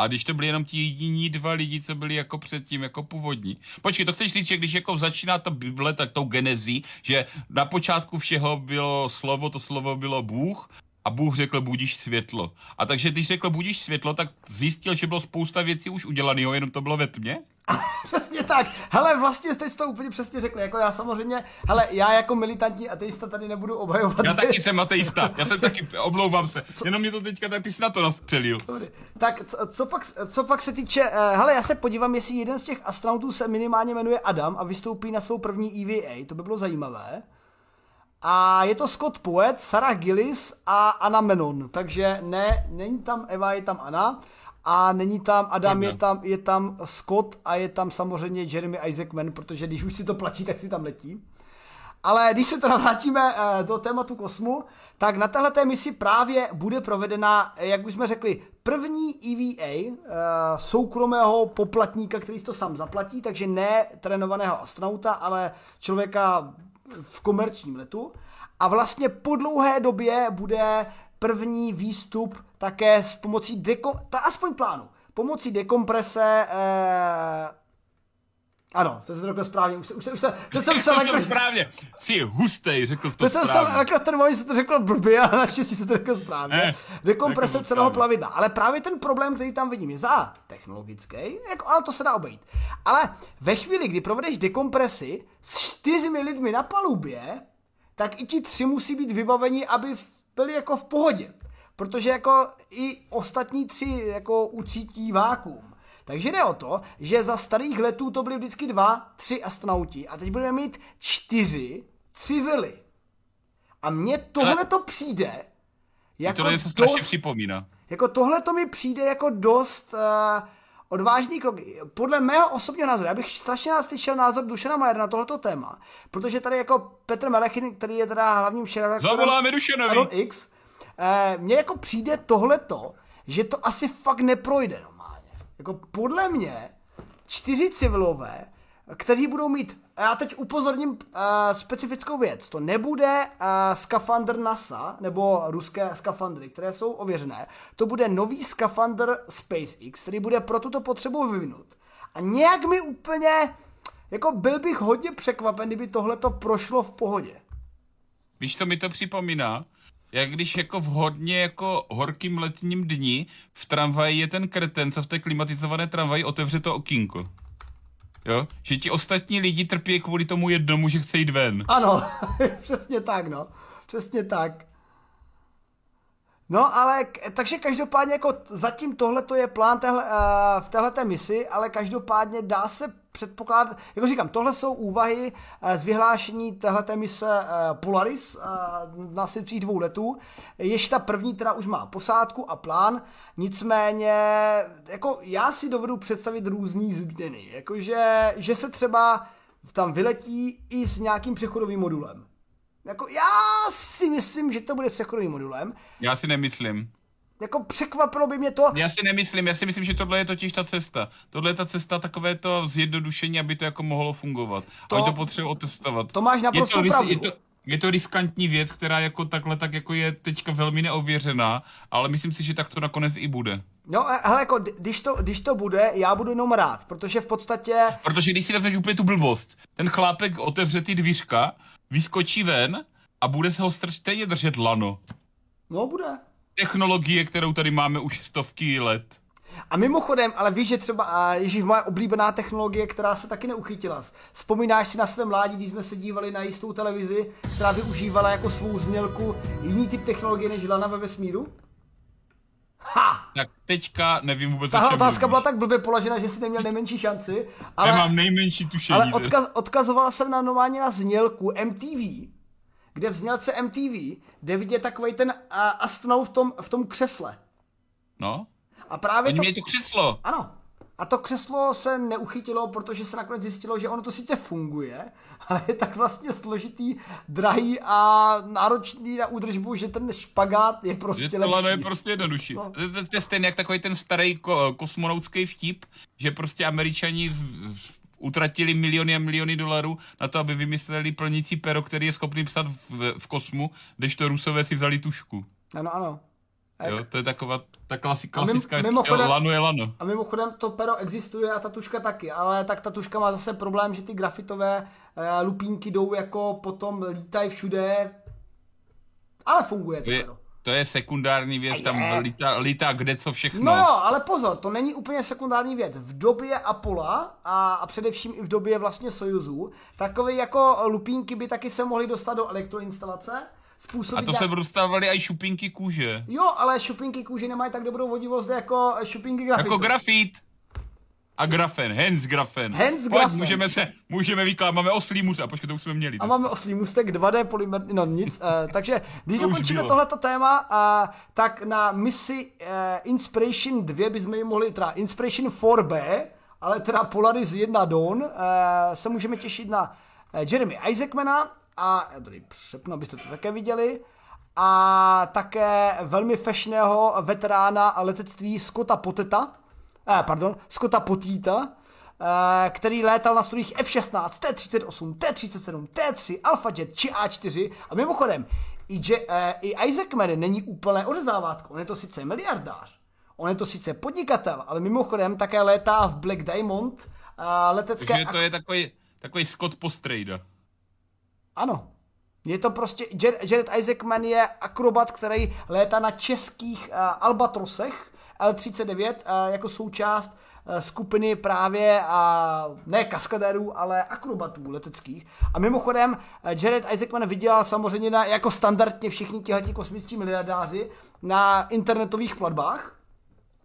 A když to byly jenom ti jediní dva lidi, co byli jako předtím, jako původní. Počkej, to chceš říct, že když jako začíná ta Bible, tak tou genezí, že na počátku všeho bylo slovo, to slovo bylo Bůh a Bůh řekl budíš světlo. A takže když řekl budíš světlo, tak zjistil, že bylo spousta věcí už udělaného, jenom to bylo ve tmě? *laughs* přesně tak. Hele, vlastně jste to úplně přesně řekli. Jako já samozřejmě, hele, já jako militantní ateista tady nebudu obhajovat. Já taky jsem ateista. Já jsem taky, oblouvám se. Co? Jenom mě to teďka, tak ty jsi na to nastřelil. Tak co, co, pak, co pak se týče, uh, hele, já se podívám, jestli jeden z těch astronautů se minimálně jmenuje Adam a vystoupí na svou první EVA, to by bylo zajímavé. A je to Scott Poet, Sarah Gillis a Anna Menon. Takže ne, není tam Eva, je tam Anna. A není tam Adam, je tam, je tam Scott a je tam samozřejmě Jeremy Isaacman, protože když už si to platí, tak si tam letí. Ale když se teda vrátíme eh, do tématu kosmu, tak na této misi právě bude provedena, jak už jsme řekli, první EVA eh, soukromého poplatníka, který si to sám zaplatí, takže ne trénovaného astronauta, ale člověka v komerčním letu. A vlastně po dlouhé době bude první výstup také s pomocí deko... Ta aspoň plánu. Pomocí dekomprese eh, ano, to jsem řekl správně, už, se, už, se, už se, to jsem se *laughs* řekl správně, jsi hustej, řekl to, to jsem se jako ten moment se to řekl blbě, ale naštěstí se to řekl správně. Eh, Dekomprese celého plavidla, ale právě ten problém, který tam vidím, je za technologický, jako, ale to se dá obejít. Ale ve chvíli, kdy provedeš dekompresi s čtyřmi lidmi na palubě, tak i ti tři musí být vybaveni, aby byli jako v pohodě. Protože jako i ostatní tři jako ucítí vákuum. Takže jde o to, že za starých letů to byly vždycky dva, tři astronauti a teď budeme mít čtyři civily. A mně tohle to přijde jako to se strašně připomíná. Jako tohle to mi přijde jako dost uh, odvážný krok. Podle mého osobního názoru, já bych strašně nás slyšel názor Dušana Majera na tohleto téma, protože tady jako Petr Melechin, který je teda hlavním šéfredaktorem Zavoláme Dušanovi. X, mně jako přijde tohleto, že to asi fakt neprojde normálně. Jako podle mě čtyři civilové, kteří budou mít, já teď upozorním uh, specifickou věc, to nebude uh, skafandr NASA nebo ruské skafandry, které jsou ověřené, to bude nový skafandr SpaceX, který bude pro tuto potřebu vyvinut. A nějak mi úplně, jako byl bych hodně překvapen, kdyby tohle to prošlo v pohodě. Víš, to mi to připomíná? Jak když jako v hodně jako horkým letním dni v tramvaji je ten kreten, co v té klimatizované tramvaji otevře to okýnko. Jo? Že ti ostatní lidi trpí kvůli tomu jednomu, že chce jít ven. Ano, *laughs* přesně tak, no. Přesně tak. No, ale takže každopádně jako zatím tohle to je plán téhle, uh, v téhleté misi, ale každopádně dá se předpokládat, jako říkám, tohle jsou úvahy uh, z vyhlášení téhleté mise uh, Polaris následujících dvou letů. Jež ta první teda už má posádku a plán, nicméně jako já si dovedu představit různý změny, jakože že se třeba tam vyletí i s nějakým přechodovým modulem. Jako já si myslím, že to bude přechodovým modulem. Já si nemyslím. Jako překvapilo by mě to. Já si nemyslím, já si myslím, že tohle je totiž ta cesta. Tohle je ta cesta takové to zjednodušení, aby to jako mohlo fungovat. To- To, Ale to potřebuji otestovat. to máš je naprosto to, ris- pravdu. je to, je to riskantní věc, která jako takhle tak jako je teďka velmi neověřená, ale myslím si, že tak to nakonec i bude. No, hele, jako, kdy- když to, když to bude, já budu jenom rád, protože v podstatě, Protože když si vezmeš úplně tu blbost, ten chlápek otevře ty dvířka, vyskočí ven a bude se ho stejně držet lano. no bude. Technologie, kterou tady máme už stovky let. A mimochodem, ale víš, že třeba, ježíš, moje oblíbená technologie, která se taky neuchytila. Vzpomínáš si na své mládí, když jsme se dívali na jistou televizi, která využívala jako svou znělku jiný typ technologie než lana ve vesmíru? Ha! Tak teďka nevím vůbec, Tahle otázka mluvíš. byla tak blbě položena, že si neměl nejmenší šanci, ale... Nemám nejmenší tušení. Ale odkaz, odkazoval jsem na normálně na znělku MTV, kde v znělce MTV jde vidět takový ten a, astronaut v tom, v tom křesle. No, A právě oni to... měli to křeslo. Ano. A to křeslo se neuchytilo, protože se nakonec zjistilo, že ono to sice funguje, *laughs* ale je tak vlastně složitý, drahý a náročný na údržbu, že ten špagát je prostě Že to lepší. je prostě jednodušší. No. To, to, to je stejně jak takový ten starý ko, kosmonautský vtip, že prostě američani v, v, utratili miliony a miliony dolarů na to, aby vymysleli plnící pero, který je schopný psat v, v kosmu, když to rusové si vzali tušku. Ano, ano. Jo, to je taková ta klasi, mim- klasická mimo, mimochodem- lano je lano. A mimochodem to pero existuje a ta tuška taky, ale tak ta tuška má zase problém, že ty grafitové uh, lupínky jdou jako potom lítají všude, ale funguje to To je, pero. To je sekundární věc, A tam je. lítá, lítá kde co všechno. No jo, ale pozor, to není úplně sekundární věc. V době Apollo a, a především i v době vlastně Sojuzu, takové jako lupínky by taky se mohly dostat do elektroinstalace, způsobit a to nějak- se dostávaly i šupinky kůže. Jo, ale šupinky kůže nemají tak dobrou vodivost jako šupinky grafitu. Jako grafit. A grafen, hens grafen. Hens Pojď, grafen. můžeme se, můžeme vykládat, máme oslý mus, a počkej, to už jsme měli. A máme oslý můstek 2D polymer, no nic. Uh, takže když To dokončíme tohleto téma, uh, tak na misi uh, Inspiration 2 bychom ji mohli, teda Inspiration 4B, ale teda Polaris 1 Dawn, uh, se můžeme těšit na uh, Jeremy Isaacmana a já tady přepnu, abyste to také viděli a také velmi fešného veterána letectví Scotta Poteta, eh, pardon, Scotta Potíta, eh, který létal na strojích F-16, T-38, T-37, T-3, Alpha Jet či A4 a mimochodem i, Je, eh, i Isaacman není úplné ořezávátko, on je to sice miliardář, on je to sice podnikatel, ale mimochodem také létá v Black Diamond eh, letecké... Takže to je takový, takový Scott Postrejda. Ano. Je to prostě, Jared, Jared Isaacman je akrobat, který létá na českých uh, Albatrosech L-39 uh, jako součást uh, skupiny právě, uh, ne kaskadérů, ale akrobatů leteckých. A mimochodem, uh, Jared Isaacman vydělal samozřejmě na, jako standardně všichni tihleti kosmičtí miliardáři na internetových platbách.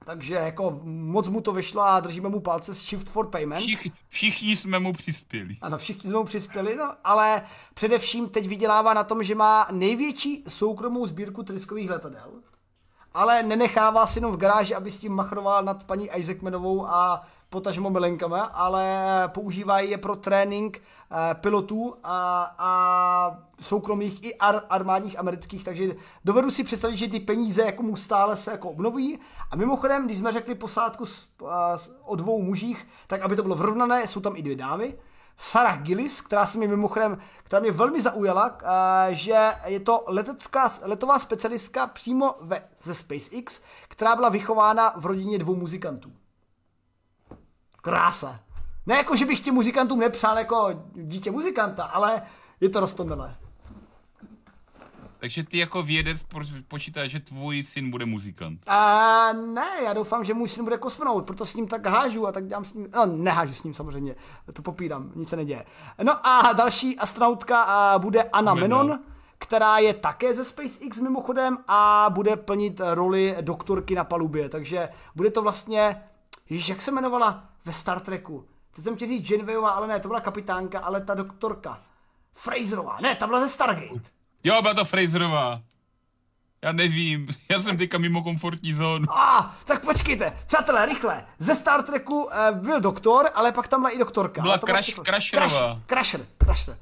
Takže jako moc mu to vyšlo a držíme mu palce s Shift for Payment. Všich, všichni jsme mu přispěli. Ano, všichni jsme mu přispěli, no, ale především teď vydělává na tom, že má největší soukromou sbírku tryskových letadel, ale nenechává si jenom v garáži, aby s tím machroval nad paní Isaacmanovou a potažmo milenkama, ale používá je pro trénink eh, pilotů a, a soukromých i ar, armádních amerických, takže dovedu si představit, že ty peníze jako mu stále se jako obnovují. A mimochodem, když jsme řekli posádku s, a, s, o dvou mužích, tak aby to bylo vyrovnané, jsou tam i dvě dámy. Sarah Gillis, která se mi mimochodem, která mě velmi zaujala, a, že je to letecká, letová specialistka přímo ve, ze SpaceX, která byla vychována v rodině dvou muzikantů. Krása. Ne jako, že bych těm muzikantům nepřál jako dítě muzikanta, ale je to roztomilé. Takže ty jako vědec po- počítáš, že tvůj syn bude muzikant. A ne, já doufám, že můj syn bude kosmonaut, proto s ním tak hážu a tak dělám s ním, no nehážu s ním samozřejmě, to popírám, nic se neděje. No a další astronautka a, bude Anna Jméno. Menon, která je také ze SpaceX mimochodem a bude plnit roli doktorky na palubě, takže bude to vlastně, ježiš, jak se jmenovala ve Star Treku? Teď jsem chtěl říct Janewayová, ale ne, to byla kapitánka, ale ta doktorka. Fraserová, ne, ta byla ze Stargate. Jo, byla to Fraserová. Já nevím, *laughs* já jsem teďka mimo komfortní zónu. A, ah, tak počkejte, přátelé, rychle. Ze Star Treku eh, byl doktor, ale pak tam byla i doktorka. Byla Crash, Crasherová. Crasher, Crasher.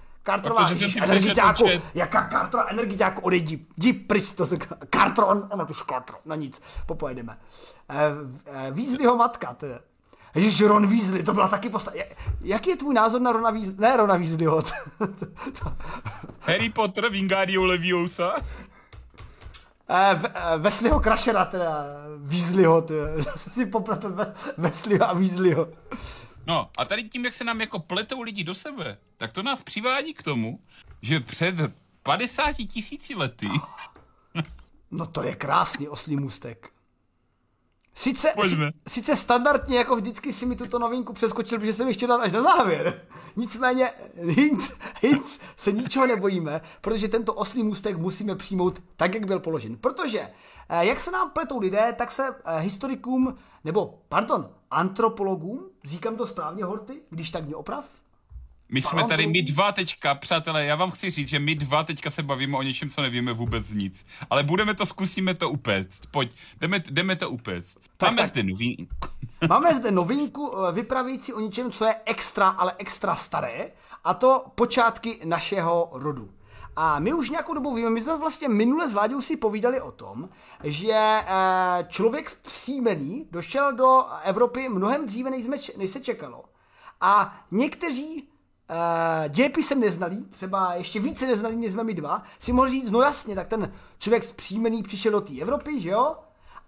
Si energiťáku, jaká Carterová energiťáku, odejdi, jdi pryč to, tak, Cartron, ano, to Cartron, no nic, popojedeme. Eh, eh, Weasleyho matka, to je. Ježiš, Ron Weasley, to byla taky postava. Jaký je tvůj názor na Rona Weasley? Ne, Rona Weasleyho. *laughs* Harry Potter, Wingardium Leviosa. Eh, Ve- eh, Wesleyho Crashera, teda Weasleyho. Zase *laughs* si popletl Ve- Wesleyho a Weasleyho. No a tady tím, jak se nám jako pletou lidi do sebe, tak to nás přivádí k tomu, že před 50 tisíci lety, No to je krásný oslý můstek. Sice, Pojďme. sice standardně, jako vždycky si mi tuto novinku přeskočil, protože jsem ji chtěl dát až na závěr. Nicméně, Hinc, Hinc se ničeho nebojíme, protože tento oslý můstek musíme přijmout tak, jak byl položen. Protože, eh, jak se nám pletou lidé, tak se eh, historikům, nebo, pardon, antropologům, říkám to správně, Horty, když tak mě oprav, my jsme tady my dva teďka, přátelé, já vám chci říct, že my dva teďka se bavíme o něčem, co nevíme vůbec nic. Ale budeme to, zkusíme to upéct. Pojď, jdeme, jdeme to upéct. Tak, Máme tak. zde nový... *laughs* Máme zde novinku eh, vypravící o něčem, co je extra, ale extra staré, a to počátky našeho rodu. A my už nějakou dobu víme, my jsme vlastně minule s Láďou si povídali o tom, že eh, člověk příjmený došel do Evropy mnohem dříve, než, jsme, než se čekalo. A někteří uh, dějepisem neznalí, třeba ještě více neznalí, než jsme my dva, si mohli říct, no jasně, tak ten člověk zpříjmený přišel do té Evropy, že jo?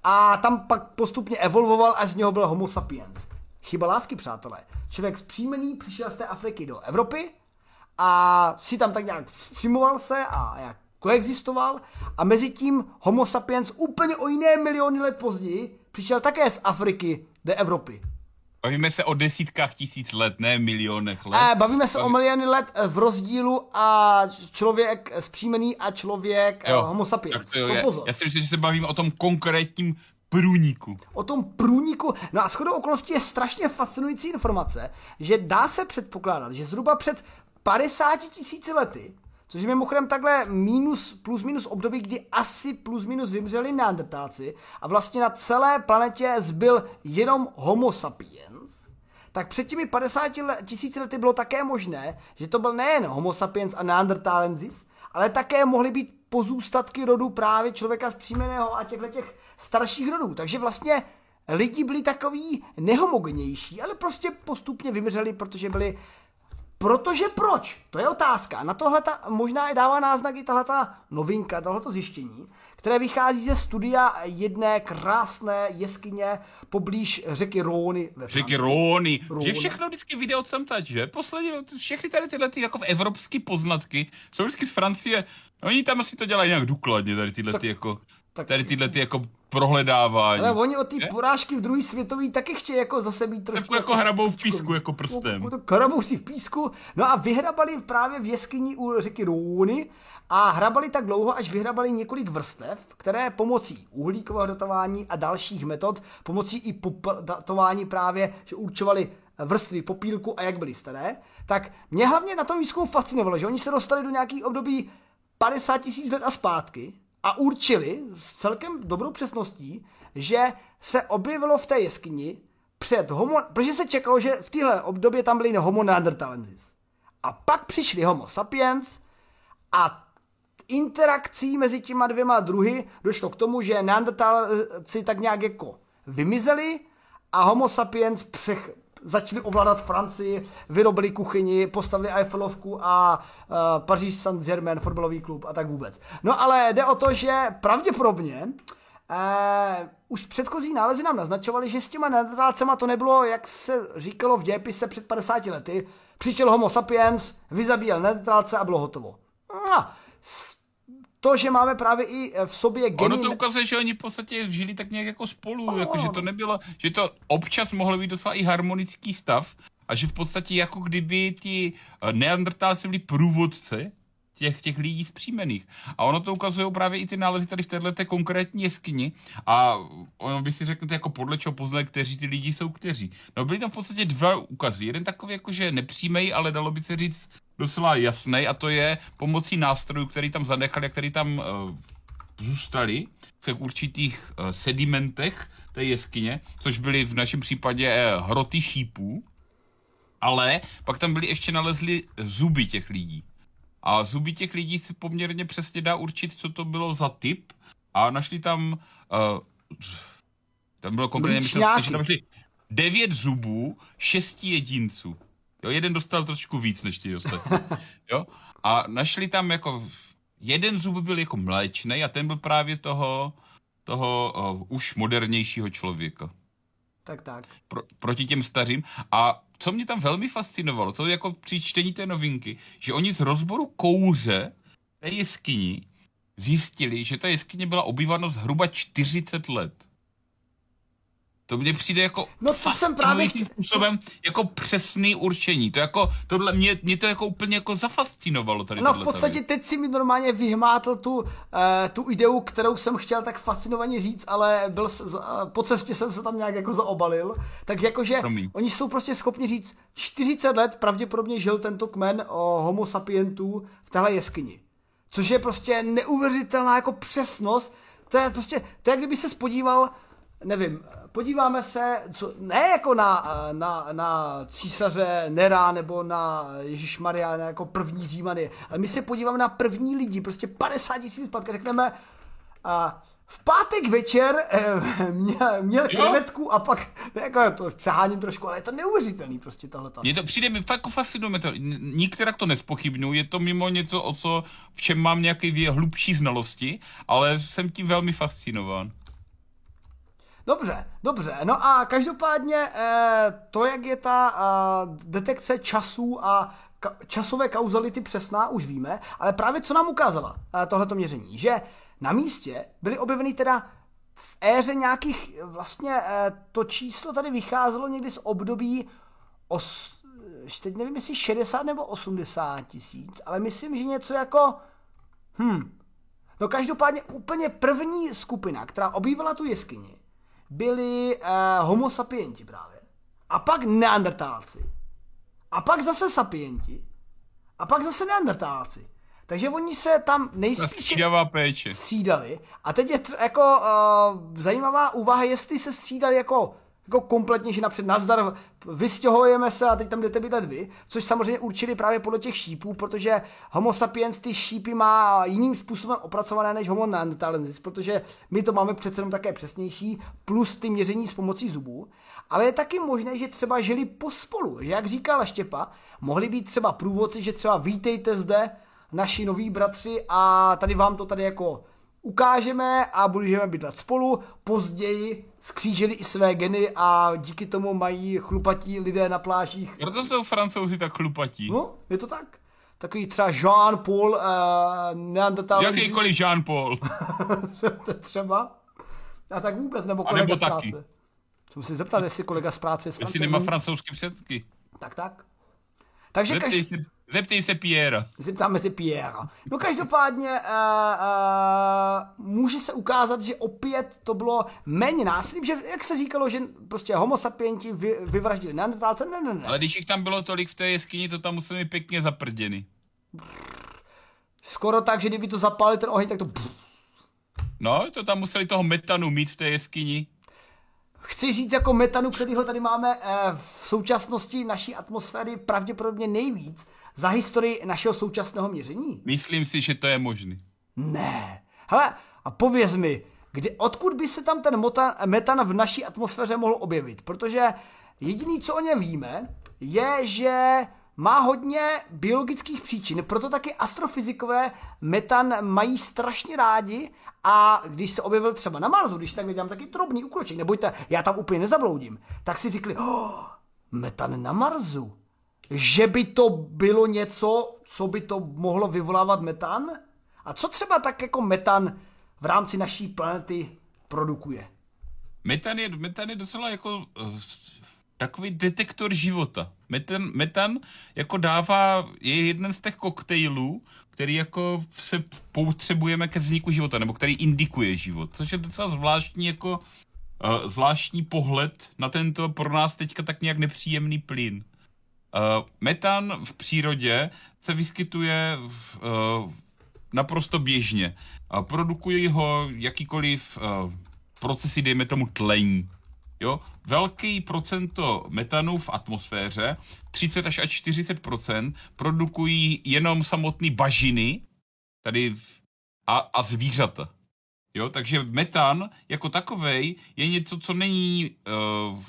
A tam pak postupně evolvoval, až z něho byl homo sapiens. Chyba lávky, přátelé. Člověk zpříjmený přišel z té Afriky do Evropy a si tam tak nějak přimoval se a jak koexistoval a mezi tím homo sapiens úplně o jiné miliony let později přišel také z Afriky do Evropy. Bavíme se o desítkách tisíc let, ne milionech let. Eh, bavíme se o miliony let eh, v rozdílu a člověk zpříjmený a člověk jo, homo sapiens. tak to já, pozor. já si myslím, že se bavíme o tom konkrétním průniku. o tom průniku. No a shodou okolností je strašně fascinující informace, že dá se předpokládat, že zhruba před 50 tisíci lety, což je mimochodem takhle minus, plus minus období, kdy asi plus minus vymřeli neandertáci a vlastně na celé planetě zbyl jenom homo sapiens, tak před těmi 50 le- tisíci lety bylo také možné, že to byl nejen homo sapiens a neandertalensis, ale také mohly být pozůstatky rodu právě člověka zpříjmeného a těchto těch starších rodů. Takže vlastně lidi byli takový nehomogenější, ale prostě postupně vymřeli, protože byli Protože proč? To je otázka. Na tohle ta, možná i dává náznak i tahle novinka, tohleto zjištění, které vychází ze studia jedné krásné jeskyně poblíž řeky Róny ve Řeky. Róny. Že všechno vždycky video tam tať, že? Posledně, všechny tady tyhle ty jako evropské poznatky jsou vždycky z Francie. Oni tam asi to dělají nějak důkladně, tady tyhle ty jako, tak- tady tyhle ty jako prohledávání. Ale oni od té porážky v druhé světové taky chtějí jako zase být trošku... Takovou jako hrabou v písku, jako prstem. Hrabou si v písku. No a vyhrabali právě v jeskyni u řeky Růny a hrabali tak dlouho, až vyhrabali několik vrstev, které pomocí uhlíkového datování a dalších metod, pomocí i datování právě, že určovali vrstvy popílku a jak byly staré, tak mě hlavně na tom výzkumu fascinovalo, že oni se dostali do nějakých období 50 tisíc let a zpátky a určili s celkem dobrou přesností, že se objevilo v té jeskyni před homo, protože se čekalo, že v téhle období tam byli homo neanderthalensis. A pak přišli homo sapiens a interakcí mezi těma dvěma druhy došlo k tomu, že neandertalci tak nějak jako vymizeli a homo sapiens přech, začali ovládat Francii, vyrobili kuchyni, postavili Eiffelovku a uh, Paříž Saint-Germain, fotbalový klub a tak vůbec. No ale jde o to, že pravděpodobně Uh, už předchozí nálezy nám naznačovaly, že s těma neandertálcema to nebylo, jak se říkalo v dějepise před 50 lety. Přišel homo sapiens, vyzabíjel neandertálce a bylo hotovo. S- to, že máme právě i v sobě geny... Ono to ukazuje, že oni v podstatě žili tak nějak jako spolu, jako, že to nebylo, že to občas mohlo být docela i harmonický stav a že v podstatě jako kdyby ti eh, neandertálci byli průvodci těch, těch lidí zpříjmených. A ono to ukazuje právě i ty nálezy tady v této konkrétní jeskyni. A ono by si řekl, jako podle čeho poznat, kteří ty lidi jsou kteří. No byly tam v podstatě dva ukazy. Jeden takový jako, že nepřímej, ale dalo by se říct docela jasný, a to je pomocí nástrojů, který tam zanechali a který tam uh, zůstali v těch určitých uh, sedimentech té jeskyně, což byly v našem případě uh, hroty šípů, ale pak tam byly ještě nalezly zuby těch lidí. A zuby těch lidí se poměrně přesně dá určit, co to bylo za typ. A našli tam, uh, tam bylo konkrétně, myslím, že tam našli devět zubů, šesti jedinců. Jo, jeden dostal trošku víc než ti ostatní. *laughs* Jo? A našli tam jako, jeden zub byl jako mléčný a ten byl právě toho, toho uh, už modernějšího člověka. Tak, tak. Pro, proti těm starým. A co mě tam velmi fascinovalo, co jako při čtení té novinky, že oni z rozboru kouře té jeskyni zjistili, že ta jeskyně byla obývána zhruba 40 let. To mně přijde jako no, to jsem právě chtěl... způsobem jako přesný určení. To jako, tohle mě, mě to jako úplně jako zafascinovalo tady. No v podstatě tady. teď si mi normálně vyhmátl tu, uh, tu ideu, kterou jsem chtěl tak fascinovaně říct, ale byl, uh, po cestě jsem se tam nějak jako zaobalil. Tak jakože Promiň. oni jsou prostě schopni říct, 40 let pravděpodobně žil tento kmen o homo sapientů v téhle jeskyni. Což je prostě neuvěřitelná jako přesnost. To je prostě, to je kdyby se spodíval nevím, podíváme se, co, ne jako na, na, na císaře Nera nebo na Ježíš Maria jako první Římany, ale my se podíváme na první lidi, prostě 50 tisíc zpátky, řekneme, a v pátek večer eh, měl, měl krevetku a pak, jako to přeháním trošku, ale je to neuvěřitelný prostě tohle. Mně to přijde, mi fakt jako fascinuje to, nikterak to nespochybnu, je to mimo něco, o co, v čem mám nějaké hlubší znalosti, ale jsem tím velmi fascinován. Dobře, dobře. No a každopádně eh, to, jak je ta eh, detekce časů a časové kauzality přesná, už víme, ale právě co nám ukázala eh, tohleto měření, že na místě byly objeveny teda v éře nějakých, vlastně to číslo tady vycházelo někdy z období os, teď nevím, jestli 60 nebo 80 tisíc, ale myslím, že něco jako, hm, no každopádně úplně první skupina, která obývala tu jeskyni, byli uh, homo sapienti právě. A pak neandertálci. A pak zase sapienti. A pak zase neandertálci. Takže oni se tam nejspíše péče. střídali. A teď je tr- jako uh, zajímavá úvaha, jestli se střídali jako jako kompletně, že napřed nazdar, vystěhujeme se a teď tam jdete bydlet vy, což samozřejmě určili právě podle těch šípů, protože homo sapiens ty šípy má jiným způsobem opracované než homo neanderthalensis, protože my to máme přece jenom také přesnější, plus ty měření s pomocí zubů. Ale je taky možné, že třeba žili pospolu, že jak říkala Štěpa, mohli být třeba průvodci, že třeba vítejte zde, naši noví bratři a tady vám to tady jako ukážeme a budeme bydlet spolu. Později skřížili i své geny a díky tomu mají chlupatí lidé na plážích. Proto jsou francouzi tak chlupatí. No, je to tak. Takový třeba Jean-Paul uh, Neandertal. Jakýkoliv Jean-Paul. *laughs* třeba. A tak vůbec, nebo kolega nebo z práce. Taky. Musím zeptat, jestli kolega z práce je z Jestli nemá francouzské předky. Tak, tak. Takže každý... se, zeptej se Pierre. Zeptáme se Pierre. No každopádně uh, uh, může se ukázat, že opět to bylo méně násilí, že jak se říkalo, že prostě homo sapienti vy, vyvraždili neandertálce, ne, ne, ne. Ale když jich tam bylo tolik v té jeskyni, to tam museli pěkně zaprděny. Skoro tak, že kdyby to zapálili ten oheň, tak to... No, to tam museli toho metanu mít v té jeskyni chci říct jako metanu, který ho tady máme eh, v současnosti naší atmosféry pravděpodobně nejvíc za historii našeho současného měření? Myslím si, že to je možný. Ne. Hele, a pověz mi, kdy, odkud by se tam ten metan v naší atmosféře mohl objevit? Protože jediný, co o něm víme, je, že má hodně biologických příčin, proto taky astrofyzikové metan mají strašně rádi a když se objevil třeba na Marsu, když tak dělám taky drobný ukroček, nebojte, já tam úplně nezabloudím, tak si řekli, oh, metan na Marsu, že by to bylo něco, co by to mohlo vyvolávat metan? A co třeba tak jako metan v rámci naší planety produkuje? Metan je, metan je docela jako takový detektor života. Metan, metan jako dává, je jeden z těch koktejlů, který jako se potřebujeme ke vzniku života, nebo který indikuje život, což je docela zvláštní jako uh, zvláštní pohled na tento pro nás teďka tak nějak nepříjemný plyn. Uh, metan v přírodě se vyskytuje v, uh, naprosto běžně. Produkují ho jakýkoliv uh, procesy, dejme tomu tlení. Jo? Velký procento metanu v atmosféře, 30 až 40% produkují jenom samotné bažiny tady v, a, a zvířata. Jo? Takže metan jako takovej je něco, co není uh,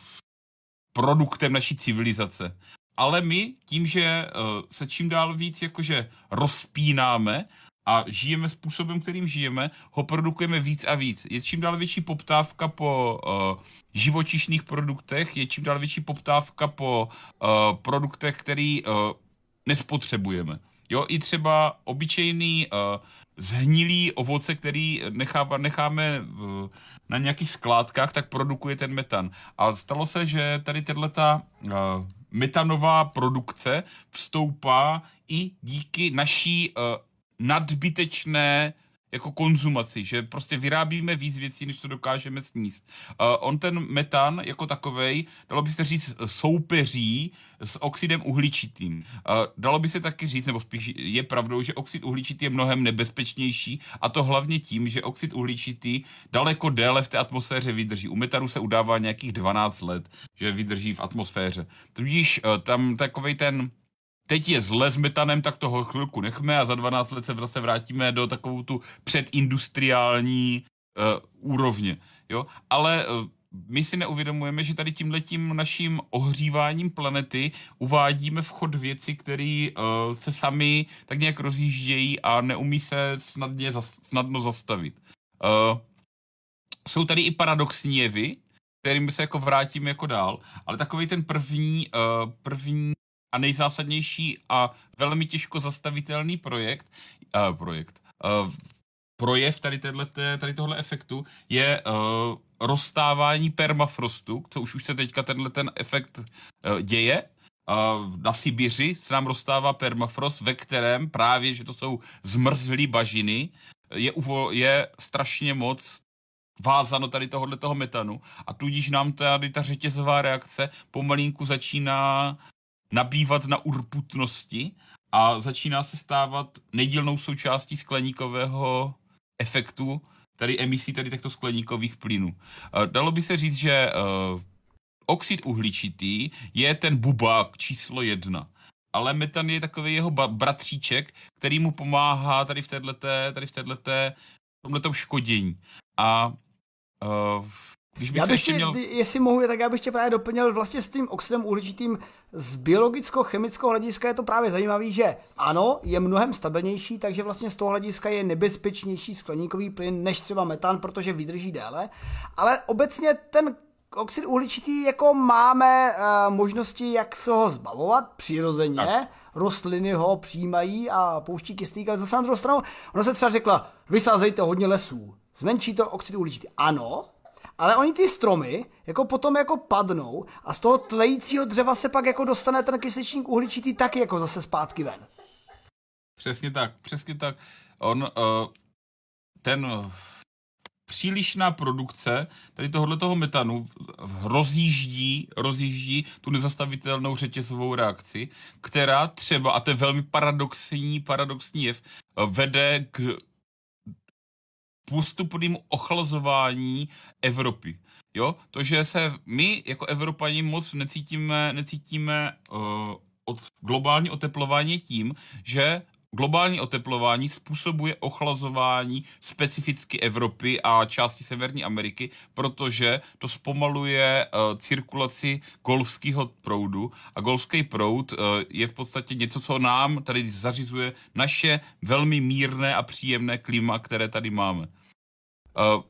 produktem naší civilizace. Ale my tím, že uh, se čím dál víc jakože rozpínáme a žijeme způsobem, kterým žijeme, ho produkujeme víc a víc. Je čím dál větší poptávka po uh, živočišných produktech, je čím dál větší poptávka po uh, produktech, který uh, nespotřebujeme. Jo, i třeba obyčejný uh, zhnilý ovoce, který nechá, necháme v, na nějakých skládkách, tak produkuje ten metan. A stalo se, že tady tato uh, metanová produkce vstoupá i díky naší uh, nadbytečné jako konzumaci, že prostě vyrábíme víc věcí, než to dokážeme sníst. Uh, on ten metan jako takovej, dalo by se říct, soupeří s oxidem uhličitým. Uh, dalo by se taky říct, nebo spíš je pravdou, že oxid uhličitý je mnohem nebezpečnější a to hlavně tím, že oxid uhličitý daleko déle v té atmosféře vydrží. U metanu se udává nějakých 12 let, že vydrží v atmosféře. Tudíž uh, tam takovej ten teď je zle s metanem, tak toho chvilku nechme a za 12 let se zase vrátíme do takovou tu předindustriální uh, úrovně. Jo? Ale uh, my si neuvědomujeme, že tady tímhletím naším ohříváním planety uvádíme v chod věci, které uh, se sami tak nějak rozjíždějí a neumí se snadně, snadno zastavit. Uh, jsou tady i paradoxní jevy, kterými se jako vrátíme jako dál, ale takový ten první, uh, první a nejzásadnější a velmi těžko zastavitelný projekt, uh, projekt, uh, projev tady, téhleté, tady tohle efektu je uh, rozstávání permafrostu, co už, už se teďka tenhle ten efekt uh, děje. Uh, na Sibiři se nám rozstává permafrost, ve kterém právě, že to jsou zmrzlý bažiny, je, uvo, je strašně moc vázano tady tohohle toho metanu a tudíž nám tady ta řetězová reakce pomalinku začíná nabývat na urputnosti a začíná se stávat nedílnou součástí skleníkového efektu, tady emisí tady těchto skleníkových plynů. Dalo by se říct, že uh, oxid uhličitý je ten bubák číslo jedna. Ale metan je takový jeho bratříček, který mu pomáhá tady v této, tady v této, tomhletom škodění. A uh, když bych já bych ještě měl... Jestli mohu, tak já bych tě právě doplnil vlastně s tím oxidem uhličitým z biologicko-chemického hlediska je to právě zajímavé, že ano, je mnohem stabilnější, takže vlastně z toho hlediska je nebezpečnější skleníkový plyn než třeba metan, protože vydrží déle, ale obecně ten oxid uhličitý jako máme uh, možnosti, jak se ho zbavovat přirozeně, tak. rostliny ho přijímají a pouští kyslík, ale zase na druhou stranu, ono se třeba řekla, vysázejte hodně lesů, zmenší to oxid uhličitý. Ano, ale oni ty stromy jako potom jako padnou a z toho tlejícího dřeva se pak jako dostane ten kysličník uhličitý taky jako zase zpátky ven. Přesně tak, přesně tak. On, uh, ten uh, přílišná produkce tady tohohle toho metanu rozjíždí, rozjíždí tu nezastavitelnou řetězovou reakci, která třeba, a to je velmi paradoxní, paradoxní jev, vede k postupnému ochlazování Evropy. Jo, to, že se my jako Evropani moc necítíme, necítíme uh, od globální oteplování tím, že globální oteplování způsobuje ochlazování specificky Evropy a části Severní Ameriky, protože to zpomaluje uh, cirkulaci golfského proudu a golfský proud uh, je v podstatě něco, co nám tady zařizuje naše velmi mírné a příjemné klima, které tady máme. Uh,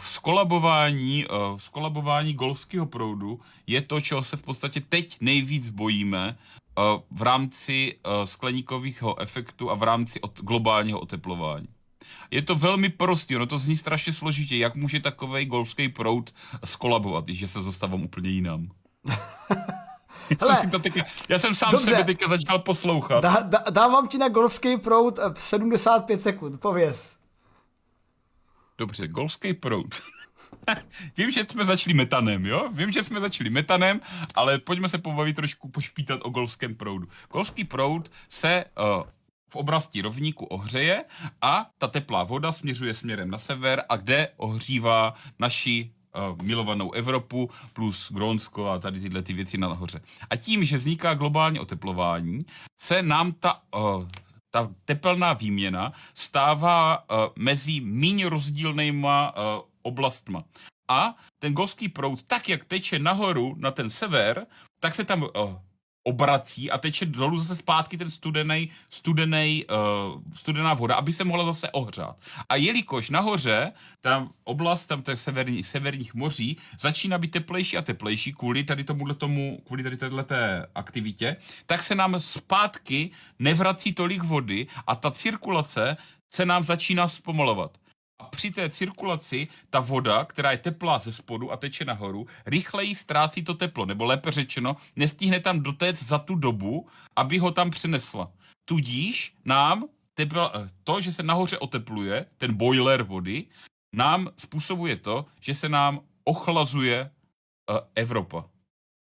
skolabování, skolabování golfského proudu je to, čeho se v podstatě teď nejvíc bojíme v rámci skleníkového efektu a v rámci od globálního oteplování. Je to velmi prostý, ono to zní strašně složitě, jak může takový golfský proud skolabovat, když se zastavím úplně jinam. *laughs* Hele, jsem to teďka, já jsem sám dobře. sebe teďka začal poslouchat. Dá, dá, dávám ti na golfský proud 75 sekund, pověz. Dobře, golfský proud. *laughs* Vím, že jsme začali metanem, jo? Vím, že jsme začali metanem, ale pojďme se pobavit trošku, pošpítat o golfském proudu. Golfský proud se uh, v oblasti rovníku ohřeje a ta teplá voda směřuje směrem na sever a kde ohřívá naši uh, milovanou Evropu plus Grónsko a tady tyhle ty věci nahoře. A tím, že vzniká globální oteplování, se nám ta uh, ta tepelná výměna stává uh, mezi méně rozdílnýma uh, oblastma. A ten golský proud, tak jak teče nahoru na ten sever, tak se tam uh, obrací a teče dolů zase zpátky ten studený, studený, uh, studená voda, aby se mohla zase ohřát. A jelikož nahoře, tam oblast tam těch severní, severních moří začíná být teplejší a teplejší kvůli tady tomuhle tomu, kvůli tady této aktivitě, tak se nám zpátky nevrací tolik vody a ta cirkulace se nám začíná zpomalovat a při té cirkulaci ta voda, která je teplá ze spodu a teče nahoru, rychleji ztrácí to teplo, nebo lépe řečeno, nestihne tam dotéct za tu dobu, aby ho tam přenesla. Tudíž nám tepla, eh, to, že se nahoře otepluje, ten boiler vody, nám způsobuje to, že se nám ochlazuje uh, Evropa.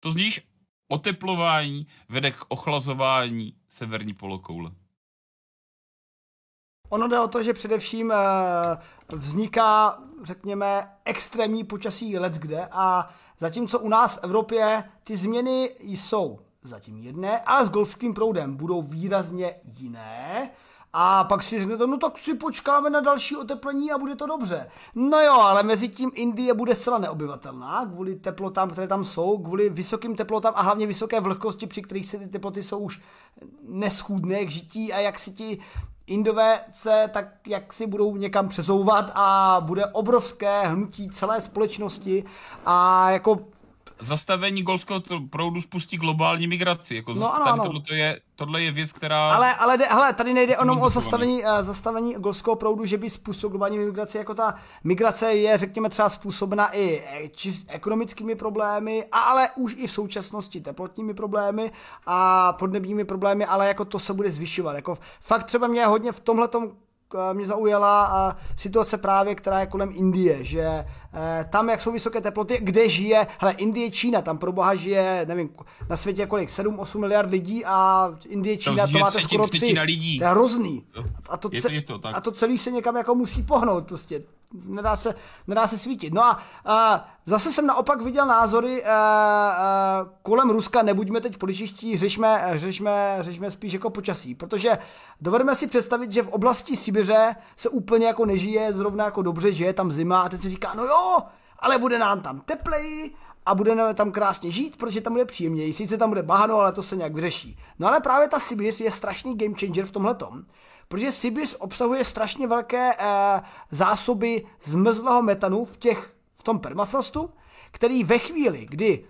To zníš oteplování vede k ochlazování severní polokoule. Ono jde o to, že především eh, vzniká, řekněme, extrémní počasí let kde a zatímco u nás v Evropě ty změny jsou zatím jedné, ale s golfským proudem budou výrazně jiné. A pak si řeknete, no tak si počkáme na další oteplení a bude to dobře. No jo, ale mezi tím Indie bude zcela neobyvatelná kvůli teplotám, které tam jsou, kvůli vysokým teplotám a hlavně vysoké vlhkosti, při kterých se ty teploty jsou už neschůdné k žití a jak si ti Indové se tak jak si budou někam přesouvat a bude obrovské hnutí celé společnosti. A jako zastavení golského proudu spustí globální migraci. Jako no, ano, ano. Tohle, je, tohle je věc, která... Ale, ale de, hele, tady nejde jenom o zastavení, uh, zastavení golského proudu, že by spustil globální migraci. Jako ta migrace je, řekněme, třeba způsobena i eh, čist ekonomickými problémy, ale už i v současnosti teplotními problémy a podnebními problémy, ale jako to se bude zvyšovat. Jako fakt třeba mě hodně v tomhletom mě zaujala situace právě, která je kolem Indie, že eh, tam, jak jsou vysoké teploty, kde žije, hele, Indie, Čína, tam pro boha žije, nevím, na světě kolik, 7-8 miliard lidí a Indie, Čína, to, to máte skoro tři. Lidí. To je hrozný. A to, je to, je to, tak. a to celý se někam jako musí pohnout prostě nedá se, nedá se svítit. No a a zase jsem naopak viděl názory a, a, kolem Ruska, nebuďme teď političtí, řešme, řešme, řešme spíš jako počasí, protože dovedeme si představit, že v oblasti Sibiře se úplně jako nežije zrovna jako dobře, že je tam zima a teď si říká, no jo, ale bude nám tam tepleji, a budeme tam krásně žít, protože tam bude příjemněji. Sice tam bude bahno, ale to se nějak vyřeší. No ale právě ta Sibir je strašný game changer v tomhle tom, protože Sibir obsahuje strašně velké e, zásoby zmrzlého metanu v, těch, v tom permafrostu, který ve chvíli, kdy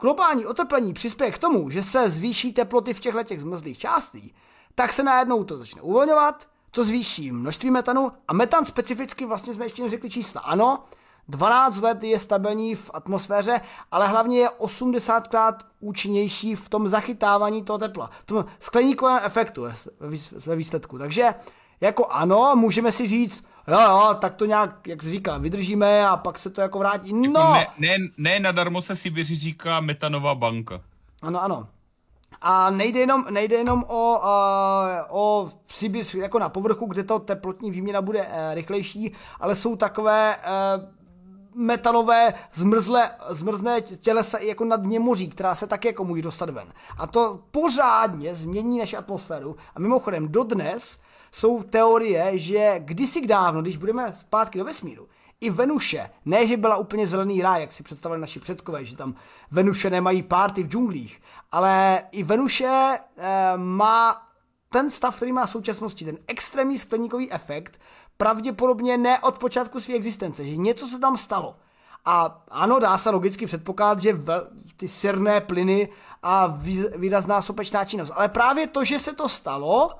globální oteplení přispěje k tomu, že se zvýší teploty v těchto těch zmrzlých částí, tak se najednou to začne uvolňovat, to zvýší množství metanu a metan specificky vlastně jsme ještě neřekli čísla. Ano, 12 let je stabilní v atmosféře, ale hlavně je 80krát účinnější v tom zachytávání toho tepla, v tom skleníkovém efektu ve výsledku. Takže jako ano, můžeme si říct, jo, jo, tak to nějak, jak se říká, vydržíme a pak se to jako vrátí. Jako no! Jako ne, ne, ne nadarmo se Sibiři říká metanová banka. Ano, ano. A nejde jenom, nejde jenom o, uh, o Sibir jako na povrchu, kde to teplotní výměna bude uh, rychlejší, ale jsou takové uh, metanové zmrzlé, zmrzné tělesa i jako na dně moří, která se taky jako může dostat ven. A to pořádně změní naši atmosféru. A mimochodem dodnes jsou teorie, že kdysi dávno, když budeme zpátky do vesmíru, i Venuše, ne, že byla úplně zelený ráj, jak si představili naši předkové, že tam Venuše nemají párty v džunglích, ale i Venuše e, má ten stav, který má v současnosti, ten extrémní skleníkový efekt, pravděpodobně ne od počátku své existence, že něco se tam stalo. A ano, dá se logicky předpokládat, že vel, ty sirné plyny a výrazná sopečná činnost. Ale právě to, že se to stalo,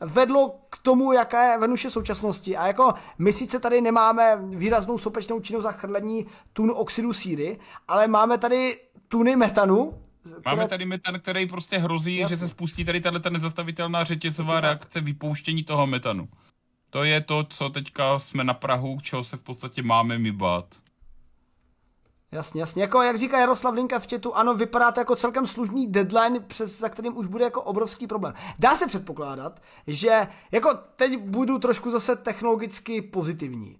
vedlo k tomu, jaká je Venuše současnosti. A jako my sice tady nemáme výraznou sopečnou činnost za chrlení tun oxidu síry, ale máme tady tuny metanu. Máme tady metan, který prostě hrozí, Jasně. že se spustí tady tahle ta nezastavitelná řetězová reakce vypouštění toho metanu. To je to, co teďka jsme na Prahu, čeho se v podstatě máme my bát. Jasně, jasně. Jako jak říká Jaroslav Linka v chatu, ano, vypadá to jako celkem služný deadline, přes, za kterým už bude jako obrovský problém. Dá se předpokládat, že jako teď budu trošku zase technologicky pozitivní.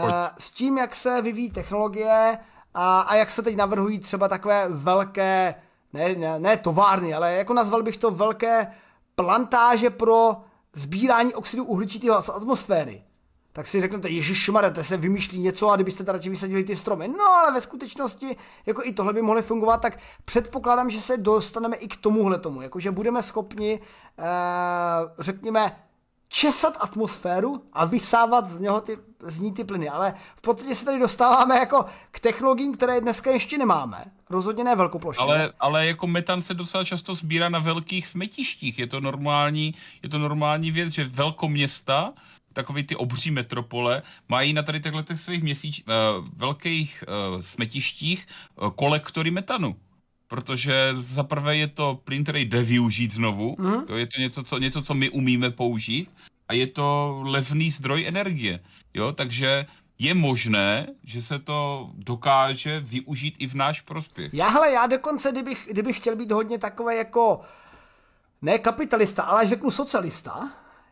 Pojď. E, s tím, jak se vyvíjí technologie a, a jak se teď navrhují třeba takové velké, ne, ne, ne továrny, ale jako nazval bych to velké plantáže pro sbírání oxidu uhličitého z atmosféry tak si řeknete, Ježíš to se vymýšlí něco a kdybyste tady vysadili ty stromy. No ale ve skutečnosti, jako i tohle by mohlo fungovat, tak předpokládám, že se dostaneme i k tomuhle tomu, jakože budeme schopni, eh, řekněme, česat atmosféru a vysávat z, něho ty, z ní ty plyny. Ale v podstatě se tady dostáváme jako k technologiím, které dneska ještě nemáme. Rozhodně ne velkoplošně. Ale, ale jako metan se docela často sbírá na velkých smetištích. Je to normální, je to normální věc, že velkoměsta takový ty obří metropole, mají na tady těchto svých měsíč, uh, velkých uh, smetištích uh, kolektory metanu. Protože za prvé je to plyn, který jde využít znovu, mm. jo, je to něco co, něco, co my umíme použít a je to levný zdroj energie. Jo, takže je možné, že se to dokáže využít i v náš prospěch. Já, hele, já dokonce, kdybych, kdybych chtěl být hodně takové jako, ne kapitalista, ale řeknu socialista,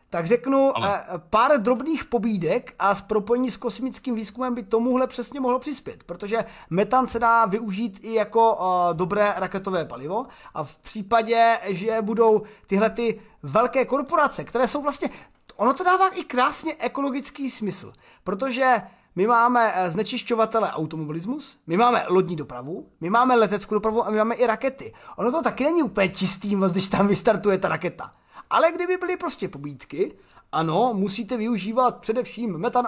tak řeknu, Ale... pár drobných pobídek a s propojení s kosmickým výzkumem by tomuhle přesně mohlo přispět, protože metan se dá využít i jako uh, dobré raketové palivo a v případě, že budou tyhle ty velké korporace, které jsou vlastně, ono to dává i krásně ekologický smysl, protože my máme znečišťovatele automobilismus, my máme lodní dopravu, my máme leteckou dopravu a my máme i rakety. Ono to taky není úplně čistý moc, když tam vystartuje ta raketa. Ale kdyby byly prostě pobídky, ano, musíte využívat především metan a